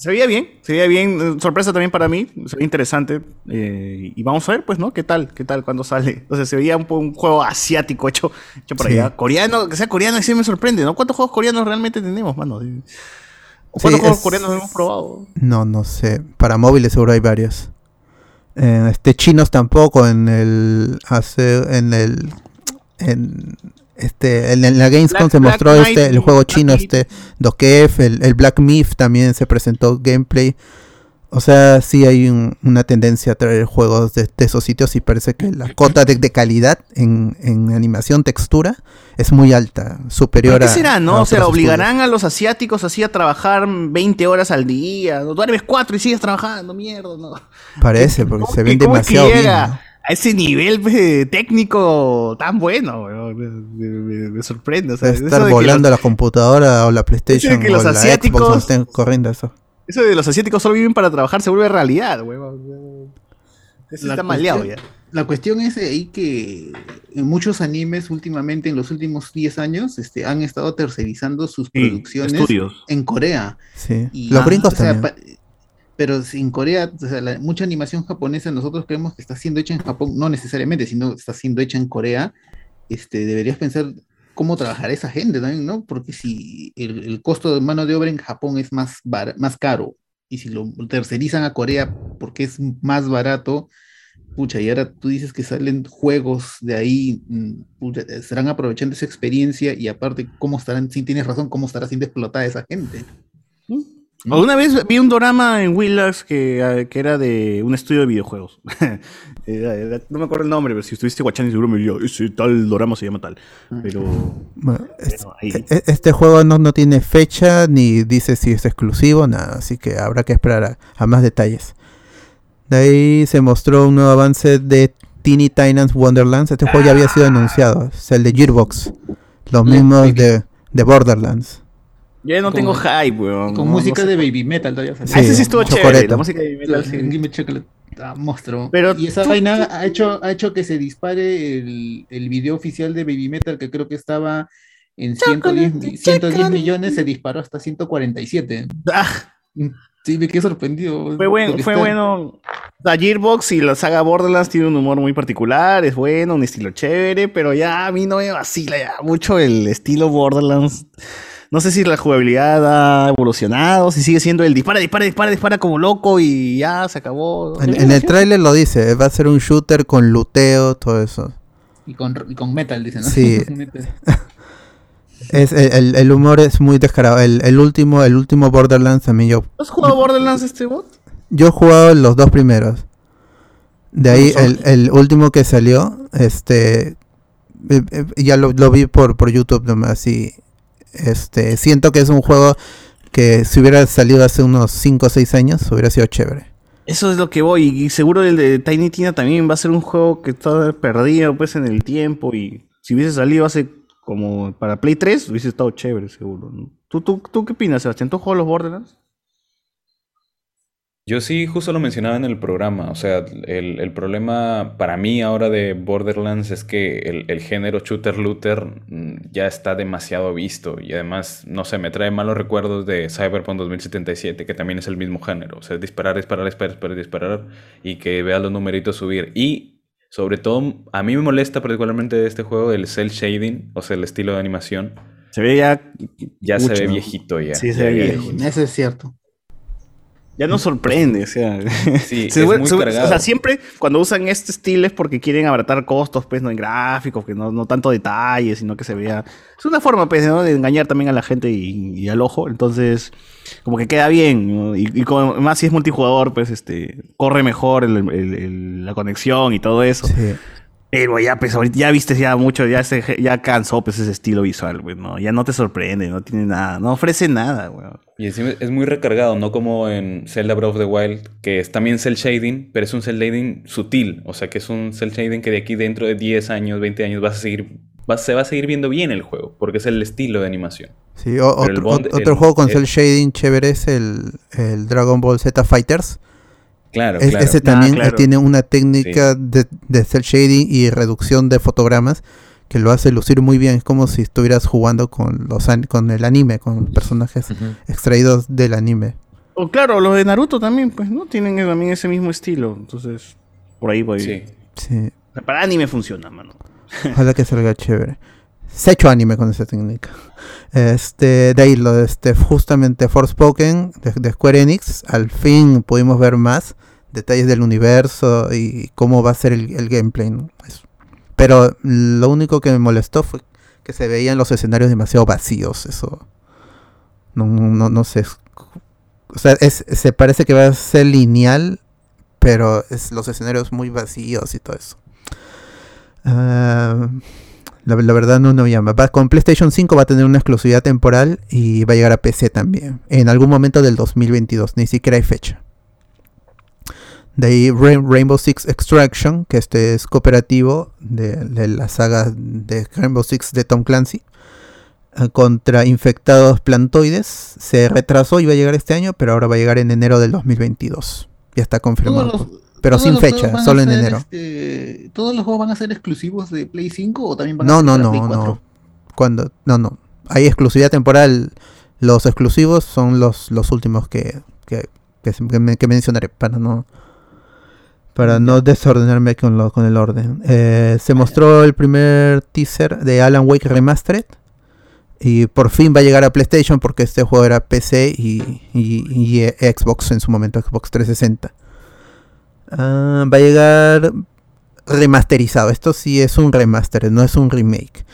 se veía bien, se veía bien. eh, Sorpresa también para mí, se veía interesante. eh, y vamos a ver, pues, ¿no? ¿Qué tal? ¿Qué tal cuando sale? Entonces se veía un, juego asiático hecho, hecho por Sí. allá. Coreano, que sea coreano, sí me sorprende, ¿no? ¿Cuántos juegos coreanos realmente tenemos, mano? ¿O Sí, ¿Cuántos juegos es- coreanos hemos probado? No, no sé. Para móviles seguro hay varios. Eh, este chinos tampoco en el hace en el en este en, en la Gamescom Black- se mostró este el juego Black chino este Dokef, el, el Black Myth también se presentó gameplay. O sea, sí hay un- una tendencia a traer juegos de, de esos sitios y parece que la cota de, de calidad en, en animación, textura, es muy alta, superior ¿Pero a... qué será, no? O sea, obligarán a los asiáticos así a trabajar 20 horas al día. ¿no? Duermes 4 y sigues trabajando, mierda, ¿no? Parece, porque se ven ¿Cómo es que demasiado bien. A ese nivel pues, técnico tan bueno, weón? me, me- me sorprende. o sea, Debe eso estar de que volando los- la computadora o la PlayStation que o los la Xbox asiáticos- estén corriendo eso. Eso de los asiáticos solo viven para trabajar se vuelve realidad, weón. Eso La está maleado ya. La cuestión es ahí que en muchos animes últimamente, en los últimos 10 años, este, han estado tercerizando sus Sí, producciones estudios. en Corea. Sí. Y- Los gringos o sea, también. Pero si en Corea, o sea, la- mucha animación japonesa, nosotros creemos que está siendo hecha en Japón, no necesariamente, sino está siendo hecha en Corea. Este, deberías pensar cómo trabajar esa gente también, ¿no? Porque si el, el costo de mano de obra en Japón es más, bar- más caro, y si lo tercerizan a Corea porque es más barato, pucha, y ahora tú dices que salen juegos de ahí, mm, pucha, estarán aprovechando esa experiencia y aparte, ¿cómo estarán, si tienes razón, cómo estará siendo explotada esa gente? Una vez vi un drama en Willax que, eh, que era de un estudio de videojuegos. Era- era- no me acuerdo el nombre, pero si estuviste guachando seguro me diría, ese tal drama se llama tal. Pero Bueno, es- bueno, ahí- e- este juego no, no tiene fecha ni dice si es exclusivo, nada, así que habrá que esperar a, a más detalles. De ahí se mostró un nuevo avance de Teeny Titans Wonderlands. Este juego ya había sido anunciado, es el de Gearbox, los mismos de, de Borderlands. Yo ya no Con- tengo hype, weón. Con no- música no sé. de Baby Metal todavía. Sí, Ah, ese sí estuvo chévere. La música de Baby Metal, sí. Gimme Chocolate, ah, monstruo. Pero y esa tú- vaina ha hecho, ha hecho que se dispare el, el video oficial de Baby Metal, que creo que estaba en 110, mi- 110 millones, se disparó hasta 147. Ah, Sí, me quedé sorprendido. fue bueno, porque fue bueno. La Gearbox y la saga Borderlands tiene un humor muy particular, es bueno, un estilo chévere, pero ya a mí no me vacila ya mucho el estilo Borderlands. No sé si la jugabilidad ha evolucionado, si sigue siendo el dispara, dispara, dispara, dispara como loco y ya se acabó. En, en el tráiler lo dice, va a ser un shooter con luteo, todo eso. Y con, y con Metal, dicen, ¿no? Sí. Metal. Es, el, el- humor es muy descarado. El, el último, el último Borderlands también yo ¿Has jugado Borderlands este bot? Yo he jugado los dos primeros. De ahí ¿Cómo el, el último que salió, este eh, eh, ya lo, lo vi por, por YouTube nomás y este siento que es un juego que si hubiera salido hace unos 5 o 6 años hubiera sido chévere. Eso es lo que voy, y seguro el de Tiny Tina también va a ser un juego que está perdido pues en el tiempo y si hubiese salido hace como para Play 3 hubiese estado chévere seguro. ¿Tú, tú, ¿Tú qué opinas, Sebastián? ¿Tú juegas los Borderlands? Yo sí, justo lo mencionaba en el programa. O sea, el, el problema para mí ahora de Borderlands es que el, el género shooter-looter mm, ya está demasiado visto. Y además, no sé, me trae malos recuerdos de Cyberpunk 2077, que también es el mismo género. O sea, disparar, disparar, disparar, disparar, disparar. Y que veas los numeritos subir. Y sobre todo, a mí me molesta particularmente de este juego el cel shading, o sea, el estilo de animación. Se ve ya. Ya se ve viejito ya. Sí, se ve viejo. Eso es cierto. Ya no sorprende, o sea. Sí, Se es vuelve- muy se cargado. o sea, siempre cuando usan este estilo es porque quieren abaratar costos, pues, no en gráficos, que no, no tanto detalles, sino que se vea. Es una forma, pues, ¿no? de engañar también a la gente y, y al ojo. Entonces, como que queda bien. ¿no? Y, y como- más si es multijugador, pues, este, corre mejor el- el- el- la conexión y todo eso. Sí. Pero ya, pues, ahorita ya viste ya mucho, ya, se, ya cansó pues, ese estilo visual, güey, ¿no? Ya no te sorprende, no tiene nada, no ofrece nada, güey. Y encima es muy recargado, no como en Zelda Breath of the Wild, que es también cel shading, pero es un cel shading sutil. O sea que es un cel shading que de aquí dentro de 10 años, 20 años vas a seguir, va- se va a seguir viendo bien el juego, porque es el estilo de animación. Sí, o- otro, Bond- otro el- juego con el- cel shading chévere es el, el Dragon Ball Z Fighters. Claro, Es- claro. Ese Ah, también claro. tiene una técnica de, de cel shading y reducción de fotogramas que lo hace lucir muy bien. Es como si estuvieras jugando con los an- con el anime, con los personajes extraídos del anime. O claro, los de Naruto también, pues, ¿no? Tienen también ese mismo estilo. Entonces, por ahí voy. Sí. Sí. Para anime funciona, mano. Ojalá que salga chévere. Se ha hecho anime con esa técnica. Este, de ahí, lo de este, justamente Forspoken de, de Square Enix. Al fin pudimos ver más detalles del universo y cómo va a ser el, el gameplay. ¿no? Pero lo único que me molestó fue que se veían los escenarios demasiado vacíos. Eso. No, no, no sé. O sea, es, se parece que va a ser lineal, pero es los escenarios muy vacíos y todo eso. Ah, la, verdad no, no llama. Con PlayStation 5 va a tener una exclusividad temporal y va a llegar a PC también. En algún momento del 2022. Ni siquiera hay fecha. De ahí Rain- Rainbow Six Extraction, que este es cooperativo de, de la saga de Rainbow Six de Tom Clancy. eh, Contra infectados plantoides. Se retrasó va a llegar este año, pero ahora va a llegar en enero del 2022. Ya está confirmado. Pero sin fecha, solo en enero. este, ¿Todos los juegos van a ser exclusivos de Play 5 o también van No, a ser no, no, Play 4? no. Cuando, no, no. Hay exclusividad temporal. Los exclusivos son los, los últimos que, que, que, que me- que mencionaré para no para no desordenarme con, lo, con el orden. Eh, se mostró el primer teaser de Alan Wake Remastered. Y por fin va a llegar a PlayStation porque este juego era PC y, y- y, Xbox en su momento, Xbox 360. Ah, va a llegar remasterizado. Esto sí es un remaster, no es un remake.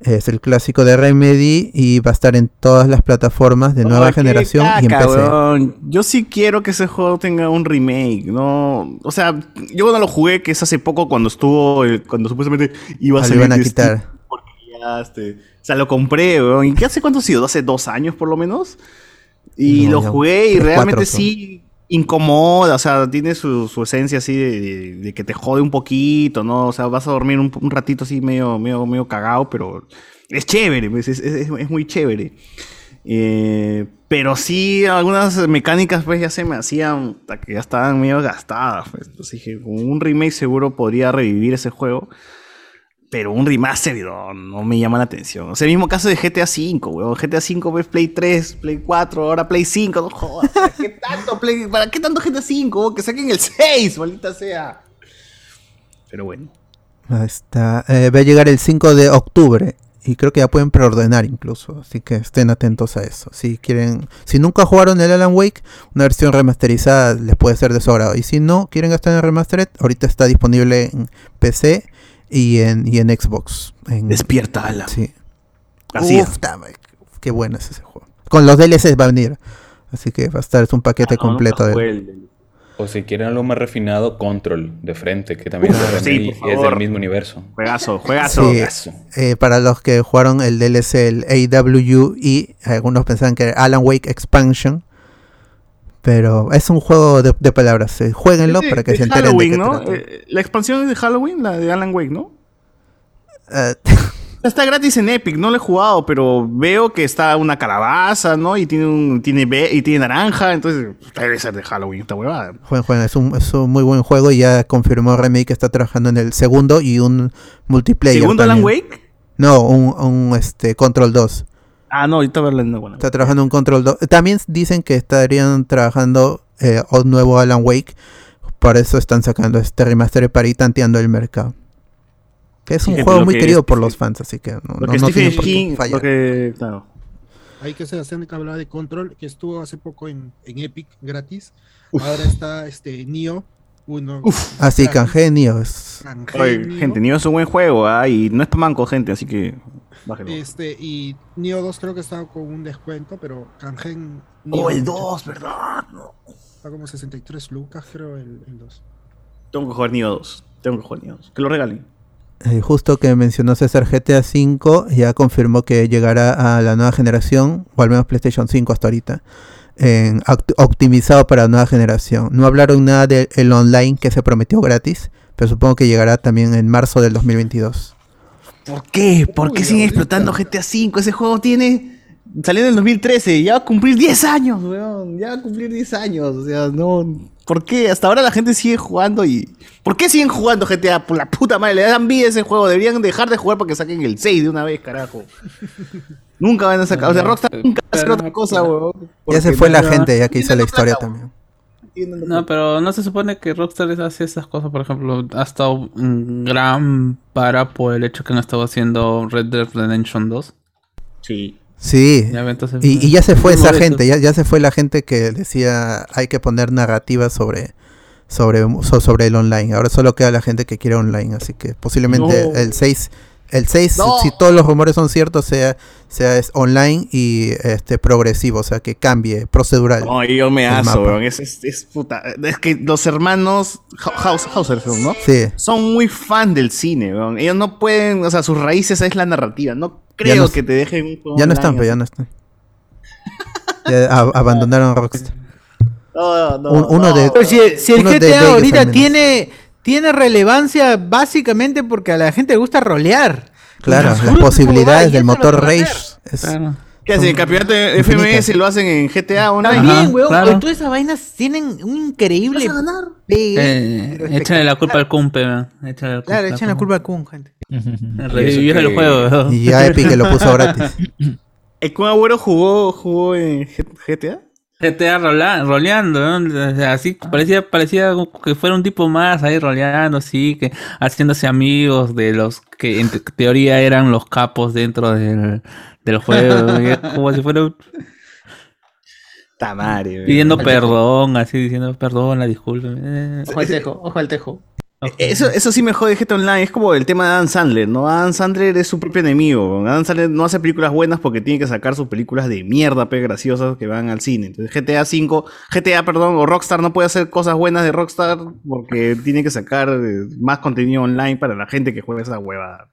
Es el clásico de Remedy y va a estar en todas las plataformas de nueva generación y en PC. Yo sí quiero que ese juego tenga un remake, ¿no? O sea, yo cuando lo jugué, que es hace poco cuando estuvo, el- cuando supuestamente iba a Ah, salir a quitar. Porque ya, este, o sea, lo compré, weón. ¿Y qué hace cuánto ha sido? ¿Hace dos años por lo menos? Y No, lo jugué y realmente cuatro sí incomoda, o sea, tiene su, su esencia así de, que te jode un poquito, ¿no? O sea, vas a dormir un, un ratito así medio, medio, medio cagado, pero es chévere, pues, es, es- muy chévere. Eh, pero sí, algunas mecánicas pues ya se me hacían, que ya estaban medio gastadas. Pues. Entonces dije, con un remake seguro podría revivir ese juego. Pero un remaster no, me llama la atención. O sea, el mismo caso de GTA V, weón. GTA V, pues, Play 3, Play 4, ahora Play 5. No jodas, ¿para qué tanto, Play- ¿para qué tanto GTA V? Que saquen el 6, maldita sea. Pero bueno. Ahí está. Eh, va a llegar el 5 de octubre. Y creo que ya pueden preordenar incluso. Así que estén atentos a eso. Si quieren. Si nunca jugaron el Alan Wake, una versión remasterizada les puede ser de. Y si no quieren gastar en el remastered, ahorita está disponible en PC y en, y en Xbox. En- Despierta, Alan. Sí. Así Uf, es. dame, qué bueno es ese juego. Con los DLCs va a venir. Así que va a estar es un paquete Ah, no, completo. de- O si quieren algo más refinado, Control de frente, que también Uf, es, sí, es del mismo universo. Juegazo, juegazo. Sí, eh, para los que jugaron el DLC, el AWE, algunos pensaban que era Alan Wake Expansion. Pero es un juego de, de palabras. eh, Jueguenlo de- para que de se enteren Halloween, de qué ¿no? trata. Eh, la expansión es de Halloween, la de Alan Wake, ¿no? Eh, Está gratis en Epic, no lo he jugado, pero veo que está una calabaza, ¿no? Y tiene un tiene y tiene naranja, entonces debe ser de Halloween esta huevada. es, un, es un muy buen juego y ya confirmó Remedy que está trabajando en el segundo y un multiplayer. ¿Segundo Alan. Wake? No, un, un, este, Control 2. Ah, no, ahorita hablar de bueno. Está trabajando en Control 2. También dicen que estarían trabajando eh, un nuevo Alan Wake. Por eso están sacando este remaster para ir tanteando el mercado. Que es Sí, un juego muy que querido es- por los fans, así que no, no, no tiene por qué fallar. claro. Hay que Sebastián que hablaba de Control, que estuvo hace poco en, en Epic gratis. Ahora está este Nio, uno. Ah, sí, Cangenio. Es... Oye, gente, Nioh es un buen juego, ¿ah? Y no es manco, gente, así que Este, y Nio 2 creo que está con un descuento, pero Kangen. Oh, el 2, ¿verdad? Está como 63 lucas, creo, el, el 2. Tengo que jugar Nioh 2. Tengo que jugar Nioh 2. Que lo regalen. eh, justo que mencionó César GTA V, ya confirmó que llegará a la nueva generación, o al menos PlayStation 5 hasta ahorita, optimizado para la nueva generación. No hablaron nada del online que se prometió gratis, pero supongo que llegará también en marzo del 2022. ¿Por qué? ¿Por qué siguen explotando GTA V? Ese juego tiene. Salió en el 2013, ya va a cumplir 10 años, weón. Ya va a cumplir 10 años. O sea, no. ¿Por qué? Hasta ahora la gente sigue jugando y. ¿Por qué siguen jugando GTA? Por la puta madre, le dan vida a ese juego. Deberían dejar de jugar para que saquen el 6 de una vez, carajo. nunca van a sacar. O sea, Rockstar nunca va a hacer otra cosa, weón. Ya se fue la gente, ya que hizo la historia también. No, pero no se supone que Rockstar hace esas cosas, por ejemplo, ha estado en gran para por el hecho que han estado haciendo Red Dead Redemption 2. Sí. Sí, Ya ve, entonces, y, y ya se fue esa gente, ya, ya se fue la gente que decía hay que poner narrativa sobre, sobre, so- sobre el online. Ahora solo queda la gente que quiere online, así que posiblemente No. el 6, el 6 No. si todos los rumores son ciertos, sea, sea es online y este progresivo, o sea que cambie, procedural. No, yo me aso, weón. Es, es, es puta. Es que los hermanos House, Hauser, ¿no? Sí. Son muy fan del cine, weón. Ellos no pueden, o sea, sus raíces es la narrativa. No creo no- que te dejen un juego Ya no están, pero ya no están. Ya a- abandonaron Rockstar. No, no, Un- uno no. de- Pero si, si el GTA ahorita menos. tiene, tiene relevancia básicamente porque a la gente le gusta rolear. Claro, las posibilidades del motor a Rage. es- ¿Qué hacen? El campeonato de. FMS lo hacen en GTA Online. También, weón, oye, todas esas vainas tienen un increíble pegue, Eh, pero échale la culpa al Cumpe, man. Échale la culpa Claro, al echan la Kun. culpa a Kun, gente. Revivir el juego, weón. Y ya Epic que lo puso gratis. ¿El Kun Agüero jugó, jugó en GTA? GTA rola- roleando, ¿no? O sea, así parecía, parecía como que fuera un tipo más ahí roleando, así, que haciéndose amigos de los que en te- teoría eran los capos dentro del, del juego, como si fuera weón. pidiendo perdón, así diciendo perdón, la disculpa. Ojo al tejo, ojo al tejo. Eso, eso sí me jode GTA Online. Es como el tema de Adam Sandler, ¿no? Adam Sandler es su propio enemigo. Adam Sandler no hace películas buenas porque tiene que sacar sus películas de mierda, pe, graciosas que van al cine. Entonces GTA 5, GTA, perdón, o Rockstar no puede hacer cosas buenas de Rockstar porque tiene que sacar eh, más contenido online para la gente que juega esa huevada.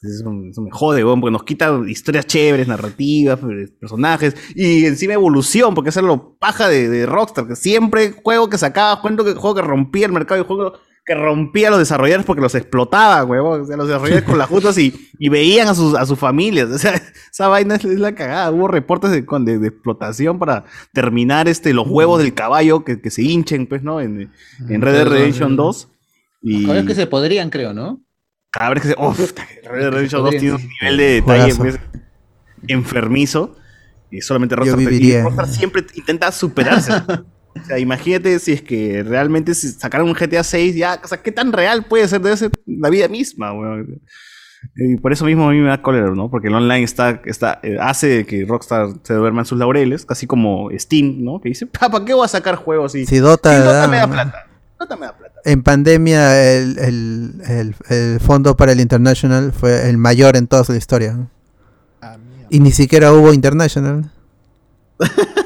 Eso, me jode, weón, porque nos quita historias chéveres, narrativas, pe- personajes y encima evolución, porque eso es lo paja de, de Rockstar, que siempre juego que sacaba, cuento que juego que rompía el mercado y juego que rompía a los desarrolladores porque los explotaba, huevón. O sea, los desarrolladores con las justas y, y veían a sus, a sus familias. O sea, esa vaina es, es la cagada. Hubo reportes de, con- de- de explotación para terminar este, los huevos del caballo que, que se hinchen, pues, ¿no? En, en Red Dead Redemption 2. Y Ahora es que se podrían, creo, ¿no? cada vez que se. ¡Uf! Red Dead Redemption 2 podrían, tiene un nivel de detalle pues, enfermizo. Y solamente Yo Rockstar. Rockstar siempre intenta superarse. O sea, imagínate si es que realmente si sacaran un GTA 6, ya, o sea, ¿qué tan real puede ser? Debe ser la vida misma, weón. Y por eso mismo a mí me da cólera, ¿no? Porque el online está, está, eh, hace que Rockstar se duerma en sus laureles, casi como Steam, ¿no? Que dice, ¿para qué voy a sacar juegos? Y, Si Dota y Dota da- me da plata. Dota me da plata. En pandemia el, el, el, el fondo para el International fue el mayor en toda su historia. ¿no? y ni siquiera hubo International.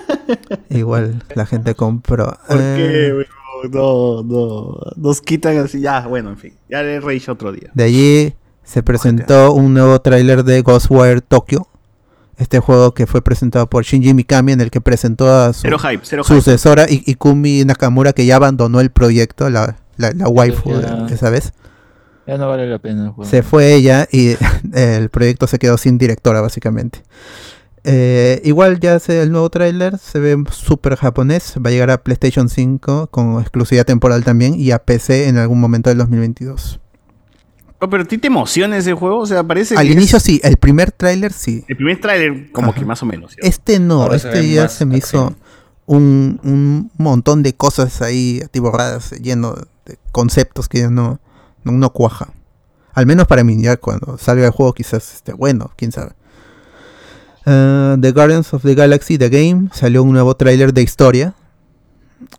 Igual la gente compró. ¿Por Eh, qué, weón? No, no. Nos quitan así, ya, bueno, en fin. Ya le Rage otro día. De allí se presentó un nuevo tráiler de Ghostwire Tokyo. Este juego que fue presentado por Shinji Mikami en el que presentó a su Cero hype, cero hype. sucesora I- Ikumi Nakamura que ya abandonó el proyecto, la, la, la waifu Ya. esa vez. Ya no vale la pena el juego. Se fue ella y el proyecto se quedó sin directora básicamente. Eh, igual ya se el nuevo tráiler se ve súper japonés, va a llegar a PlayStation 5 con exclusividad temporal también y a PC en algún momento del 2022. Oh, pero ¿a ti te emociona ese juego? O sea, parece Al que inicio es- sí, el primer tráiler sí. El primer tráiler como Ajá. que más o menos. ¿sí? Este no, Ahora este ya se me hizo un, un montón de cosas ahí atiborradas, lleno de conceptos que ya no, no, no cuaja. Al menos para mí, ya cuando salga el juego quizás esté bueno, quién sabe. Ah, the Guardians of the Galaxy, The Game, salió un nuevo tráiler de historia.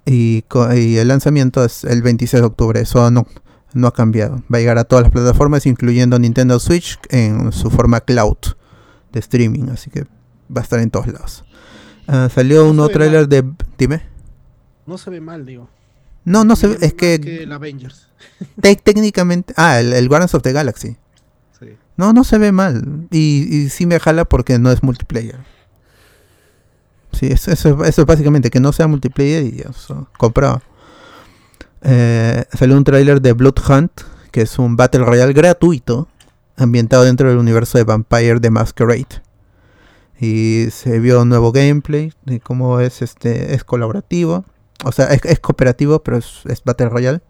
Y, el lanzamiento es el 26 de octubre, eso no, no ha cambiado. Va a llegar a todas las plataformas, incluyendo Nintendo Switch en su forma cloud de streaming, así que va a estar en todos lados. Ah, salió un nuevo tráiler de... Dime. No se ve mal, digo. No, no se ve, es que Que el Avengers. técnicamente... Ah, el, el Guardians of the Galaxy. No, no se ve mal. Y, sí me jala porque no es multiplayer. Sí, eso, es básicamente que no sea multiplayer y eso, comprado. Eh, salió un tráiler de Blood Hunt, que es un Battle Royale gratuito, ambientado dentro del universo de Vampire the Masquerade. Y se vio un nuevo gameplay de cómo es este es colaborativo. O sea, es, cooperativo, pero es Battle Royale.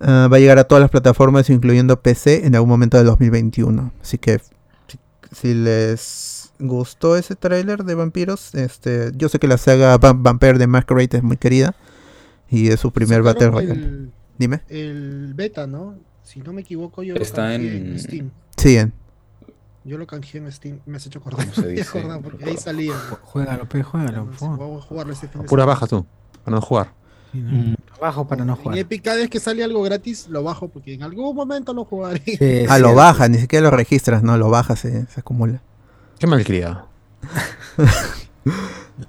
Ah, va a llegar a todas las plataformas, incluyendo PC, en algún momento del 2021. Así que si, si les gustó ese tráiler de vampiros, este, yo sé que la saga Va- Vampire de Masquerade es muy querida y es su primer Battle Royale. El, Dime. el beta, ¿no? Si no me equivoco, yo Está lo canjeé en- en Steam. Sí, en- Yo lo canjeé en Steam. Me has hecho acordar. ¿Cómo se me he dice? acordado porque ahí salía. Juégalo, pe, juégalo. Voy a jugarlo este fin de Pura baja tú, para no jugar. Bajo para no jugar. Epic, cada vez que sale algo gratis, lo bajo porque en algún momento lo jugaré. ah, lo bajas, ni siquiera lo registras, no, lo bajas, se, se acumula. Qué malcriado.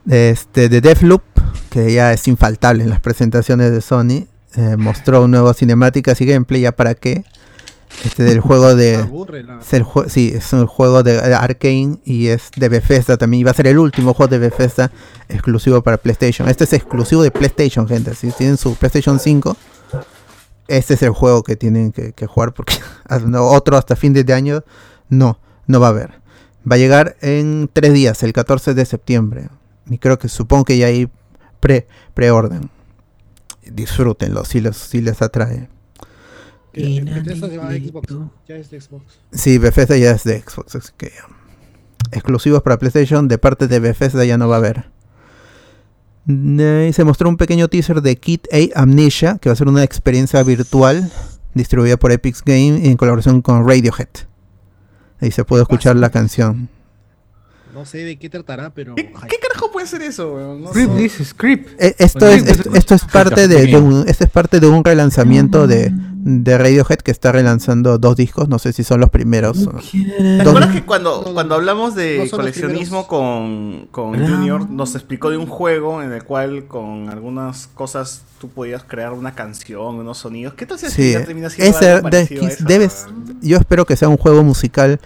Este, de Deathloop, que ya es infaltable en las presentaciones de Sony, eh, mostró un nuevo cinemáticas y gameplay, ¿ya para qué? Este del juego de... Aburre, la- es el jue- sí, es un juego de Arkane y es de Bethesda también. y Va a ser el último juego de Bethesda exclusivo para PlayStation. Este es exclusivo de PlayStation, gente. Si tienen su PlayStation 5, este es el juego que tienen que, que jugar porque otro hasta fin de año no, no va a haber. Va a llegar en tres días, el 14 de septiembre. Y creo que supongo que ya hay pre, preorden. Disfrútenlo si les, si les atrae. Que Bethesda se va a Xbox. Ya es de Xbox. Sí, Bethesda ya es de Xbox, así que exclusivos para PlayStation de parte de Bethesda ya no va a haber. Eh, se mostró un pequeño teaser de Kit A Amnesia, que va a ser una experiencia virtual distribuida por Epic Game en colaboración con Radiohead. Ahí se puede escuchar la canción. No sé de qué tratará, pero. ¿Qué carajo puede ser eso, weón? No Script, dice, script. Eh, esto, es, esto, esto es parte de, de un, esto es parte de un relanzamiento de, Mm. de Radiohead que está relanzando dos discos, no sé si son los primeros. ¿Te acuerdas que cuando, cuando hablamos de no coleccionismo con, con Junior nos explicó de un juego en el cual con algunas cosas tú podías crear una canción, unos sonidos? ¿Qué tal si Sí, termina siendo ese algo de- a eso? debes, yo espero que sea un juego musical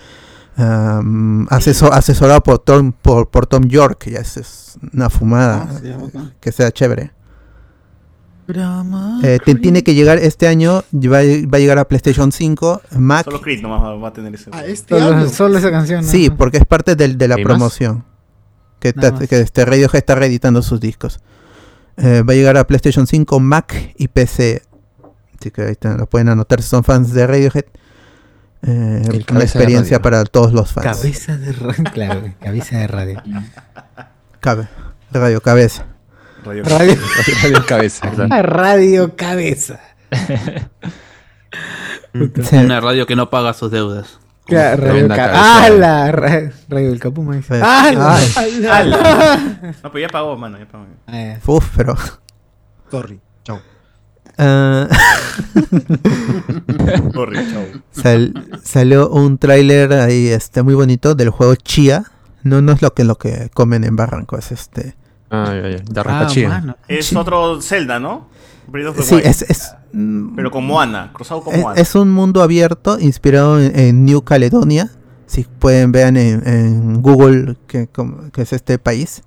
am, aseso- asesorado por Tom, por, por Tom York, ya es, es una fumada, Ah, sí, que sea chévere. Eh, te- tiene que llegar este año, va, a- va a llegar a PlayStation 5, Mac. Solo Creed nomás va, va a tener ese. Ah, este Solo, año. solo esa canción. ¿no? Sí, porque es parte del- de la promoción. Que, más. que este Radiohead está reeditando sus discos. Eh, va a llegar a PlayStation 5, Mac y PC. Así que ahí está, lo pueden anotar si son fans de Radiohead. Eh, una experiencia para todos los fans. Cabeza de radio. Claro, cabeza de radio. Cabe. Radio Cabeza. Radio- Radio, Radio cabeza, claro. radio cabeza. Una radio que no paga sus deudas. Claro, radio Tremenda ca- cabeza. ¡Ah, la ra- radio del Capuma! dice. Pues, ¡Ah, No, pero ya pagó, mano, ya pagó. Ah. Uf, pero. Sorry. Ah, Corre, chao. sal- salió un tráiler ahí este muy bonito del juego Chia. No, no es lo que lo que comen en Barranco, es este. Ah, ya, ya. De Ah, mano. Es otro Zelda, ¿no? Sí, es, es, mm, Pero con Moana, cruzado con es, Moana. es un mundo abierto inspirado en, en New Caledonia. Si pueden vean en, en Google que, que es este país.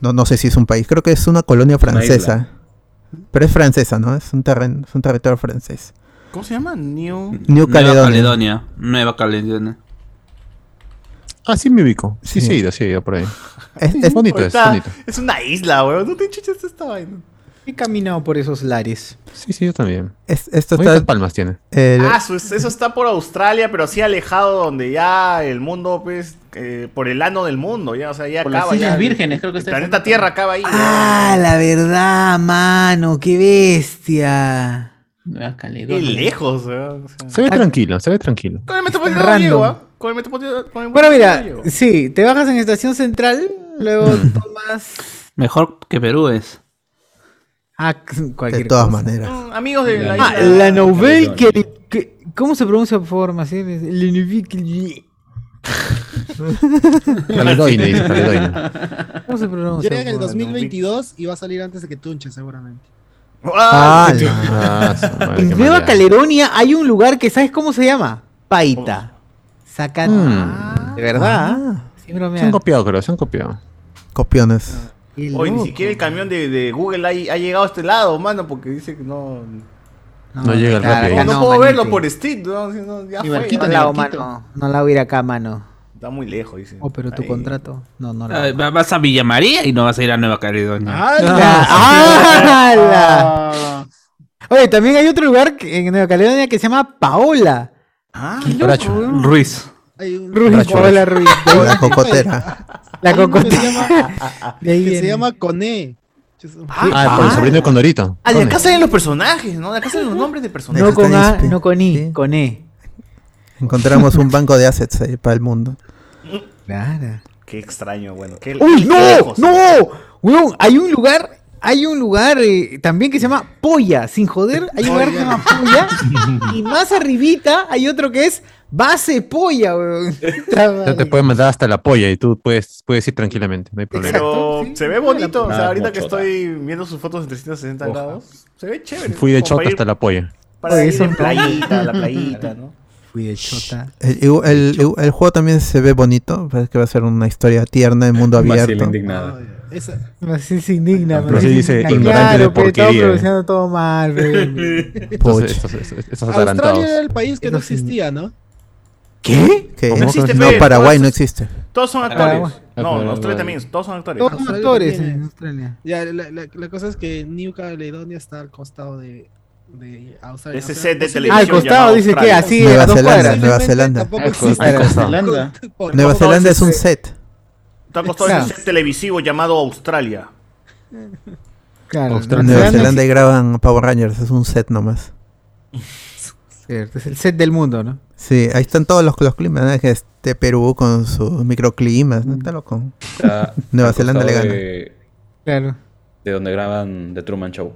No, no sé si es un país, creo que es una colonia Una francesa. Pero es francesa, ¿no? Es un terreno, es un territorio francés. ¿Cómo se llama? New. New Nueva Caledonia. Nueva Caledonia. Ah, sí me ubico. Sí, Sí. sí, he ido, sí he ido por ahí. Es- bonito, es Está- bonito. es una isla, weón. No te chuches esta vaina. He caminado por esos lares. Sí, sí, yo también. es- esto Bonitas está. palmas tiene. el- Ah, eso está por Australia, pero así alejado donde ya el mundo, pues, eh, por el ano del mundo, ya, o sea, ya Por las acaba. Islas ya, Vírgenes, creo que el planeta Tierra acaba ahí. ¡Ah, la verdad, mano! ¡Qué bestia! Nueva Qué lejos, o sea. Se ve tranquilo, se ve tranquilo. Con el metropolitano llego, ¿ah? Con el metropolitano. con el Bueno, mira, llego. sí, te bajas en Estación Central, luego tomas... Mejor que Perú es. Ah, cualquier de todas cosa. manes. Mm, Amigos de la Ah, la nouvelle que, que- ¿Cómo se pronuncia por favor, Maciel? La nouvelle que- Caledoine, dice Caledoine. ¿Cómo se pronuncia? Llega en el por favor? 2022 y va a salir antes de que Tunche, seguramente. Ah, Ah, su madre, En Nueva. Caledonia hay un lugar que ¿sabes cómo se llama? Paita. Saca Mm. de verdad. Ah. Sin bromear. Se han copiado, creo, se han copiado. Copiones. Hoy ni siquiera el camión de, de Google ha, ha llegado a este lado, mano, porque dice que no. No llega el rápido. No, no, puedo manito. verlo por Street, no, Si no, ya fue. barquito No la en hago, el barquito. mano. No la voy a ir acá, mano. Está muy lejos, dice. Oh, pero tu Ahí. contrato. No, no la Ah, Vas a Villa María y no vas a ir a Nueva Caledonia. ¡Hala! Ah, Oye, también hay otro lugar en Nueva Caledonia que se llama Paola. Ah, Bracho. Ruiz. Hay un- Ruiz, Bracho. Paola Ruiz. La cocotera. La se cocotera. llama, De ahí que se llama Coné. Ah, por el sobrino de Condorito. Ah, de acá salen los personajes, ¿no? De acá salen los nombres de personajes. No con A, inspi- no con I, Sí. con E. Encontramos un banco de assets ahí para el mundo. Claro. Qué extraño, bueno. Qué, ¡Uy, qué no! lejos. ¡No! Weón, hay un lugar, hay un lugar eh, también que se llama Polla, sin joder. Hay un lugar que se llama Polla. y más arribita hay otro que es Base Polla, weón. Ya te pueden mandar hasta la polla y tú puedes, puedes ir tranquilamente, no hay problema. Pero sí. se ve bonito, o sea, ahorita que estoy viendo sus fotos en 360 Oja. grados, se ve chévere. Fui de chota ir- hasta la polla. Para Oye, ir en playita, la playita, ¿no? Fui de chota. El, el- el- el juego también se ve bonito. Parece que va a ser una historia tierna en mundo abierto. indignada. Esa- Así se indigna, Pero sí dice indigna. ignorante de Claro, porquería. pronunciando todo mal, estos, estos, estos atarantados. Australia era el país que no existía, ¿no? ¿Qué? No, existe, no, Fer, Paraguay no existe. Todos son actores. No, en Australia también, todos son actores. Todos Australia actores en Australia. Ya, la, la- la cosa es que New Caledonia está al costado de, de Australia. Ese set de posiblemente- Ah, al televisión costado dice que así Nueva a dos Zelanda, cuadras. Nueva Zelanda. Al. Al Nueva Zelanda es un set. Está costado Claro. ese set televisivo llamado Australia. Claro. En Nueva Zelanda Zelanda y graban Power Rangers. Es un set nomás. Cierto, es el set del mundo, ¿no? Sí, ahí están todos los, los climas. ¿no? Que Este Perú con sus microclimas. ¿no? Está loco. Está Nueva Zelanda le gana. De, Claro. de donde graban The Truman Show.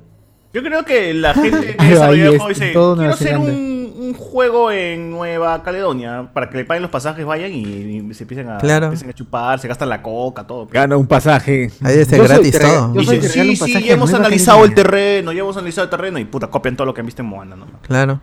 Yo creo que la gente que desarrolló el juego dice, todo quiero hacer Zelanda". un, un juego en Nueva Caledonia para que le paguen los pasajes, vayan y, y se empiecen a, Claro. empiecen a chupar, se gastan la coca, todo. Gana un pasaje. Ahí es Yo soy- gratis todo. yo soy Dice, sí, sí, ya hemos analizado el Caledonia". terreno, ya hemos analizado el terreno y puta, copian todo lo que han visto en Moana, ¿no? Claro.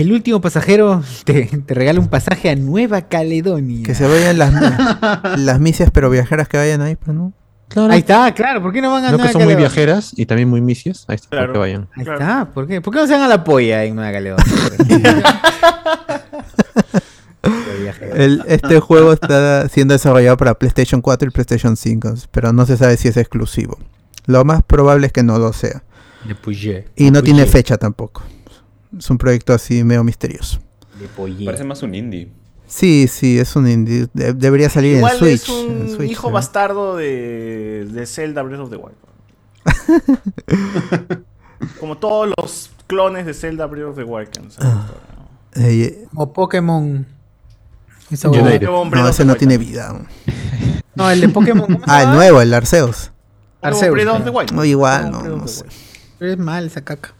El último pasajero te, te regala un pasaje a Nueva Caledonia. Que se vayan las, las misias pero viajeras que vayan ahí, pues, ¿no? Claro. Ahí está, claro. ¿Por qué no van a No Nueva que son muy viajeras y también muy misias. Ahí está, Claro. para que vayan. Ahí Claro. está. ¿Por qué? ¿Por qué no se van a la polla en Nueva Caledonia? El- este juego está siendo desarrollado para PlayStation 4 y PlayStation 5, pero no se sabe si es exclusivo. Lo más probable es que no lo sea. Le. Y no Le tiene fecha tampoco. Es un proyecto así medio misterioso. Parece más un indie. Sí, sí, es un indie. De- debería salir Igual en Switch. es un en Switch, hijo ¿no? bastardo de, de Zelda Breath of the Wild. Como todos los clones de Zelda Breath of the Wild. que han ¿no? Eh, O Pokémon. Esa. Pokémon no, ese no tiene vida. No, el de Pokémon. ¿cómo se Ah, el nuevo, el Arceus. Arceus, Breath of the. Wild. No, igual, no, no sé. Pero es mal esa caca.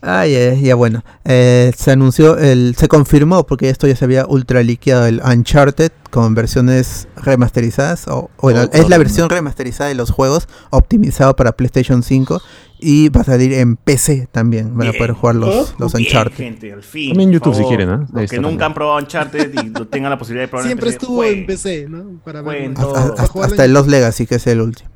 Ah, ya, ya, bueno. Eh, se anunció, el, se confirmó, porque esto ya se había ultra liqueado, el Uncharted con versiones remasterizadas. O, bueno, Oh, es la oh, versión remasterizada de los juegos, optimizado para PlayStation 5. Y va a salir en PC también. Van a poder jugar los, los Bien, Uncharted. gente, al fin. También por YouTube si quieren. Ahí Los que nunca han probado Uncharted y tengan la posibilidad de probar Siempre en PC, estuvo jueguen. en PC, ¿no? Para todo. Hasta, Para hasta- en- el Los Legacy, que es el último.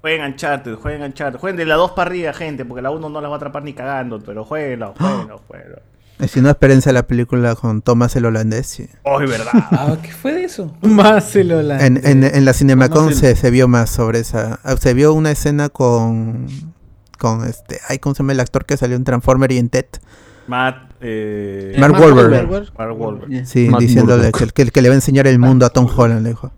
Jueguen Uncharted, jueguen Uncharted. Jueguen de la 2 para arriba, gente, porque la 1 no las va a atrapar ni cagando, pero jueguenlo, jueguenlo, jueguenlo. Y si no, espérense la película con Thomas el holandés. sí. Oh, es verdad. Ah, ¿qué fue de eso? Más el holandés. En, en, en la Cinemacon se, se vio más sobre esa. ah, Se vio una escena con. Con este. Ay, ¿cómo se llama el actor que salió en Transformer y en Ted? Matt. Eh, Mark Mark Wahlberg. Wahlberg. Mark Wahlberg. Sí, Matt diciéndole que, que le va a enseñar el mundo a Tom Holland, le dijo.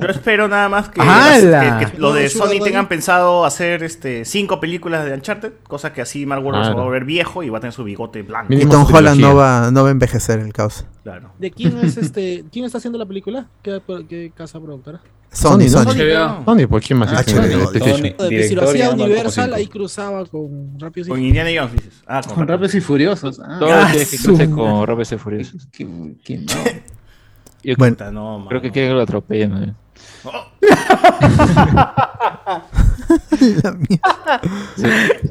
Yo espero nada más que, ¡Hala! que- que los de No, Sony tengan pensado hacer este cinco películas de Uncharted, cosa que así Mark Wahlberg se va a Claro. volver viejo y va a tener su bigote blanco. Y Tom Holland no va, no va a envejecer el caos. Claro. ¿De quién es este? ¿Quién está haciendo la película? ¿Qué, qué casa productora? Sony, Sony. Sony. ¿por quién más? Ah, si lo hacía Universal, ahí cruzaba con Rápidos y Con Indiana Jones dices. Ah, con, Rápidos y Furiosos. Ah, Todo Ah, quiere que con Rápidos y Furiosos. que no. Yo Bueno. Puta, no, creo que mano. quiere que lo atropellen. man. Oh,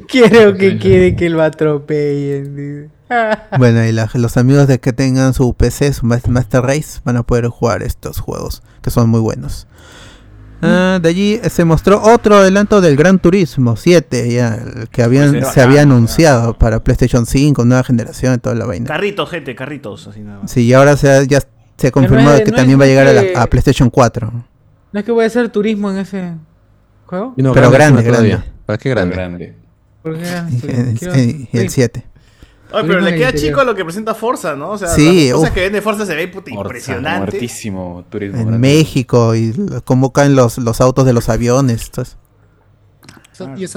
Quiero que quede que lo atropellen. Bueno, y la- los amigos de que tengan su PC, su Mas- Master Race, van a poder jugar estos juegos, que son muy buenos. Ah, de allí se mostró otro adelanto del Gran Turismo 7, ya, el que habían, Pues se había anunciado para PlayStation 5, nueva generación y toda la vaina. Carritos, gente, carritos, así nada más. Sí, y ahora se ha- ya se ha confirmado no es- que no también va a llegar a, la- que- a PlayStation 4. ¿No es que voy a hacer turismo en ese juego? No, Pero grande, todavía. grande. ¿Para qué grande? Grande. Porque el 7. Oye, pero le queda chico a lo que presenta Forza, ¿no? O sea, Sí, las cosas uf. que vende Forza se ve puta Forza, impresionante. Muertísimo turismo. En grande. México y cómo caen los, los autos de los aviones. entonces.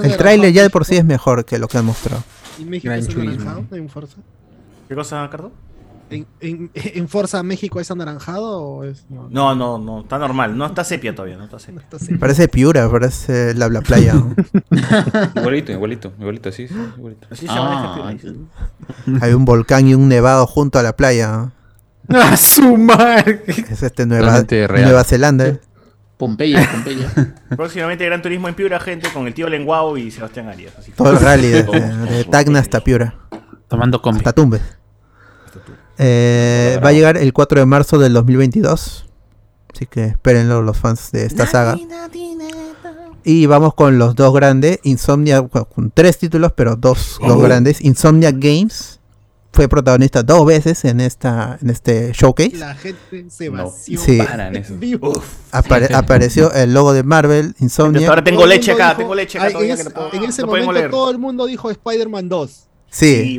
El tráiler ya de por sí es mejor que lo que han mostrado. ¿Y México es en Forza? ¿Qué cosa, Cardo? ¿En, en, en Forza México es anaranjado o es.? No, No, no, no, está normal. No está sepia todavía, no está sepia. está. Parece Piura, parece la, la playa. Igualito, igualito, igualito, sí, sí, igualito. Así se llama Ah, el GP. Hay un volcán y un nevado junto a la playa. ¡A su madre! Es este Nueva. Nueva Zelanda. Pompeya, Pompeya. Próximamente Gran Turismo en Piura, gente, con el tío Lenguao y Sebastián Arias. Así. Todo el rally, de, de Tacna hasta Piura. Tomando combi. Hasta Tumbes. Eh, va a llegar el 4 de marzo del 2022. Así que espérenlo los fans de esta saga. Y vamos con los dos grandes. Insomnia, con tres títulos, pero dos, dos grandes. Insomnia Games fue protagonista dos veces en esta en este showcase. La gente se No. vació. Sí. Paran eso. Vivo. Apare- apareció el logo de Marvel, Insomnia. Ahora tengo leche acá, dijo- tengo leche acá Ay, en, que ese- no puedo- en ese no podemos momento leer. todo el mundo dijo Spider-Man 2. Sí, Sí.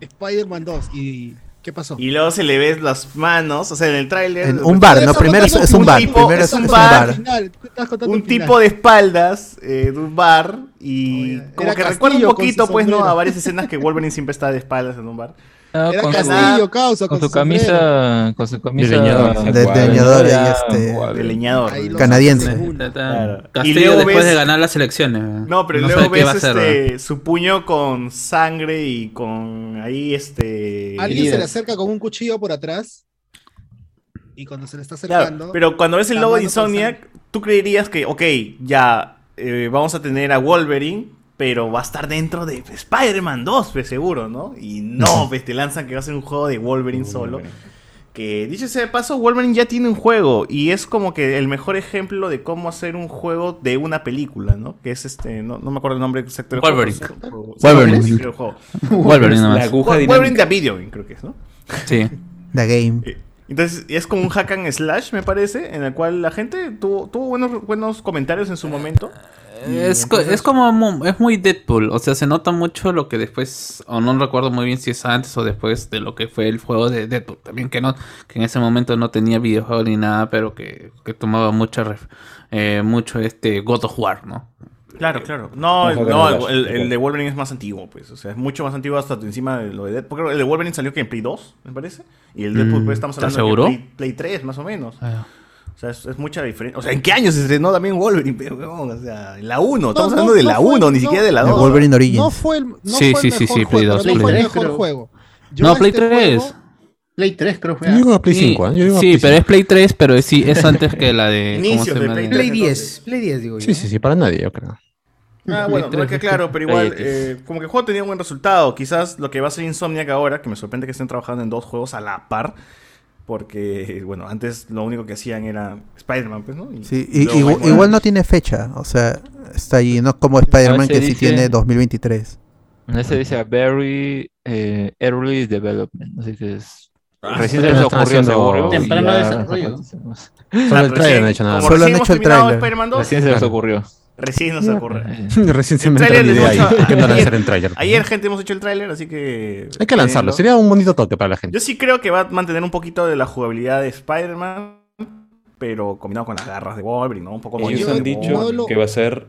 Spider-Man 2. ¿Y qué pasó? Y luego se le ves las manos, o sea, en el tráiler. en un bar, ¿no? Primero es, un bar. tipo- Primero es es, un bar. Final, un tipo de espaldas eh, de un bar y Oye, como era que recuerda un poquito pues no a varias escenas que Wolverine siempre está de espaldas en un bar. Ah, Era con, su, Castillo, causa, con con su camisa, con su camisa leñador. De leñador y este-. De leñador. Lo Canadiense. Claro. Y Castillo luego después ves- de ganar las elecciones. No, pero no luego sabe qué va a ves hacer. este, su puño con sangre y con ahí este Alguien se le acerca con un cuchillo por atrás. Y cuando se le está Claro, acercando. pero cuando ves el logo de Insomniac, tú creerías que, ok, ya eh, vamos a tener a Wolverine, pero va a estar dentro de Spider-Man 2, pues seguro, ¿no? Y no, pues te lanzan que va a ser un juego de Wolverine solo. Que dicho sea de paso, Wolverine ya tiene un juego y es como que el mejor ejemplo de cómo hacer un juego de una película, ¿no? Que es este, no, no me acuerdo el nombre exacto del Wolverine. juego. Wolverine. sí, el juego. Wolverine La aguja Wolverine the Video Game, creo que es, ¿no? Sí. The Game. Eh, Entonces, es como un hack and slash, me parece, en el cual la gente tuvo, tuvo buenos, buenos comentarios en su momento. Es, entonces- es como mu- es muy Deadpool, o sea, se nota mucho lo que después, o no recuerdo muy bien si es antes o después de lo que fue el juego de Deadpool, también que no, que en ese momento no tenía videojuego ni nada, pero que, que tomaba mucha ref- eh, mucho este God of War, ¿no? Claro, claro. No, el, no, el, el de Wolverine es más antiguo, pues. O sea, es mucho más antiguo hasta encima de lo de Deadpool. Porque el de Wolverine salió que en Play 2, me parece. Y el Deadpool, Mm, pues estamos ¿estás hablando de? Play, Play 3, más o menos. Ah. O sea, es, es mucha diferencia. O sea, ¿en qué año se estrenó también Wolverine? Weón? o sea, en la 1. Estamos no, hablando de no la fue- 1, ni no, siquiera de la de 2. Wolverine Origins. No fue el, no Sí, fue sí, el sí, mejor sí, Play juego, 2, pero no Play fue el 3, mejor creo. juego. Yo No, a Play este 3. juego- Play 3 creo que Yo digo a Play 5, ¿eh? Yo digo a Sí, Play pero 5. es Play 3, pero sí, es antes que la de... ¿cómo Inicios se de? Play Play Entonces- 10, Play 10 digo yo. Sí, sí, sí, para nadie, yo creo. Ah, bueno, no es que claro, pero igual, eh, como que el juego tenía un buen resultado. Quizás lo que va a ser Insomniac ahora, que me sorprende que estén trabajando en dos juegos a la par. Porque, bueno, antes lo único que hacían era Spider-Man, pues, ¿no? Y Sí, y- igual, igual no tiene fecha, o sea, está ahí, no como Spider-Man se que sí dice- tiene 2023. En ese dice very eh, early development, así que es recién sí, se les ocurrió seguro. Temprano desarrollo. Solo el trailer sí, no ha hecho nada. Solo han recién hecho el 2, Recién se les ocurrió. Recién nos ocurre. Recién se El me entra la tráiler idea ahí. Hay que no ayer- lanzar en trailer. Ayer, gente, hemos hecho el tráiler, así que... Hay que lanzarlo. viendo. Sería un bonito toque para la gente. Yo sí creo que va a mantener un poquito de la jugabilidad de Spider-Man, pero combinado con las garras de Wolverine, ¿no? Un poco Ellos han dicho que va a ser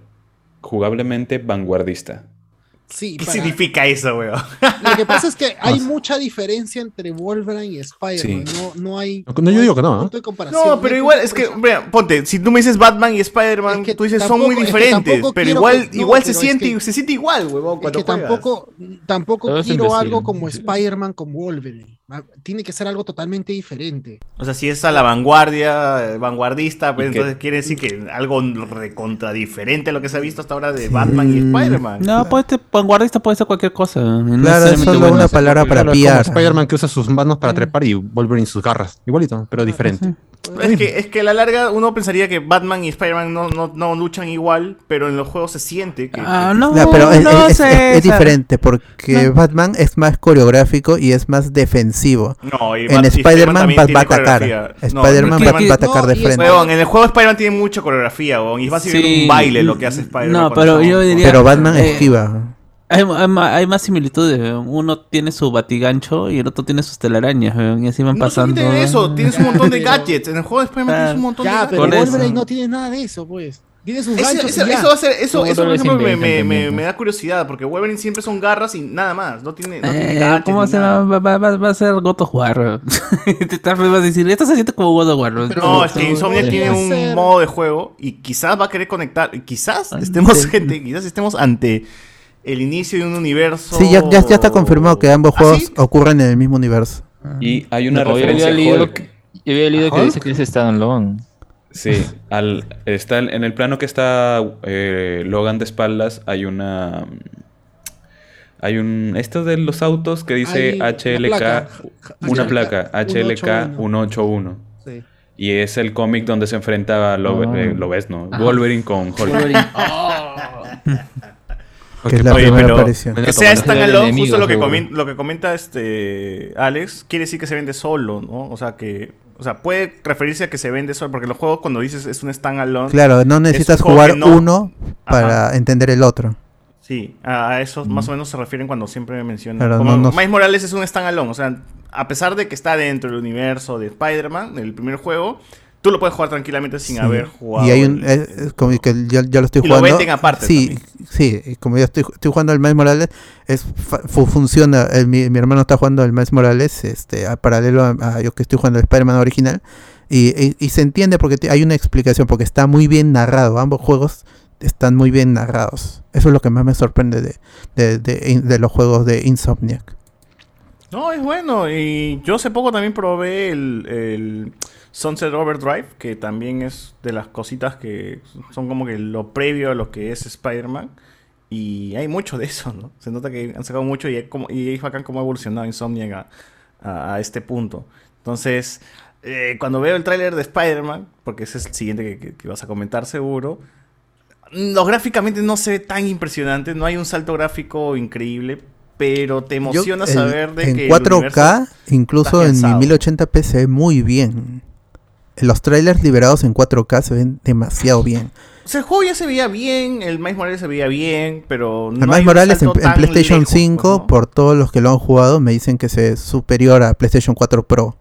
jugablemente vanguardista. Sí, ¿Qué para- significa eso, weón? Lo que pasa es que hay mucha diferencia entre Wolverine y Spider-Man. Sí. No, no hay. No, yo digo que no, ¿eh? punto de comparación. No, pero igual, es que, mira, ponte, si tú me dices Batman y Spider-Man, Es que tú dices son muy tampoco- es que diferentes, pero igual, que- no, igual se pero siente, que- se siente igual, Es cuando que juegas. tampoco, tampoco quiero algo como Spider-Man con Wolverine. Va- Tiene que ser algo totalmente diferente. O sea, si es a la vanguardia, eh, vanguardista, pues entonces quiere decir que algo recontra diferente a lo que se ha visto hasta ahora de Batman y Spider-Man. No, puede ser vanguardista, puede ser cualquier cosa. no Claro, es solo bueno. una palabra para Claro, pillar. Spider-Man que usa sus manos para trepar y Wolverine sus garras. Igualito, pero diferente. Es que, es que a la larga uno pensaría que Batman y Spider-Man no, no, no luchan igual, pero en los juegos se siente que... Ah, que- no, No, pero es, no es- es- sé, es diferente porque Batman es más coreográfico y es más defensivo. No, y en Spider-Man va, tiene va a atacar. coreografía. No, Spider-Man no, va, va a atacar de no, y frente. Weón, en el juego Spider-Man tiene mucha coreografía, weón, y va a ser Sí. un baile lo que hace Spider-Man. No, pero yo diría- Pero Batman eh, esquiva. Hay, hay hay más similitudes. weón. Uno tiene su batigancho y el otro tiene sus telarañas. weón, Y así van No pasando. solamente eso, tienes un montón de gadgets. En el juego de Spider-Man tienes un montón de Ya, gadgets. pero. Wolverine no tiene nada de eso, pues. Tiene sus ganchos ese- y ya. eso va a ser, eso, eso por lo ejemplo, me, me- me da curiosidad, porque Wolverine siempre son garras y nada más. No tiene, no tiene Eh, ¿Cómo se? Va, va- va a ser God of War. Te estás vas a decir, esto se siente como God of War. weón. No, es que Insomniac podría tiene un ser. modo de juego y quizás va a querer conectar. y Quizás estemos, gente, quizás estemos ante el inicio de un universo. Sí, ya, ya, ya está confirmado que ambos ¿Ah, juegos sí? ocurren en el mismo universo. Y hay una No, yo referencia había a leído, Hulk. que- yo había leído que ¿Hulk? dice que es standalone. Sí, al, está en el plano que está eh, Logan de espaldas, hay una... Hay un... Esto de los autos que dice Hay una HLK, placa. una placa, HLK 181. Sí. Y es el cómic donde se enfrentaba, lo, Ah. eh, lo ves, ¿no? Wolverine con Hulk. Que es la Oye, primera pero aparición. que sea standalone, justo lo que, seguro. comen- lo que comenta este Alex, quiere decir que se vende solo, ¿no? O sea que, o sea, puede referirse a que se vende solo, porque los juegos cuando dices es un standalone, Claro, no un necesitas jugar no- uno para entender el otro. Sí, a eso más o menos se refieren cuando siempre mencionan. Claro, como no- no- Miles Morales es un standalone, o sea, a pesar de que está dentro del universo de Spider-Man, del primer juego, tú lo puedes jugar tranquilamente sin Sí. haber jugado. Y hay un. el- como que ya, ya lo estoy Y lo jugando. venden aparte Sí, sí. Como yo estoy, estoy jugando el Miles Morales, es, funciona. el- mi, mi hermano está jugando el Miles Morales este, a paralelo a, a yo que estoy jugando el Spider-Man original. Y, y- y se entiende porque hay una explicación, porque está muy bien narrado. Ambos juegos están muy bien narrados. Eso es lo que más me sorprende de, de, de- de los juegos de Insomniac. No, es bueno. Y yo hace poco también probé el, el Sunset Overdrive, que también es de las cositas que son como que lo previo a lo que es Spider-Man. Y hay mucho de eso, ¿no? Se nota que han sacado mucho y, es como, y es bacán cómo ha evolucionado Insomniac a, a- a este punto. Entonces, eh, cuando veo el tráiler de Spider-Man, porque ese es el siguiente que, que- que vas a comentar seguro, no, gráficamente no se ve tan impresionante, no hay un salto gráfico increíble, pero te Yo, emociona el- saber de en que el 4K, universo incluso en afianzado. 1080p se ve muy bien. Los trailers liberados en 4K se ven demasiado bien. O sea, el juego ya se veía bien, el Miles Morales se veía bien, pero no hay un Morales en, PlayStation lejos, 5, pues, ¿no? por todos los que lo han jugado, me dicen que se es superior a PlayStation 4 Pro.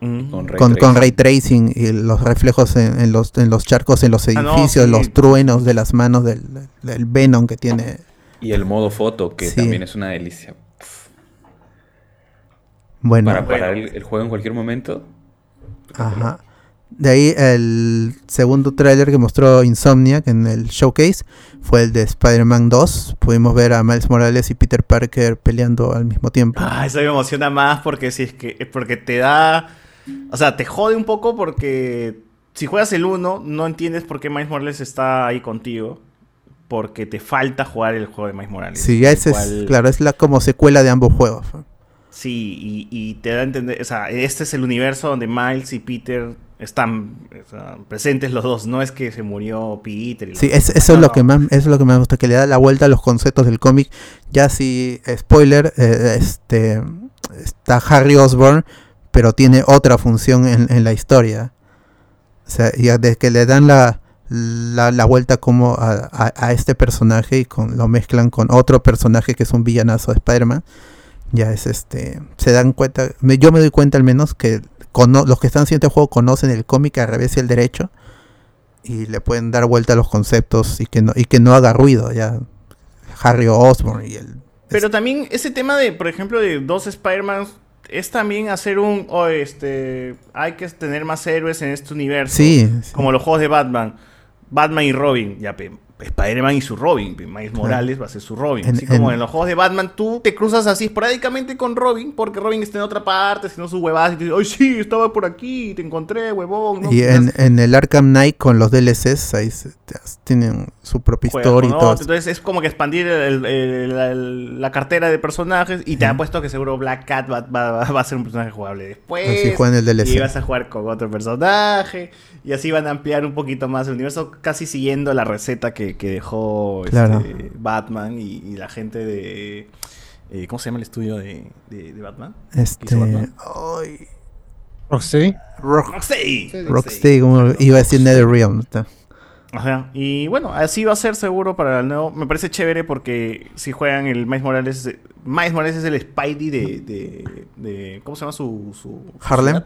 Mm. Con ray Con, con tracing. ray tracing y los reflejos en, en los, en los charcos, en los Ah, no, edificios, sí. los truenos de las manos del, del Venom que tiene. Y el modo foto, que Sí. también es una delicia. Bueno, Para parar el, el juego en cualquier momento. Ajá. De ahí el segundo tráiler que mostró Insomniac en el showcase fue el de Spider-Man 2. Pudimos ver a Miles Morales y Peter Parker peleando al mismo tiempo. Ah, eso me emociona más porque si es que porque te da, o sea, te jode un poco porque si juegas el 1 no entiendes por qué Miles Morales está ahí contigo, porque te falta jugar el juego de Miles Morales. Sí, ya ese es, claro, es la como secuela de ambos juegos. Sí, y, y te da a entender, o sea, este es el universo donde Miles y Peter están presentes los dos, no es que se murió Peter. y Sí, es- eso No, es lo no. que más eso es lo que me gusta, que le da la vuelta a los conceptos del cómic. Ya si spoiler, eh, este está Harry Osborn, pero tiene otra función en, en la historia. O sea, ya de que le dan la, la, la vuelta como a, a- a este personaje y con, lo mezclan con otro personaje que es un villanazo de Spider-Man. Ya es este. Se dan cuenta. me- yo me doy cuenta al menos que cono- los que están haciendo el juego conocen el cómic al revés y el derecho y le pueden dar vuelta a los conceptos y que no, y que no haga ruido ya Harry Osborn y el Pero también ese tema de, por ejemplo, de dos Spider-Man es también hacer un, oh, este, hay que tener más héroes en este universo. Sí, sí. Como los juegos de Batman. Batman y Robin, ya, pe. Spider-Man y su Robin. Miles Morales va a ser su Robin. En- así como en- en los juegos de Batman, tú te cruzas así esporádicamente con Robin, porque Robin está en otra parte, haciendo sus huevadas, y te dice, ¡ay, sí! Estaba por aquí, te encontré, huevón. ¿no? Y en, en el Arkham Knight con los DLCs, ahí se- tienen su propia juega historia y todo. otro. Entonces es como que expandir el- el- la, el- la cartera de personajes y te apuesto que seguro Black Cat va, va- va a ser un personaje jugable después. Así juega en el DLC. Y vas a jugar con otro personaje. Y así van a ampliar un poquito más el universo, casi siguiendo la receta que, que dejó este. Batman y, y la gente de... eh, ¿Cómo se llama el estudio de, de- de Batman? Este. ¿Hizo Batman? Rocksteady. Rock- Rocksteady. Rocksteady, como iba a decir NetherRealm. Ajá. Y bueno, así va a ser seguro para el nuevo. Me parece chévere porque si juegan el Miles Morales. eh, Miles Morales es el Spidey de. de, de- ¿Cómo se llama su. su Harlem.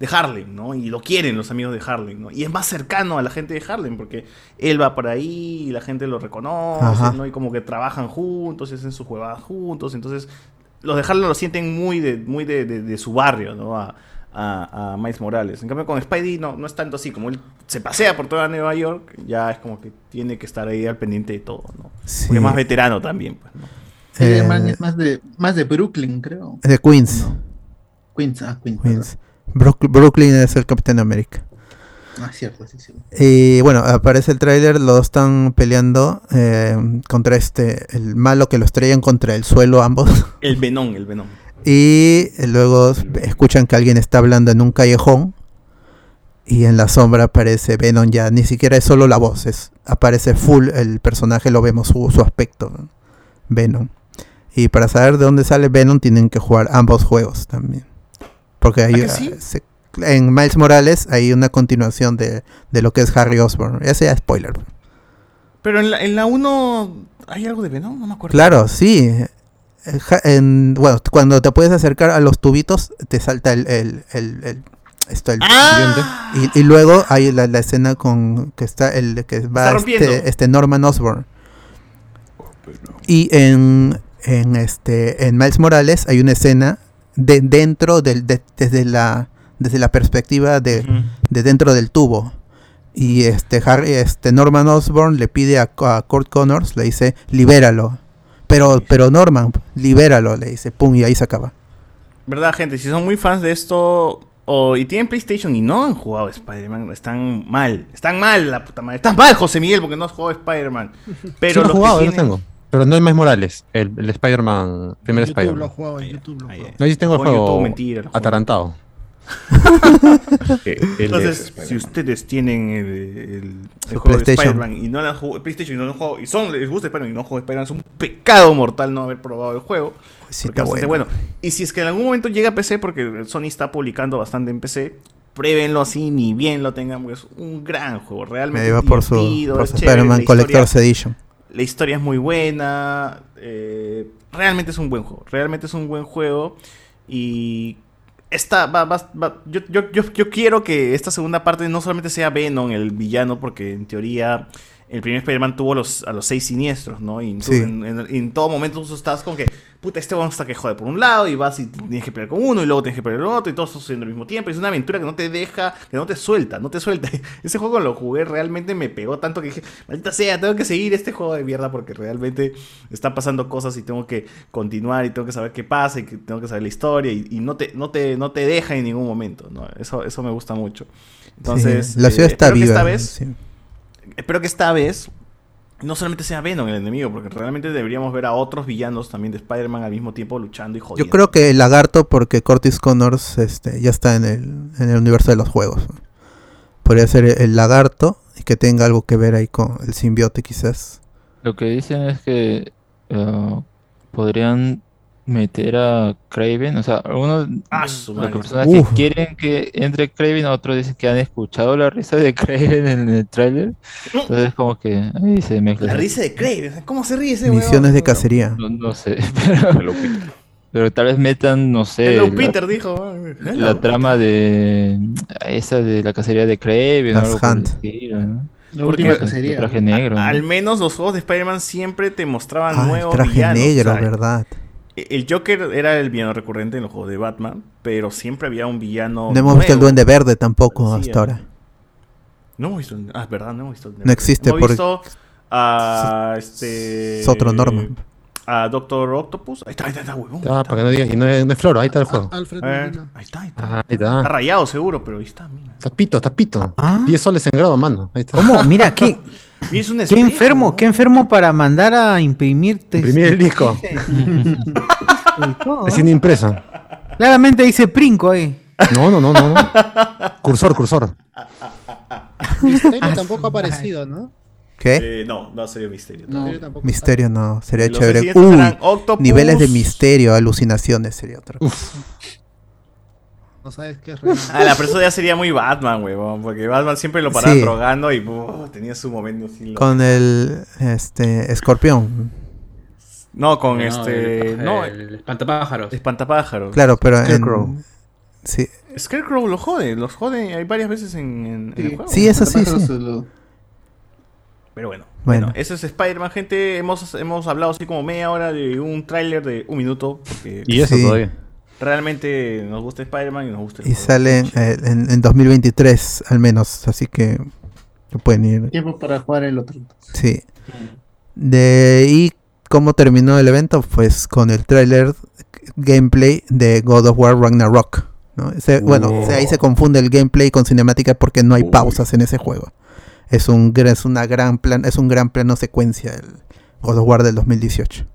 De Harlem, ¿no? Y lo quieren los amigos de Harlem, ¿no? Y es más cercano a la gente de Harlem porque él va por ahí y la gente lo reconoce, Ajá. ¿no? Y como que trabajan juntos y hacen sus jugadas juntos. Entonces, los de Harlem lo sienten muy de, muy de, de- de su barrio, ¿no? A, a, a Miles Morales. En cambio, con Spidey no, no es tanto así. Como él se pasea por toda Nueva York, ya es como que tiene que estar ahí al pendiente de todo, ¿no? Sí. Porque es más veterano también, pues, ¿no? Eh, es más de, más de Brooklyn, creo. de Queens. Queens, ah, Queens. Queens. Brook- Brooklyn es el Capitán América. Ah, cierto, sí, sí. Y bueno, aparece el tráiler, los dos están peleando eh, contra este, el malo que los traían contra el suelo ambos. El Venom, el Venom. Y luego escuchan que alguien está hablando en un callejón. Y en la sombra aparece Venom ya, ni siquiera es solo la voz, es, aparece full el personaje, lo vemos su, su aspecto, ¿no? Venom. Y para saber de dónde sale Venom tienen que jugar ambos juegos también. Porque hay, ¿Ah, que sí? se- en Miles Morales hay una continuación de, de lo que es Harry Osborn. Ese ya es spoiler. Pero en la, en la 1 hay algo de Venom, no me acuerdo. Claro, sí. Ja- en- bueno, cuando te puedes acercar a los tubitos, te salta el, el, el, el- esto, el Ah. y, y luego hay la, la escena con que está el que va este, este Norman Osborn. Y en, en este en Miles Morales hay una escena de dentro del de- desde la desde la perspectiva de, de dentro del tubo. Y este Harry, este Norman Osborn le pide a, a Kurt Connors, le dice, libéralo. Pero, pero Norman, libéralo, le dice, pum, y ahí se acaba. ¿Verdad, gente? Si son muy fans de esto o, y tienen PlayStation y no han jugado Spider-Man, están mal. Están mal, la puta madre. Estás mal, José Miguel, porque no has jugado Spider-Man. Pero Sí lo he jugado, yo lo tienen- tengo. Pero no es Miles Morales, el, el Spider-Man, primer YouTube lo Spider-Man. jugaba en YouTube. Lo. No, yo sí tengo el Juego en juego YouTube, mentira, lo juego. atarantado. Entonces, si ustedes tienen el, el- juego de. Spider-Man y no han jugado, PlayStation y no lo han jugado, y son, les gusta Spider-Man y no han jugado Spider-Man, es un pecado mortal no haber probado el juego. Sí, porque está bueno. bueno. Y si es que en algún momento llega a PC, porque Sony está publicando bastante en PC, pruébenlo así, ni bien lo tengan, porque es un gran juego, realmente. Me iba es por su, Spider-Man la historia- Collector's Edition. la historia es muy buena. eh, realmente es un buen juego. Realmente es un buen juego. Y esta va, va- va- yo, yo, yo, yo quiero que esta segunda parte no solamente sea Venom, el villano, porque en teoría el primer Spider-Man tuvo los, a los seis siniestros, ¿no? Y Sí. en, en- en todo momento tú estás como que, puta, este vamos hasta que jode por un lado y vas y tienes que pelear con uno y luego tienes que pelear con otro y todo eso sucediendo al mismo tiempo. Es una aventura que no te deja, que no te suelta, no te suelta. Ese juego lo jugué, realmente me pegó tanto que dije, maldita sea, tengo que seguir este juego de mierda porque realmente están pasando cosas y tengo que continuar y tengo que saber qué pasa y que tengo que saber la historia y, y no, te, no, te, no te deja en ningún momento, ¿no? Eso, eso me gusta mucho. Entonces, Sí, la ciudad eh, está viva. esta vez, sí. Espero que esta vez no solamente sea Venom el enemigo, porque realmente deberíamos ver a otros villanos también de Spider-Man al mismo tiempo luchando y jodiendo. Yo creo que el lagarto, porque Curtis Connors este, ya está en el, en el universo de los juegos. Podría ser el, lagarto y que tenga algo que ver ahí con el simbiote quizás. Lo que dicen es que eh, podrían meter a Craven, o sea, algunos Ah, personas que quieren que entre Craven, otros dicen que han escuchado la risa de Craven en el tráiler, entonces como que ahí se mezcla. La risa de Craven, ¿cómo se ríe ese Misiones de cacería. No, no sé, pero, pero tal vez metan, no sé, Hello la, Peter dijo. la Hello. trama de esa de la cacería de Craven, Las algo por el Hunt. estilo, ¿no? La última cacería. traje negro. ¿no? Al menos los juegos de Spider-Man siempre te mostraban Ah, nuevos traje villanos. negro, o sea, ¿verdad? El Joker era el villano recurrente en los juegos de Batman, pero siempre había un villano. No hemos visto el duende verde tampoco Sí, hasta ah. ahora. No hemos visto. el- Ah, es verdad, no hemos visto. el No existe Hemos por- visto a este. Es otro Norman. A Doctor Octopus. Ahí está, ahí está, ahí está, huevón. Ah, para que no digas, y no es, no es floro, ahí está el juego. Alfred Eh, ahí está, ahí está. Ah, ahí está. Está rayado seguro, pero ahí está, mira. Está pito, está pito. Ah. 10 soles en grado, mano. Ahí está. ¿Cómo? Mira, qué, Y es un qué enfermo, qué enfermo para mandar a imprimirte. Imprimir el disco. Recién impreso. Claramente dice Princo ahí. No, no, no, no. no. Cursor, cursor. Misterio tampoco ha aparecido, ¿no? ¿Qué? Eh, no, no sería misterio. Misterio tampoco. Misterio no, sería Los chévere. Uy, niveles de misterio, alucinaciones sería otra cosa. No sabes qué es real. Ah, la eso ya sería muy Batman, huevón. Porque Batman siempre lo paraba Sí. drogando y uh, tenía su momento así. Con el este escorpión. No, con No, este. el- no, el espantapájaros. espantapájaros. Claro, pero Scarecrow. en sí, Scarecrow lo jode, los jode. Hay varias veces en, en- en el juego. Sí, eso sí, sí. Pero bueno, Bueno. bueno, eso es Spider-Man, gente. Hemos, hemos hablado así como media hora de un tráiler de un minuto. Porque Y eso Sí. todavía. Realmente nos gusta Spider-Man y nos gusta el y juego. sale eh, en, en 2023 al menos, así que pueden ir. Tiempo para jugar el otro. Sí. De y cómo terminó el evento, pues con el tráiler gameplay de God of War Ragnarok. ¿no? Ese- Bueno, Oh. o sea, ahí se confunde el gameplay con cinemática porque no hay pausas en ese juego. Es un es una gran plan, es un gran plano secuencia el God of War del 2018.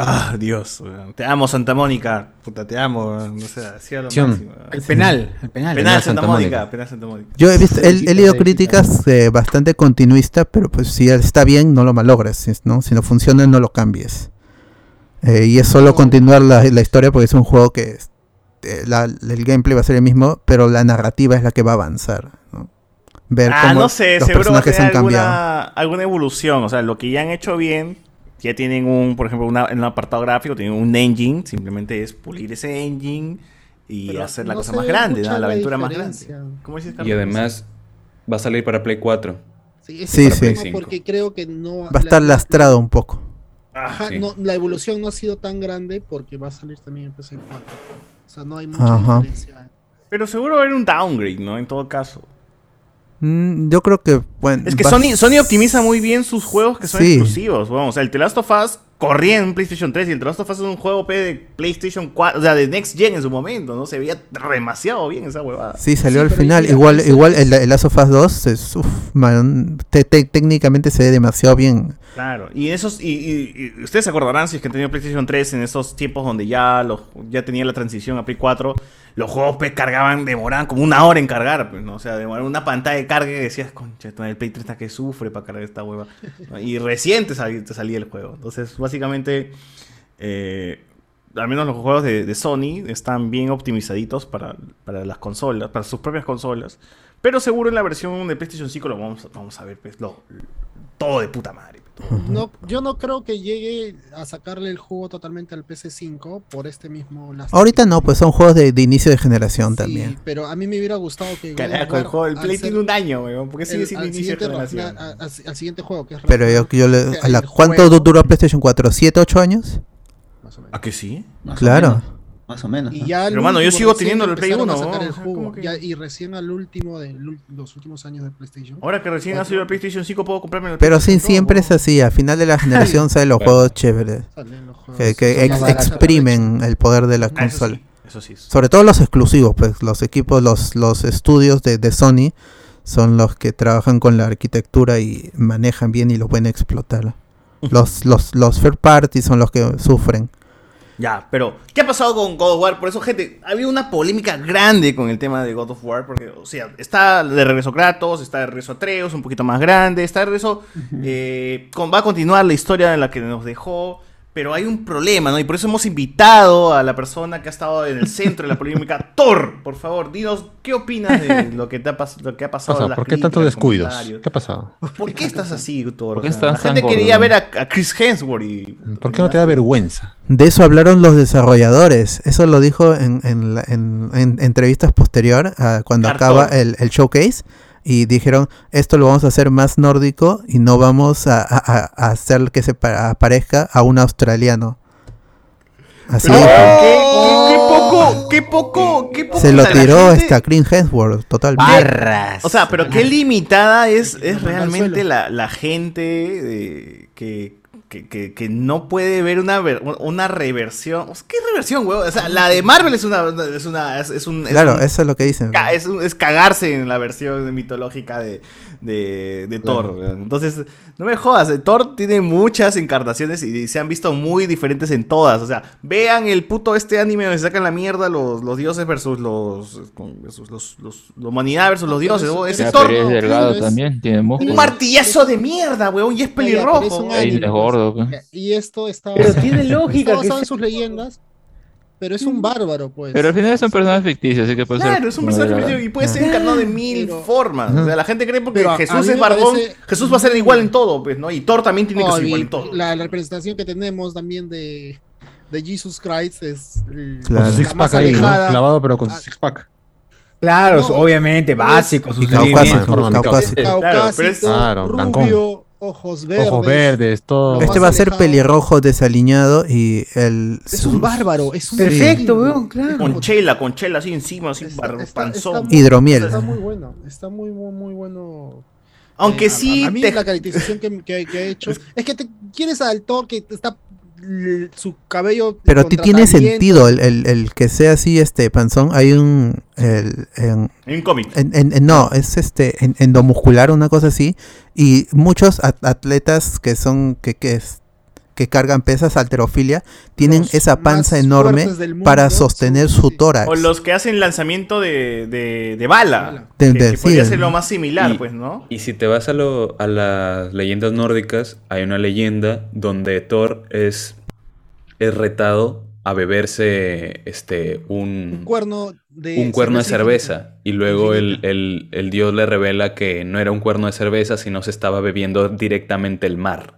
Ah, Dios. weón. Te amo, Santa Mónica. Puta, te amo. weón. No sé, hacía lo Acción. máximo. weón. El penal, el penal. Penal Santa, Santa Mónica. Mónica. Penal Santa Mónica. Yo he visto, he, he leído críticas eh, bastante continuista, pero pues si está bien, no lo malogres, si- ¿no? Si no funciona, no lo cambies. Eh, y es solo continuar la, la historia porque es un juego que es- eh, la- el gameplay va a ser el mismo, pero la narrativa es la que va a avanzar. ¿no? Ver Ah, cómo no sé, los seguro va a personajes tener han cambiado. alguna, alguna evolución. O sea, lo que ya han hecho bien, ya tienen un, por ejemplo, una- en un apartado gráfico, tienen un engine. Simplemente es pulir ese engine y Pero hacer la no cosa más grande, la la aventura más grande. ¿Cómo dices, Y además va a salir para Play 4. Sí, ese Sí, sí. porque creo que no Va a estar la- lastrado un poco. Ajá, Sí. no, la evolución no ha sido tan grande porque va a salir también en PC 4. O sea, no hay mucha Ajá. diferencia. Pero seguro va a haber un downgrade, ¿no? En todo caso. Mm, yo creo que, bueno. Es que Sony, Sony optimiza muy bien sus juegos que son Sí. exclusivos. Bueno, o sea, el The Last of Us corría en PlayStation 3 y el The Last of Us es un juego de PlayStation 4, o sea, de Next Gen en su momento, ¿no? Se veía demasiado bien esa huevada. Sí, salió Sí, al final. igual, igual el, el Last of Us 2 es, uf, man, te- te- técnicamente se ve demasiado bien. Claro, y esos, y, y- y ustedes se acordarán si es que han tenido PlayStation 3 en esos tiempos donde ya los, ya tenía la transición a Play 4, los juegos pues cargaban, demoraban como una hora en cargar, pues, ¿no? O sea, demoraban una pantalla de carga que decías, concha, el Play 3 está que sufre para cargar esta hueva. Y recién te, salía el juego. Entonces, básicamente, eh, al menos los juegos de, Sony están bien optimizaditos para, las consolas, para sus propias consolas. Pero seguro en la versión de PlayStation 5 lo vamos, a- ver, pues, todo de puta madre. No, yo no creo que llegue a sacarle el juego totalmente al PC5 por este mismo Last Ahorita no, pues son juegos de, de inicio de generación Sí, también. pero a mí me hubiera gustado que. Carajo, el juego del al Play ser tiene un año, weón. ¿Por qué sigue el- siendo inicio de generación? a- a- al siguiente juego, que es Pero yo, yo le, a la- el ¿Cuánto juego, duró PlayStation 4? ¿7, 8 años? ¿A que sí? Más o Claro. Más o menos. Y Pero, mano, yo sigo recién teniendo el Play empezaron a 1, sacar el o sea, jugo, como que- ya- y recién al último de los últimos años de PlayStation. Ahora que recién ha salido el PlayStation 5 puedo comprarme el Pero sí, siempre es así. Al final de la generación salen los juegos chéveres. Salen los juegos. Que, que ex- exprimen el poder de la Ah, eso consola. sí, eso sí. Sobre todo los exclusivos, pues los equipos, los, los estudios de, de Sony son los que trabajan con la arquitectura y manejan bien y lo pueden explotar. Los, los, los third parties son los que sufren. Ya, pero ¿qué ha pasado con God of War? Por eso, gente, había una polémica grande con el tema de God of War, porque, o sea, está de regreso Kratos, está de regreso Atreus, un poquito más grande, está de regreso, eh, con- va a continuar la historia en la que nos dejó, pero hay un problema, ¿no? Y por eso hemos invitado a la persona que ha estado en el centro de la polémica, Thor, por favor, dinos, ¿qué opinas de lo que, te ha, pas- lo que ha pasado? en Pasa, las ¿Por qué tantos descuidos? ¿Qué ha pasado? ¿Por qué estás así, Thor? ¿Por qué O sea, estás la gente quería ver a, a Chris Hemsworth y... ¿Por qué no te da vergüenza? De eso hablaron los desarrolladores. Eso lo dijo en, en, la- en- en entrevistas posterior a cuando acaba el, el showcase. Y dijeron, esto lo vamos a hacer más nórdico y no vamos a, a- a- hacer que se pa- parezca a un australiano. Así Pero, dijo. ¿qué, qué- qué poco, qué poco, qué poco. Se lo tiró gente- esta Green Hemsworth, totalmente. Barras. O sea, pero qué limitada es, es al realmente la, la gente de- que, que, que- que no puede ver una, ver- una reversión. ¿Qué reversión, weón? O sea, la de Marvel es una. Es, una, es, es un. es Claro, un- eso es lo que dicen. es, es cagarse en la versión mitológica de, de, de Claro. Thor. Entonces, no me jodas. eh, Thor tiene muchas encarnaciones y se han visto muy diferentes en todas. O sea, vean el puto este anime donde se sacan la mierda los, los dioses versus los. versus los, los- la humanidad versus los dioses. weón. Ese Ya, Thor. es delgado es- también, tiene Un músculo. martillazo de mierda, weón, y es Ya, pelirrojo. un anime, es gordo. pues. pues. Y esto está Pero basado- tiene lógica que basado en sus leyendas, pero es un bárbaro, pues. Pero al final es un personaje ficticio, así que puede ser. Claro, es un personaje ficticio y puede ser encarnado de mil Pero- formas. O sea, la gente cree porque Jesús es barbón, parece- Jesús va a ser igual en todo, pues, ¿no? Y Thor también tiene que ser igual en todo. la, la representación que tenemos también de, de Jesus Christ es Con Claro. su six pack ahí, ¿no? Clavado, pero con su Ah. six pack. Claro, No, obviamente, básico. sus Y caucásico, caucásico. Claro, pero es- Caucásico, Claro, rubio, ojos verdes. Ojos verdes, todo. Este va a ser pelirrojo desaliñado y el... Es un bárbaro, es un Perfecto, weón, claro. Con chela, con chela así encima, así Está- bar- está- panzón. está muy- Hidromiel. Está muy bueno, está muy, muy, muy bueno. Aunque Eh, a- sí A, mí te- la caracterización que, que- que ha hecho es que te quieres al Thor que está su cabello. Pero ti tiene sentido el, el, el que sea así este panzón. Hay un... El, en, En un cómic. en- en- en- no, es este en- endomuscular, una cosa así. Y muchos at- atletas que son... que, que, es- que cargan pesas, alterofilia, tienen Los esa panza enorme mundo para sostener su sí. tórax. O los que hacen lanzamiento de, de, de bala. De- que, de- que sí, podría de- ser lo más similar, Y- pues, ¿no? Y si te vas a, lo- a las leyendas nórdicas, hay una leyenda donde Thor es, es retado a beberse este, un, Un cuerno de un cuerno de cervecita. cerveza. Y luego el, el- el dios le revela que no era un cuerno de cerveza, sino se estaba bebiendo directamente el mar.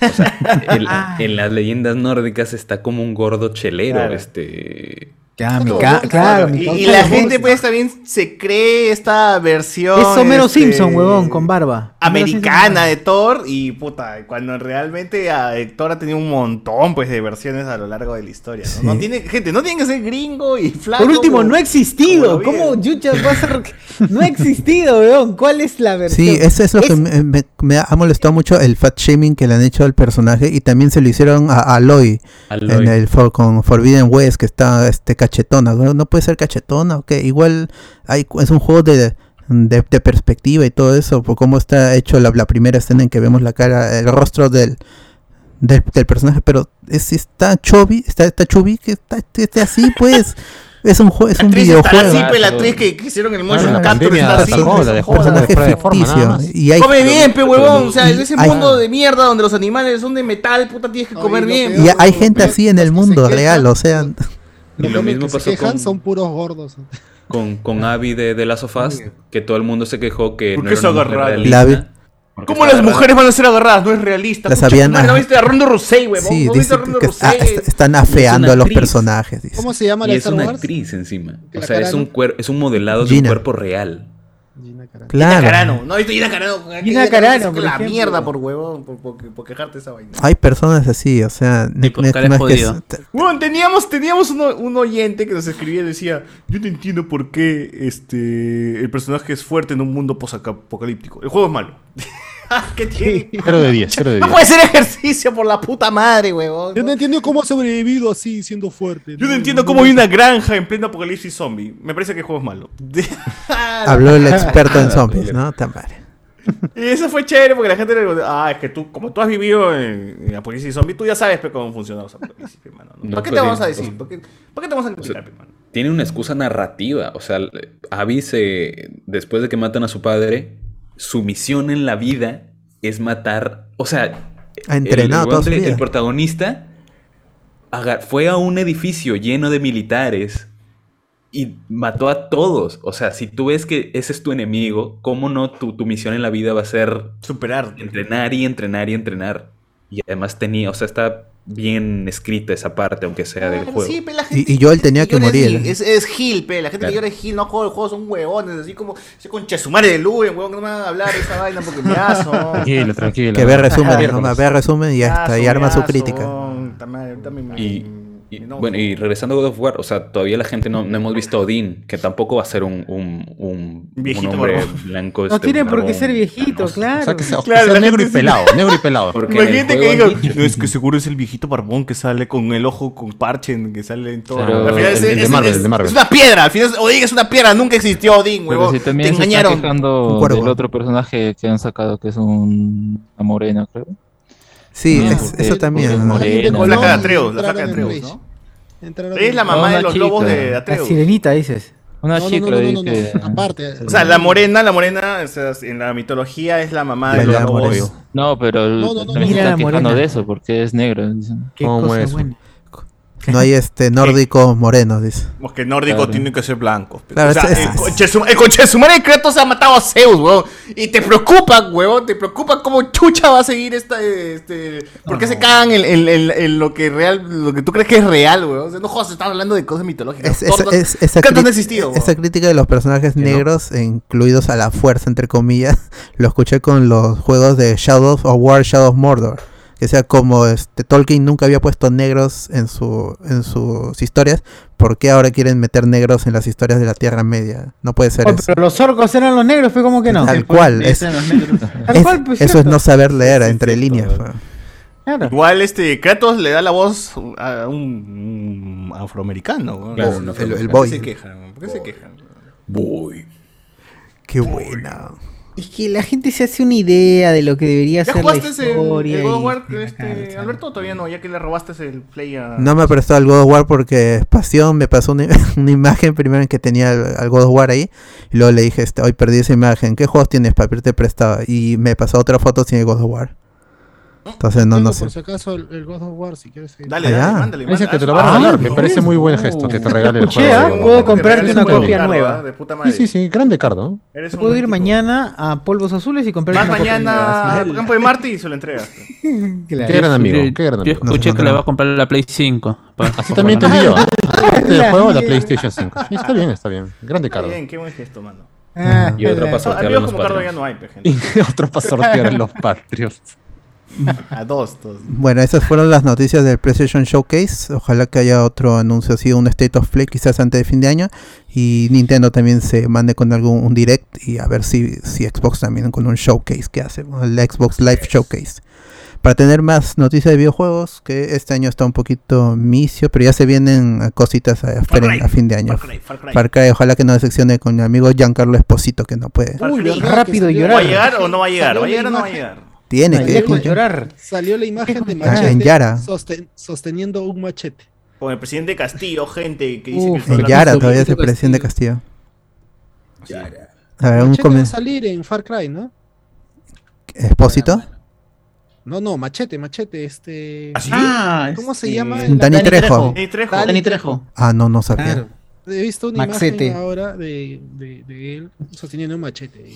O sea, en las leyendas nórdicas está como un gordo chelero. Claro. Este. Ya, mi Claro, ca- claro, mi Y, la gente, pues, también se cree esta versión. Es Homero este, Simpson, huevón, con barba. Americana de Thor y puta, cuando realmente a Thor ha tenido un montón pues de versiones a lo largo de la historia, ¿no? Tiene, gente, no tiene que ser gringo y flaco. Por último, como- no ha existido. ¿Cómo. Yucha va a ser? No ha existido, weón. ¿Cuál es la versión? Sí, eso es lo que me, me- me ha molestado mucho el fat shaming que le han hecho al personaje y también se lo hicieron a a Aloy Aloy. en el for- con Forbidden West que está este cachetona, no, No puede ser cachetona, ok, igual hay es un juego de, de, de perspectiva y todo eso, por cómo está hecho la, la primera escena en que vemos la cara, el rostro del del, del personaje, pero es, está chubby, está, está chubby, que está, esté así pues, es un juego, es un está videojuego. así, pues, la actriz que, que hicieron el motion la capture está así. sacó, pues, como personaje ficticio y hay Come bien, pe huevón. O sea, en ese hay- mundo de mierda donde los animales son de metal, puta, tienes que comer bien. peor- y hay gente así en el mundo real, o sea, Y lo que mismo se pasó quejan con, son puros gordos. con, con Abby de, de Last of Us, que todo el mundo se quejó que ¿Por no qué era se una realista, La ¿Cómo las agarrada. mujeres van a ser agarradas? No es realista. Las habían- madre, ¿No viste a Rondo Rosé, huevón? sí, ¿No viste a Rondo ah, están afeando a los personajes. dice. ¿Cómo se llama Y la es Star una Wars? actriz encima. ¿Que O sea, es un, cuer- es un modelado de un cuerpo real. Carano. Claro. Carano. No, viste Gina Carano. Gina Carano, por la ejemplo. mierda por huevón, por, por, por quejarte esa vaina. Hay personas así, o sea, cara no es que jodido. es- Bueno, teníamos, teníamos uno- un oyente que nos escribía y decía, yo no entiendo por qué este el personaje es fuerte en un mundo posapocalíptico. El juego es malo. ¿Qué tiene? 0 de 10, 0 de No 10. puede ser ejercicio por la puta madre, huevón. Yo no entiendo cómo ha sobrevivido así, siendo fuerte. Yo no entiendo cómo hay una granja en pleno apocalipsis zombie. Me parece que el juego es malo. habló el experto en zombies, ¿no? Tan padre. Y eso fue chévere porque la gente le dijo, ah, es que tú, como tú has vivido en, en Apocalipsis Zombie, tú ya sabes pe, cómo funcionan los Apocalipsis, pe, mano. ¿no? No, ¿Para qué te vamos a sí, decir? ¿Por qué, por qué te vamos a O sea, explicar, pe, mano? tiene una excusa narrativa. O sea, Abby se, después de que matan a su padre, su misión en la vida es matar. O sea, Ha entrenado el, toda su vida. el protagonista fue a un edificio lleno de militares y mató a todos. O sea, si tú ves que ese es tu enemigo, ¿cómo no tu, tu misión en la vida va a ser Superar. entrenar y entrenar y entrenar? Y además tenía, o sea, está bien escrita esa parte, aunque sea del juego. sí, pe, la gente Y, y Joel tenía que morir. Es, es Gil, pe. La gente Claro. que llora es Gil, no juego el juego, son huevones, así como ese concha su madre de Luen, huevón, que no me van a hablar de esa vaina porque me aso. Tranquilo, tranquilo. Que ve resumen. ¿no? ve resumen y ya está, y arma su crítica. También, también me- Y, Y, bueno, y regresando a God of War, o sea, todavía la gente no, no hemos visto a Odín, que tampoco va a ser un, un, un, Viejito un hombre barbón. blanco. No este, tiene por qué ser viejito, claro. O sea, que sea, Claro, sea la negro y sí- pelado, negro y pelado. Porque en el Imagínate que no, es que seguro es el viejito barbón que sale con el ojo con parche, en- que sale en todo. Pero Al final el- es, el de es- Marvel, es- el de Marvel. es una piedra, al final es- Odín es una piedra, nunca existió Odín, huevón. si Te engañaron. del otro personaje que han sacado, que es un, una morena, creo. Sí, es- porque- eso también. ¿no? La flaca de Atreus, la de. ¿no? Es la mamá de los chica. lobos de La Atreus. sirenita, dices. Una No, no, chica no, no, ahí no, no, que... aparte. O sea, la morena, la morena, o sea, en la mitología es la mamá de La los lobos. No, pero No, Mira la morena. de eso, porque es negro. Qué ¿Cómo cosa es? buena. No hay este nórdicos morenos, dice. Porque nórdico Claro. tiene que ser blancos. Claro, o sea, es- el, su- de su madre Kratos ha matado a Zeus, weón. Y te preocupa, weón. Te preocupa cómo chucha va a seguir esta. Este, ¿Por qué se cagan en, en- en- en lo que real, lo que tú crees que es real, weón? O sea, no jodas, estás hablando de cosas mitológicas. Es, es- esa Kratos no cri- ha existido, esa crítica de los personajes negros, e incluidos a la fuerza, entre comillas, lo escuché con los juegos de Shadow of War, Shadow of Mordor. Que sea como este Tolkien nunca había puesto negros en su en sus historias, ¿por qué ahora quieren meter negros en las historias de la Tierra Media? No puede ser Oh, eso. pero los orcos eran los negros, fue como que no. Tal cual, es. Tal cual, pues, eso es no saber leer Sí, entre sí, líneas. Claro. Igual este Kratos le da la voz a un, un afroamericano. weón. Claro, ¿Por un El, afroamericano. el qué boy. se quejan? ¿Por qué se quejan? Boy. Qué buena. Es que la gente se hace una idea de lo que debería ¿Ya ser la jugaste ese, historia. el God of War, este, Alberto? Todavía no, ya que le robaste el play a... No me prestó al God of War porque pasión, me pasó una, una imagen primero en que tenía al, al God of War ahí y luego le dije, este, hoy perdí esa imagen, ¿qué juegos tienes para pedirte prestado? Y me pasó otra foto sin el God of War. Entonces no, no sé. Por si acaso el, el God of War, si quieres. seguir. Dale, Ah, dale, ya. mándale, Dice que te lo va a Ah, regalar. Me no. parece muy buen gesto que te regale el Escuché, juego. ¿ah? Puedo comprarte una copia nueva. ¿ah? De puta Sí, madre. sí, sí, grande cardo. Puedo ir mañana a Polvos Azules y comprar una copia mañana al campo de Marte y se lo entregas. Qué gran amigo, Yo- qué gran Yo amigo. escuché No, no, que le va a comprar la Play 5. pa- Así también yo. Aparte del la juego, la. PlayStation 5. Sí, está bien, está bien. Grande cardo. bien, qué buen gesto, mano. Ah, Y otro paso. sortear Amigos los como Cardo ya Patreons. no hay, gente. Y otro para sortear en los Patriots. A dos, dos. Bueno, esas fueron las noticias del PlayStation Showcase. Ojalá que haya otro anuncio así, un State of Play quizás antes de fin de año. Y Nintendo también se mande con algún un direct y a ver si, si Xbox también con un showcase que hace, el Xbox Live Showcase. Para tener más noticias de videojuegos, que este año está un poquito misio, pero ya se vienen cositas a, esperen a fin de año. Far Cry, Far Cry. Far Cry, ojalá que no decepcione con mi amigo Giancarlo Esposito, que no puede. Far Uy, Cry. Rápido salió- llorar. ¿Va a llegar o no va a llegar? ¿Va a llegar o no va a llegar? Tiene Ay, que. dejo de llorar. Salió la imagen de Ah, en Machete Yara. sosten- sosteniendo un machete. Con el presidente Castillo, gente que dice Uf, que hablando- Yara todavía es el presidente Castillo. Sí. A ver, un Machete va a salir en Far Cry, ¿no? ¿Expósito? No, no, Machete, Machete, este... ¿Ah, sí? Ah, ¿Cómo se llama? Dani Trejo. Dani Trejo. Dani Dani Trejo. Ah, no, no sabía. Claro. He visto una Maxete. imagen ahora de, de, de él sosteniendo un machete.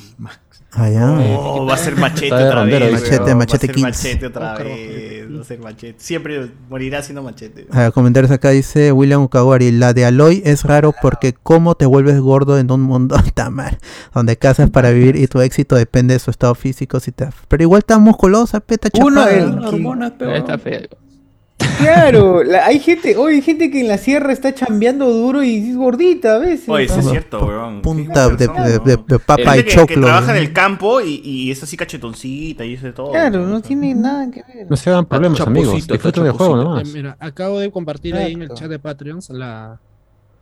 Ah, ya. Oh, va a ser machete otra rondero, vez. Machete, weón. Machete va a ser Kings. machete otra Oh, vez. Va a ser machete. Siempre morirá siendo machete. A ver, comentarios acá dice William Ukawari, la de Aloy es raro porque cómo te vuelves gordo en un mundo tan mal, donde cazas para vivir y tu éxito depende de su estado físico, si te... pero igual está musculosa, peta Uno, chapada. Hormonas, peor. Está feo. Claro, la- hay gente, hoy hay gente que en la sierra está chambeando duro y es gordita a veces. Oye, sí es cierto, weón. Punta de, de, de- de papa y que, que choclo. trabaja en el campo y, y es así cachetoncita y ese todo. Claro, no tiene nada que ver. No se hagan problemas, amigos. Disfruten del juego nomás. Eh, Mira, acabo de compartir ahí en el Exacto. chat de Patreons la...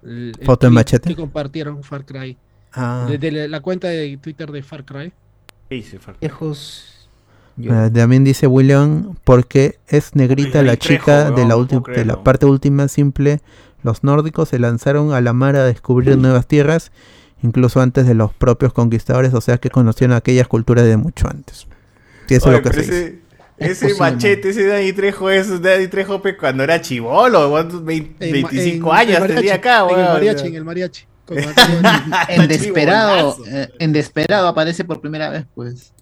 el- el Foto en machete. Que compartieron Far Cry. Ah, Desde la- la cuenta de Twitter de Far Cry. ¿Qué dice, Far Cry? Viejos. Eh, también dice William, porque es negrita Uy, la Trejo, chica de, la no de la parte última simple. Los nórdicos se lanzaron a la mar a descubrir nuevas tierras, incluso antes de los propios conquistadores, o sea que conocieron aquellas culturas de mucho antes. Eso Oye, es lo que pero se dice. ese, Es machete, ese Dani Trejo es Dani Trejo cuando era chivolo, ¿cuántos? Vein- En ma- 25 en- años en tenía acá, En el mariachi, en el mariachi. En Desperado, eh, en Desperado aparece por primera vez, pues.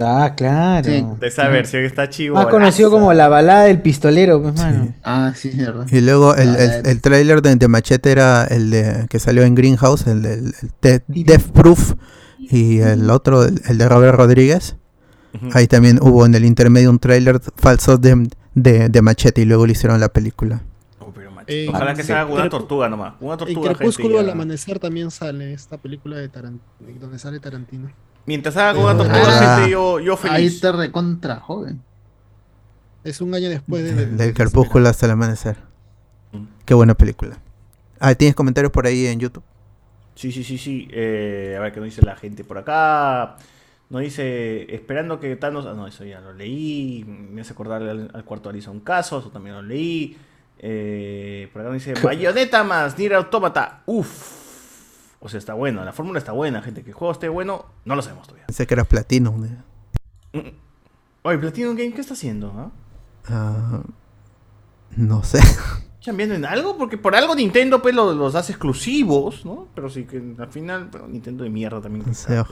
Ah, claro. Sí. De esa versión está chivo. Más conocido como la balada del pistolero, pues, mano. Ah, sí, es verdad. Y luego el, Ah, el, el tráiler de, de Machete era el de, que salió en Greenhouse, el de- Death Proof, y el otro, el, el de Robert Rodríguez. Ahí también hubo en el intermedio un tráiler falso de, de, de Machete y luego le hicieron la película. Oh, pero Eh, Ojalá que sí. se haga con una Crep- tortuga nomás. Una En tortuga, Crepúsculo gente, al amanecer también sale esta película de Tarantino, donde sale Tarantino. Mientras haga con una tortuga, Ah. gente, yo, yo Ahí feliz. te recontra joven. Es un año después de... Del crepúsculo hasta el amanecer. Qué buena película. Ah, ¿tienes comentarios por ahí en YouTube? Sí, sí, sí, sí. Eh, a ver qué nos dice la gente por acá. Nos dice, esperando que Thanos... Ah, no, eso ya lo leí. Me hace acordar al, al cuarto Alisa un caso, eso también lo leí. Eh, por acá nos dice, Bayonetta más Nier Automata. Uf. O sea, está bueno. La fórmula está buena, gente. Que el juego esté bueno, no lo sabemos todavía. Pensé que era Platinum. ¿eh? Oye, Platinum Game, ¿qué está haciendo? ah? Ah, no sé. ¿Chambeando en algo? Porque por algo Nintendo pues, los, los hace exclusivos, ¿no? Pero sí que al final, pero Nintendo de mierda también. No sé.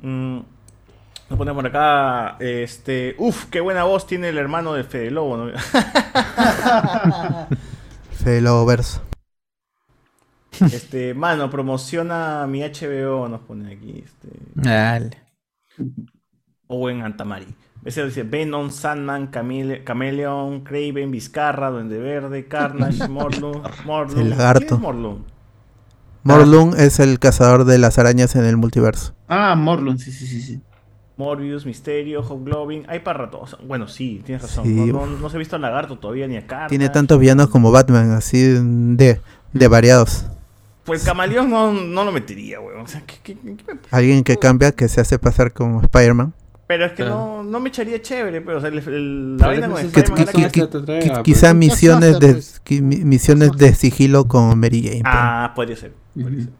Mm, nos ponemos por acá, este, uf, qué buena voz tiene el hermano de Fede Lobo, ¿no? Fede Lobo Verso. Este, mano, promociona mi HBO, nos pone aquí, este, Dale. Owen Antamari. Ese dice Venom, Sandman, Camile- Chameleon, Craven, Vizcarra, Duende Verde, Carnage, Morlun, Morlun. El lagarto. ¿Quién es Morlun? Morlun es el cazador de las arañas en el multiverso. Ah, Morlun, sí, sí, sí, sí. Morbius, Misterio, Hobgoblin, hay para rato. O sea, Bueno, sí, tienes razón. Sí. No, no- no se ha visto al lagarto todavía ni acá. Tiene tantos villanos como Batman, así de, de variados. Pues Camaleón no, no lo metería, weón. O sea, ¿qué- qué- qué- Alguien que cambia, que se hace pasar como Spider-Man. Pero es que no, no me echaría chévere, pero o sea, el- el- la vaina con Que- Spider-Man que- quizá misiones de qui- mi- misiones de sigilo con Mary Jane. pero- Ah, podría ser. Podría ser.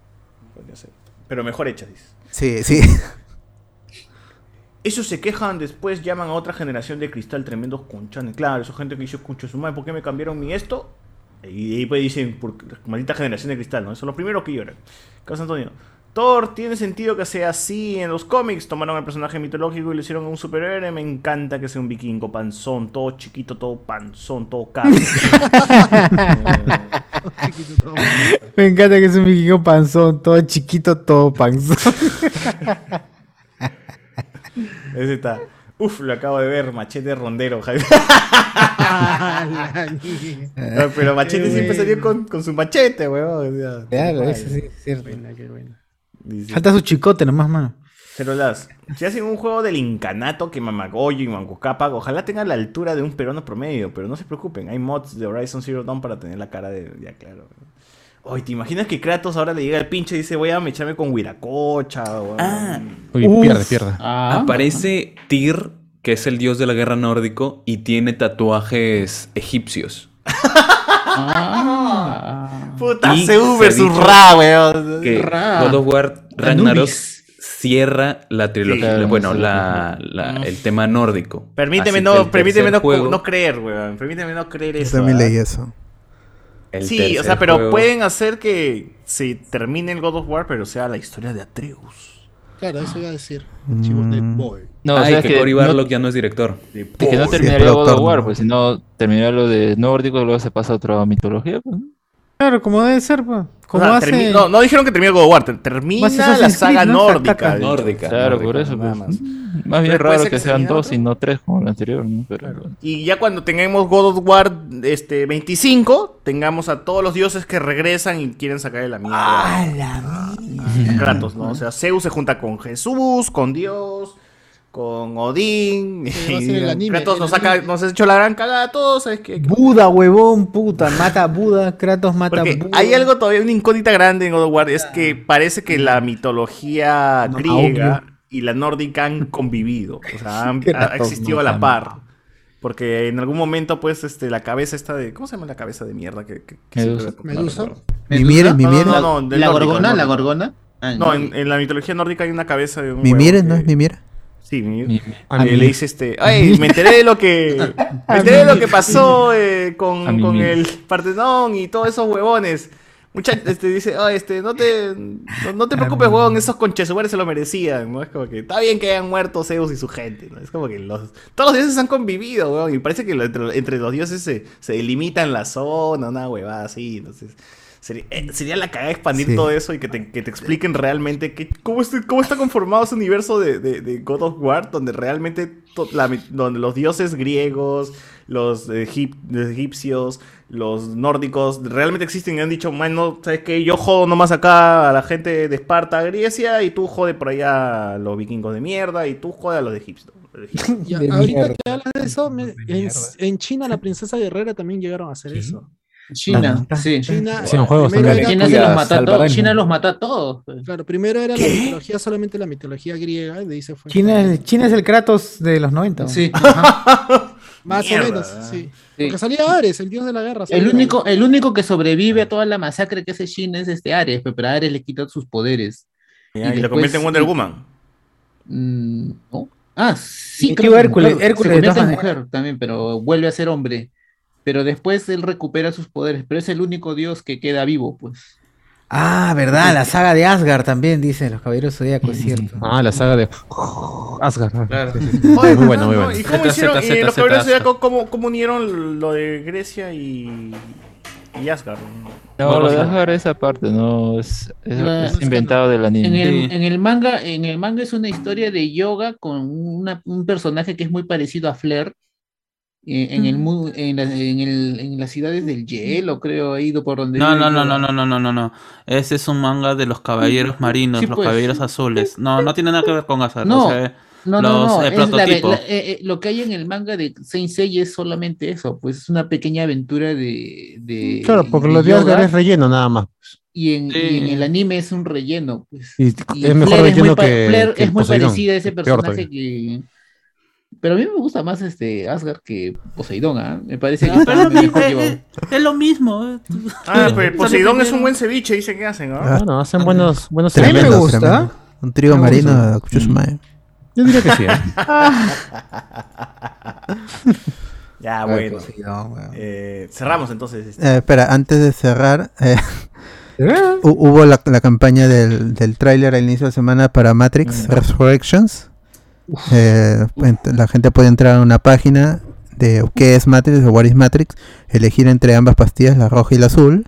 Podría ser. Pero mejor hechas, dices. Sí, sí. Esos se quejan, después llaman a otra generación de cristal tremendos conchanes. Claro, esa gente que dice, concho su madre, ¿por qué me cambiaron mi esto? Y ahí pues dicen, por maldita generación de cristal, ¿no? Eso es lo primero que lloran. Carlos Antonio. Thor tiene sentido que sea así en los cómics. Tomaron el personaje mitológico y lo hicieron un superhéroe. Me encanta que sea un vikingo panzón, todo chiquito, todo panzón, todo caro. Me encanta que es un vikingo panzón, todo chiquito, todo panzón. Ese está. Uf, lo acabo de ver, machete rondero, Javier. No, pero Machete Qué siempre bueno. salió con, con su machete, weón. o sea, Claro, igual. eso sí, es cierto. Dice- Falta su chicote nomás, mano. Pero las, si hacen un juego del incanato que Mamagoyo y Mancucapa, ojalá tenga la altura de un peruano promedio, pero no se preocupen, hay mods de Horizon Zero Dawn para tener la cara de. Ya, claro. Oye, ¿te imaginas que Kratos ahora le llega el pinche y dice voy a mecharme con Huiracocha? Ah, Uy, pierde, pierde. Aparece Tyr, que es el dios de la guerra nórdico, y tiene tatuajes egipcios. Puta, Y Zeus se versus Ra, weón. Que Ra. God of War Ragnarok cierra la trilogía, Sí. bueno, la, la- el tema nórdico. Permíteme Así no, permíteme no, juego- no creer, weón. Permíteme no creer Yo eso. también ¿ah? leí eso. El Sí, o sea, pero juego- pueden hacer que se termine el God of War, pero sea la historia de Atreus. Claro, eso iba a decir. Mm. Chivo de boy. No, o Ay, sea, que, que Cory no- Barlog ya no es director. Es que no terminaría es God of War, ¿no? pues si no terminaría lo de nórdico, luego se pasa a otra mitología. Pues. Claro, como debe ser, pues. Como O sea, hace... no, no dijeron que termine God of War, ter- termina la saga Creed, ¿no? nórdica. Nórdica. Claro, nórdica, por eso. nada Pues. más. Más bien raro que sean dos y no tres como el anterior, ¿no? Pero, Y ya cuando tengamos God of War este, 25, tengamos a todos los dioses que regresan y quieren sacarle la mierda. ¡Ah, la mierda! Kratos, ¿no? O sea, Zeus se junta con Jesús, con Dios, con Odín. Sí, va a y ser el anime, Kratos el nos, saca, nos ha hecho la gran cagada a todos. ¿sabes qué? Buda, huevón, puta. Mata a Buda, Kratos mata Porque a Buda. hay algo todavía, una incógnita grande en God of War, es que parece que la mitología No, griega obvio. y la nórdica han convivido, o sea, han, ha existido a la par. Porque en algún momento, pues, este, la cabeza esta de... ¿Cómo se llama la cabeza de mierda? Que, que- que Medusa. Medusa. no recuerdo. Mimire, No, Mimire. no, no, del ¿La gorgona? ¿La gorgona? Ah, No, en, en la mitología nórdica hay una cabeza de un ¿no es Mimire? Sí. Mi- Ah, le dice este, ay, me enteré de lo que me enteré de lo que pasó eh, con, el Partenón y todos esos huevones. Muchachos, este dice, ay, este, no te, no, no te preocupes, huevón, esos conchesumares se lo merecían, ¿no? Es como que está bien que hayan muerto Zeus y su gente, ¿no? Es como que los, todos los dioses han convivido, huevón, y parece que lo- entre, entre los dioses se, se delimitan la zona, una huevada así, entonces, Sería, eh, sería la cagada expandir Sí. todo eso y que te, que te expliquen realmente que, cómo, este- cómo está conformado ese universo de, de- de God of War, donde realmente to- la mi- donde los dioses griegos, los egip- los egipcios, los nórdicos, realmente existen y han dicho, bueno, ¿sabes qué? Yo jodo nomás acá a la gente de Esparta, Grecia, y tú jode por allá a los vikingos de mierda, y tú jode a los de Egipto. Ahorita mierda. que hablas de eso, me- en, en China la princesa guerrera también llegaron a hacer eso. China, sí. China, también. era- China se los mata a todos. Salvarán. China los mata a todos. Claro, primero era ¿Qué? la mitología, solamente la mitología griega, de ahí se fue. China es, China es el Kratos de los 90. ¿no? Sí. Más Mierda. o menos, sí. Sí. Porque salía Ares, el dios de la guerra. El único, el único que sobrevive a toda la masacre que hace China es este Ares, pe- pero a Ares le quitan sus poderes. Ya, Y y, lo convierte en Wonder Woman. Mm, ¿no? Ah, sí, creo Hércules, Hércules se convierte en mujer también, pero vuelve a ser hombre. Pero después él recupera sus poderes, pero es el único dios que queda vivo, pues. Ah, verdad, la saga de Asgard también, dicen los caballeros zodíacos, es cierto. Ah, la saga de Asgard. Claro. Sí, sí, sí. Oye, Muy bueno, no, muy no, bueno. ¿Y cómo hicieron? Z, los caballeros ¿cómo, cómo unieron lo de Grecia y, y Asgard? No, lo sea- dejar esa parte, no, es, inventado del anime. En el, Sí. en el manga, en el manga es una historia de yoga con una- un personaje que es muy parecido a Flair. En, el, mu- en, la- en, el- en las ciudades del hielo, creo, ha ido por donde. No, no, no, no, no, no, no, no, no. Ese es un manga de los caballeros marinos, Sí, los pues. caballeros azules. No, no tiene nada que ver con Asgard. No, o sea, No, no, los, no. eh, es la la- eh, eh, lo que hay en el manga de Saint Seiya es solamente eso, pues es una pequeña aventura de. de Claro, porque de lo de Asgard es relleno nada más. y, en, y en el anime es un relleno, pues. Y Y es mejor Flair es muy, relleno pa- que, es muy Poseidón. parecida a ese personaje que. Pero a mí me gusta más este Asgard que Poseidón, ¿ah? Me parece que Ah, está pero lo mejor es, es lo mismo. eh. Ah, pero Poseidón es un buen ceviche, dicen que hacen, ¿no? Ah. Bueno, hacen buenos, buenos A mí me gusta. tremendo. Un trío Me marino gusta. de Kuchusmae. Yo diría que sí. ¿eh? Ya, bueno. Eh, cerramos entonces. este. Eh, espera, antes de cerrar, eh, hubo la, la campaña del, del tráiler al inicio de semana para Matrix Resurrections. Eh, la gente puede entrar a una página de qué es Matrix o what is Matrix, elegir entre ambas pastillas, la roja y la azul,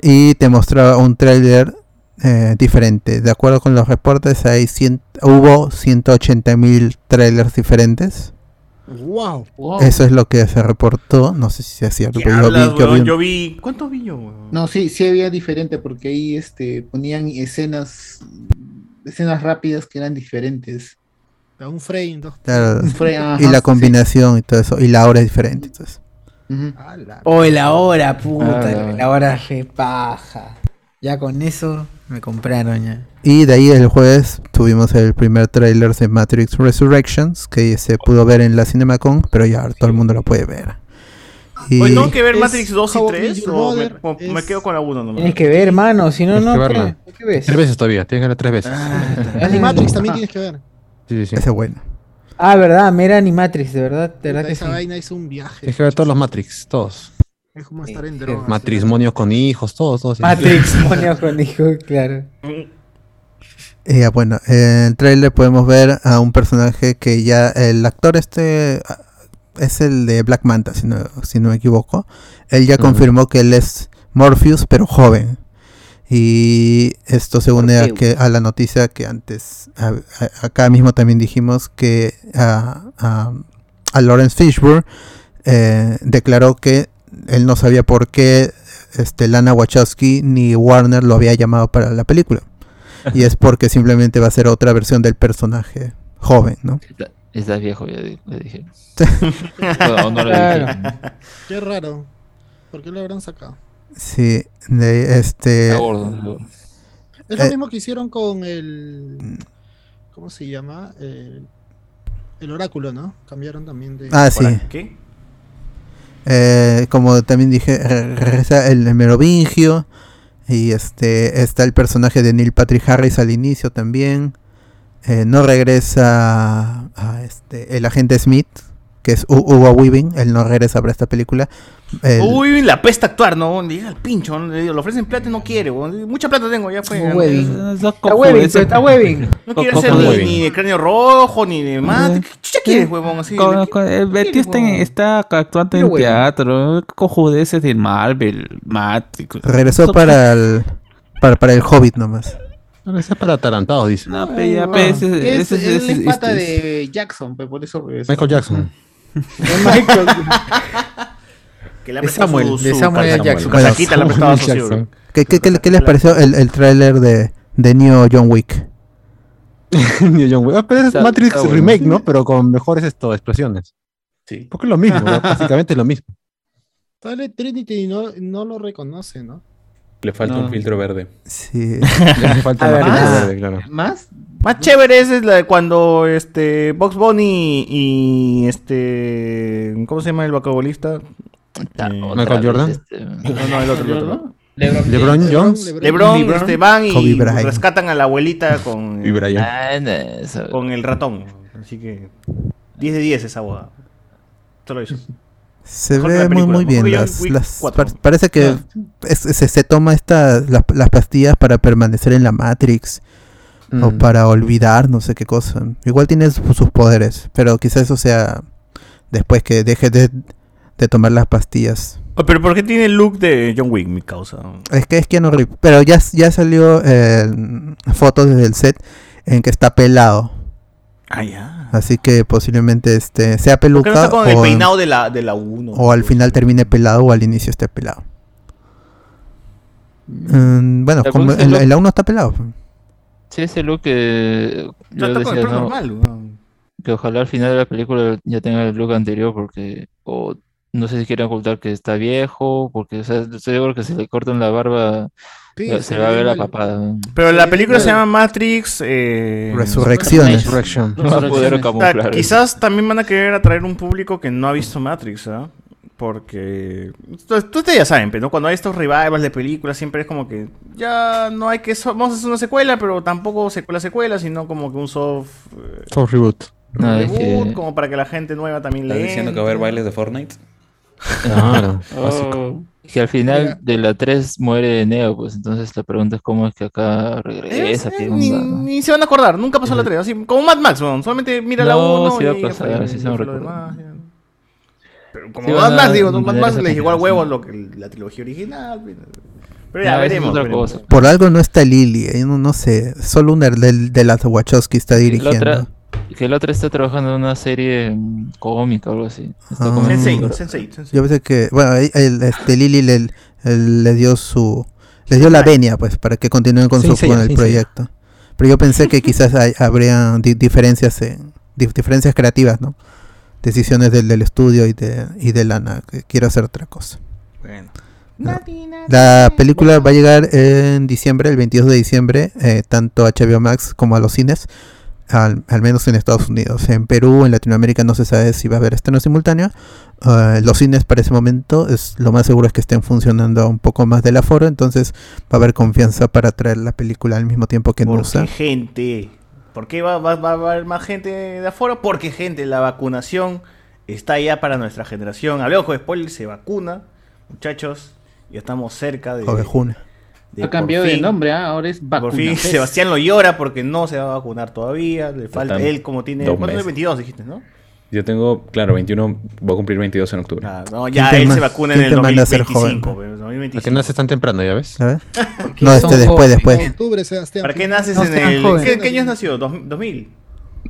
y te mostraba un tráiler eh, diferente. De acuerdo con los reportes, hay cien- hubo 180 mil trailers diferentes. ¡Wow! Wow. Eso es lo que se reportó. No sé si es cierto. ¿Qué pero yo vi- yo vi Yo vi. ¿Cuántos vi yo, weón? No, sí, sí había diferente porque ahí este, ponían escenas escenas rápidas que eran diferentes. Da un frame, dos. Claro, Fue- ajá, y la sí. combinación y todo eso. Y la hora es diferente. Entonces. Ujú. Oh, la hora, puta, Ah, la hora repaja. Ya con eso me compraron ya. Y de ahí el jueves tuvimos el primer tráiler de Matrix Resurrections que se pudo ver en la CinemaCon, pero ya todo el mundo lo puede ver. Y Oye, ¿tengo que ver Matrix 2 y How I 3? Met Your ¿O me, o me es- quedo con la 1 nomás? Tienes que ver, hermano, si no, Tienes no, que verla. ¿qué, qué ves? Tres veces todavía, tienes que verla tres veces. Animatrix también tienes que ver. Sí, sí, sí. ese es bueno. Ah, verdad, Mera Animatrix, de verdad, de verdad que esa sí. vaina es un viaje. Tienes que ver todos los Matrix, todos. Es como estar en drogas. Matrimonios con hijos, todos, todos. Matrix, monio con hijo, claro. Y ya, bueno, en el trailer podemos ver a un personaje que ya el actor este ah, es el de Black Manta, si no, si no me equivoco. Él ya confirmó que él es Morpheus, pero joven. Y esto se une a, que, a la noticia que antes, a- a- acá mismo también dijimos que a, a, a Lawrence Fishburne eh, declaró que él no sabía por qué este, Lana Wachowski ni Warner lo había llamado para la película. Y es porque simplemente va a ser otra versión del personaje joven, ¿no? Está- Estás viejo, ya le dije. No, no le Claro. dije. Qué raro. ¿Por qué lo habrán sacado? Sí, de este... Gordo. Es lo Eh. mismo que hicieron con el. ¿Cómo se llama? El, el oráculo, ¿no? Cambiaron también de. Ah, sí. ¿Qué? Eh, como también dije, re- regresa el Merovingio. Y este está el personaje de Neil Patrick Harris al inicio también. Eh, no regresa a este, el agente Smith, que es Hu- Hugo Weaving, él no regresa para esta película. El- Uy, la pesta actuar, ¿no? Le llega al pincho, ¿no? Le ofrecen plata y no quiere. Mucha plata tengo, ya fue. No Está está Webbing. quiere co- ni, de cráneo rojo, ni de mate. ¿Qué chucha quieres, huevón? Así, Con- ¿qué- con- el Betty está, en- está actuando en teatro, cojudeces de Marvel, Matrix. regresó para el, para, para el Hobbit nomás. No, es para atarantados, dice. No, pe, ya, pe, ese- Es, ese- es pata este- de Jackson, pe, por eso regresa. Michael Jackson. Michael. Que le ha De prestado Samuel, su- de Samuel Jackson. Su casaquita le ha prestado a su Jackson. socio. ¿Qué, qué, qué- qué les pareció el, el tráiler de, de Neo John Wick? Ni John Wick. Ah, pero es Está- Matrix está bueno. Remake, ¿no? Pero con mejores esto, explosiones. Sí. Porque es lo mismo, ¿no? básicamente es lo mismo. Sale Trinity y no, no lo reconoce, ¿no? Le falta No. un filtro verde. Sí. Le falta ver, más ¿más? verde, claro. ¿Más? Más chévere esa es la de cuando este Box Bunny y este ¿cómo se llama el basquetbolista? Otra Michael Jordan. este, No, no, el otro, el otro. LeBron, LeBron Jones. LeBron, LeBron. este, van y rescatan a la abuelita con, con el ratón. Así que 10 de 10 esa boda. Solo eso. Se que ve muy muy bien. que Las, las- 4. par- parece que es- se, se toma esta, las, las pastillas para permanecer en la Matrix o Mm. para olvidar no sé qué cosa. Igual tiene su- sus poderes, pero quizás eso sea después que deje de, de tomar las pastillas. Oh, Pero ¿por qué tiene el look de John Wick, mi causa? Es que es Keanu Reeves, pero ya, ya salió eh, fotos desde el set en que está pelado. Ah, ya. Así que posiblemente este sea ¿Por qué peluca no está con el o, peinado de la, de la 1? o al final termine pelado o al inicio esté pelado. Mm, bueno, como en, la- en la 1 está pelado. Sí, ese look que yo el decía, ¿no? normal. que ojalá al final de la película ya tenga el look anterior porque o no sé si quieren ocultar que está viejo porque o sea, estoy seguro que si le cortan la barba Sí, se va a ve ver la papada. Pero la Sí, película se llama Matrix. Eh, Resurrecciones. Resurrection. No va a poder o sea, camuflar. quizás también van a querer atraer un público que no ha visto Matrix, ¿ah? Porque tú- tú- ustedes ya saben, pero cuando hay estos revivals de películas siempre es como que ya no hay que so- vamos a hacer una secuela, pero tampoco secuela secuela, sino como que un soft eh, Soft reboot. No, es reboot, que- como para que la gente nueva también ¿Estás le diciendo que va a haber bailes de Fortnite? Claro. Oh, que al final de la 3 muere Neo, pues entonces la pregunta es cómo es que acá regresa, Eh, ni, onda, ¿no? ni se van a acordar, nunca pasó la 3, así como Mad Max, weón, solamente mira la No, 1 sí va a y pasar, fue, sí se demás, ya. Pero como Sí Mad Max, digo. Mad Max les llegó al huevo lo que la trilogía original. Pero, ya No, veremos. otra veremos. cosa. Por algo no está Lily, eh, no, no sé, solo una de, de las Wachowski está Y la dirigiendo. otra, que la otra está trabajando en una serie mm, cómica o algo así. Está Ah. Sensei, Sensei, Sensei. Yo pensé que, bueno, el, este Lily le, el- le dio su, le dio la venia, pues, para que continúen con, Sí, su, sí, con sí, el sí. proyecto. Pero yo pensé que quizás hay, habría di- diferencias, en, di- diferencias creativas, ¿no? Decisiones del, del estudio y de, y de Lana, que quiero hacer otra cosa. Bueno. La película va a llegar en diciembre, el 22 de diciembre, eh, tanto a HBO Max como a los cines, al, al menos en Estados Unidos. En Perú, en Latinoamérica no se sabe si va a haber estreno simultáneo. Eh, los cines para ese momento es lo más seguro es que estén funcionando un poco más del aforo, entonces va a haber confianza para traer la película al mismo tiempo que en ¿Por USA. gente? ¿Por qué va, va- va a haber más gente de afuera? Porque gente, la vacunación está ya para nuestra generación. Hablemos con spoiler, se vacuna, muchachos, ya estamos cerca de... Ovejuna. De Ha por cambiado de fin- nombre, ¿ah? ahora es Por fin. Sebastián lo llora porque no se va a vacunar todavía. Le falta él como tiene... ¿Cuánto es? meses. 22 dijiste, ¿no? Yo tengo, claro, 21, voy a cumplir 22 en octubre. Ah, no, ya ¿Quién te él se vacuna en el te manda a ser 2025. joven? pero La 2025. que nace tan temprano, ¿ya ves? Porque No, este después, jóvenes. después. En octubre, Sebastián. ¿Para qué naces No en el... jóvenes. ¿Qué, qué años nació? ¿Dos- ¿2000?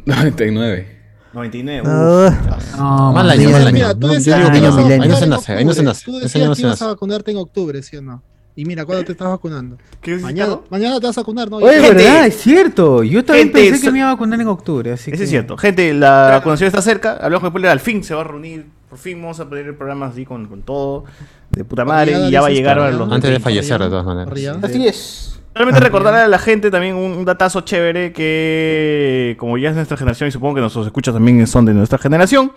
99. 99. Ah, uf. No, Mal año, mal año. Mira, tú No, decías yo digo que que ibas no, a ahí no se nace, ahí no se nace. Tú decías año no que se ibas a vacunarte en octubre, ¿sí o no? Y mira, ¿cuándo te estás vacunando? ¿Qué dices, Mañana, mañana te vas a vacunar, ¿no? Oye, verdad, es cierto. Yo también gente, pensé que me iba a vacunar en octubre, así Eso que... es cierto. Gente, la vacunación está cerca. Hablamos con spoiler. Al fin se va a reunir. Por fin vamos a poner el programa así con, con todo. De puta madre. Y ya va a llegar a los. Antes de 20. fallecer, de todas maneras. Así es. Solamente recordarle a la gente también un, un datazo chévere que, como ya es nuestra generación y supongo que nuestros escuchas también son de nuestra generación,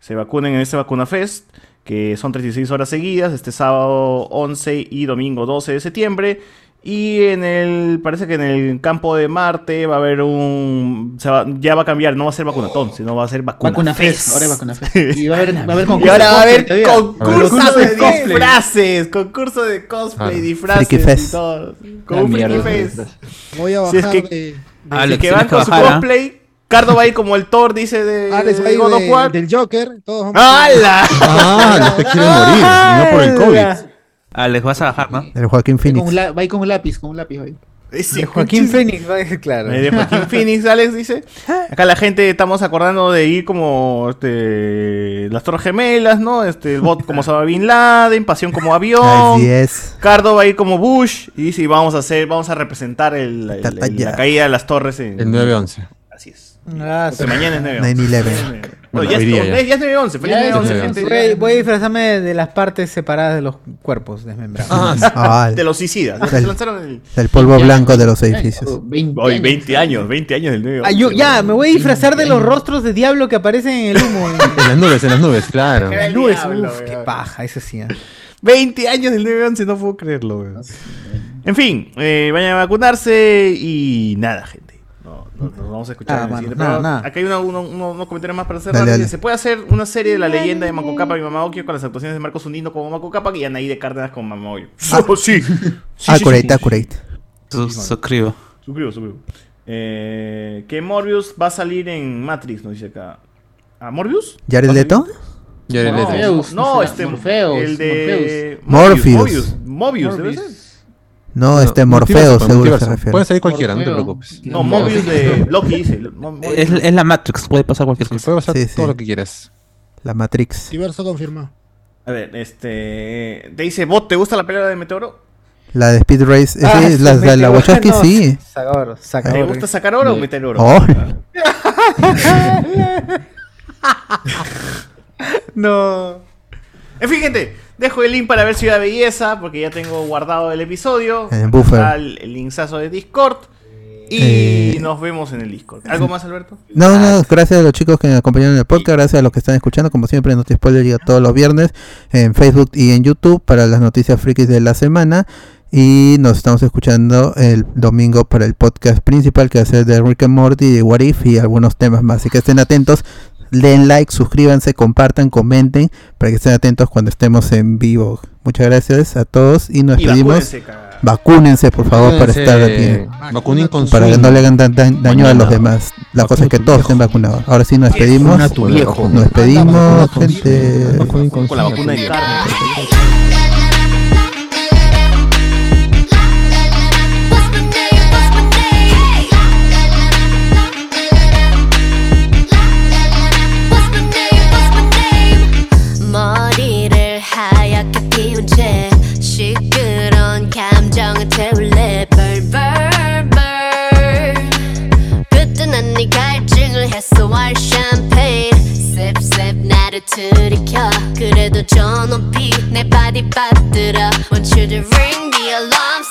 se vacunen en este Vacuna Fest, que son 36 horas seguidas, este sábado 11 y domingo 12 de septiembre. Y en el, parece que en el campo de Marte va a haber un, se va- ya va a cambiar, no va a ser vacunatón, sino va a ser vacuna, Vacuna Fest, ahora es Vacuna Fest. Y va a haber, va a haber Y concurso ahora va a haber todavía. concurso de Concurso de disfraces, concurso de cosplay, Claro. disfraces Friki y Fest. todo. Como un Fest. Voy a Si bajar es que- de. Si que tienes van con su ¿ah? cosplay, Cardo va a ir como el Thor, dice de, Alex va a de ir God of de- War. del Joker. Todos vamos ¡Hala! Ah, no te quieren morir, no por el COVID. Alex, vas a bajar, ¿no? El Joaquín Con Phoenix. un la- va a ir con un lápiz, con un lápiz. va ir. Ese De Joaquín va decir, claro. Eh, De Joaquín Phoenix, Alex dice. Acá la gente estamos acordando de ir como este, las Torres Gemelas, ¿no? Este, el bot como Osama Bin Laden, Pasión como avión. Así es. Cardo va a ir como Bush y dice, y vamos a hacer, vamos a representar el- el- el- Tatalla. la caída de las torres en El 9-11. Así es. Ah, mañana es 9 9/11. Bueno, ya, Hoy es, día ya. ya es 9-11, feliz Ya es 9-11, 9/11. gente. Voy, voy a disfrazarme de las partes separadas de los cuerpos desmembrados. Ah, De los suicidas. Del- polvo blanco de los edificios. Oh, 20 Hoy, años. 20 años, 20 años del 9 Ah, yo- ya, me voy a disfrazar de los rostros de diablo que aparecen en el humo. En las nubes, en las nubes, claro. Era el Nubes, diablo, uf, qué paja, eso sí. ah. 20 años del 9-11, no puedo creerlo, weón. En fin, eh, vayan a vacunarse y nada, gente. No, no, nos vamos a escuchar Nada, en el mano, siguiente nada, nada. Acá hay una- uno- uno- unos comentarios más para cerrar. Dale, dale. Se puede hacer una serie de la leyenda de Mako Capa y Mama Okio con las actuaciones de Marcos Unino como Mako Capa y Anaí de Cárdenas como Mama Okio. Oh, sí. Sí, Accurate, sí. accurate. Su- Suscribo. Suscribo, suscribo. Eh, que Morbius va a salir en Matrix, nos dice acá. ¿A Morbius? ¿Jared. Leto? Jared Leto. Morpheus, No, o sea, este. Morpheus, el de. Morpheus. Mobius. Mobius, debe Morbius. ser. No, este Morfeo, seguro se refiere. Puede salir cualquiera, no te preocupes. No, Mobius de Loki dice. Es, es la Matrix, puede pasar cualquier Sí, cosa. puede pasar Sí, todo sí. lo que quieras. La Matrix. Diverso confirmado. A ver, este. Te dice, ¿vos te gusta la pelea de Meteoro? La de Speed Race. eh, Ah, sí, la de la Meteoro, Wachowski, no, sí. Saca oro, saca ¿Te oro. gusta sacar oro o meter oro? Oh. No. En fin, gente, dejo el link para ver Ciudad Belleza, porque ya tengo guardado el episodio. En el buffer. El, el linksazo de Discord. Y Eh, nos vemos en el Discord. ¿Algo más, Alberto? No, no, gracias a los chicos que me acompañaron en el podcast, gracias a los que están escuchando, como siempre, Noti Spoiler llega todos los viernes en Facebook y en YouTube para las noticias frikis de la semana. Y nos estamos escuchando el domingo para el podcast principal que va a ser de Rick and Morty, de What If y algunos temas más. Así que estén atentos, den like, suscríbanse, compartan, comenten para que estén atentos cuando estemos en vivo. Muchas gracias a todos y nos Y despedimos. vacúnense, por favor, para estar aquí. Vacunen con Para que no le hagan dan- daño a los demás. La cosa es que todos viejo. estén vacunados. Ahora sí nos despedimos. Nos despedimos, gente. Con la vacuna de carne. 갈증을 해소할 샴페인. 셉셉 나를 들이켜. 그래도 저 높이 내 발이 빠뜨려. Want you to ring the alarm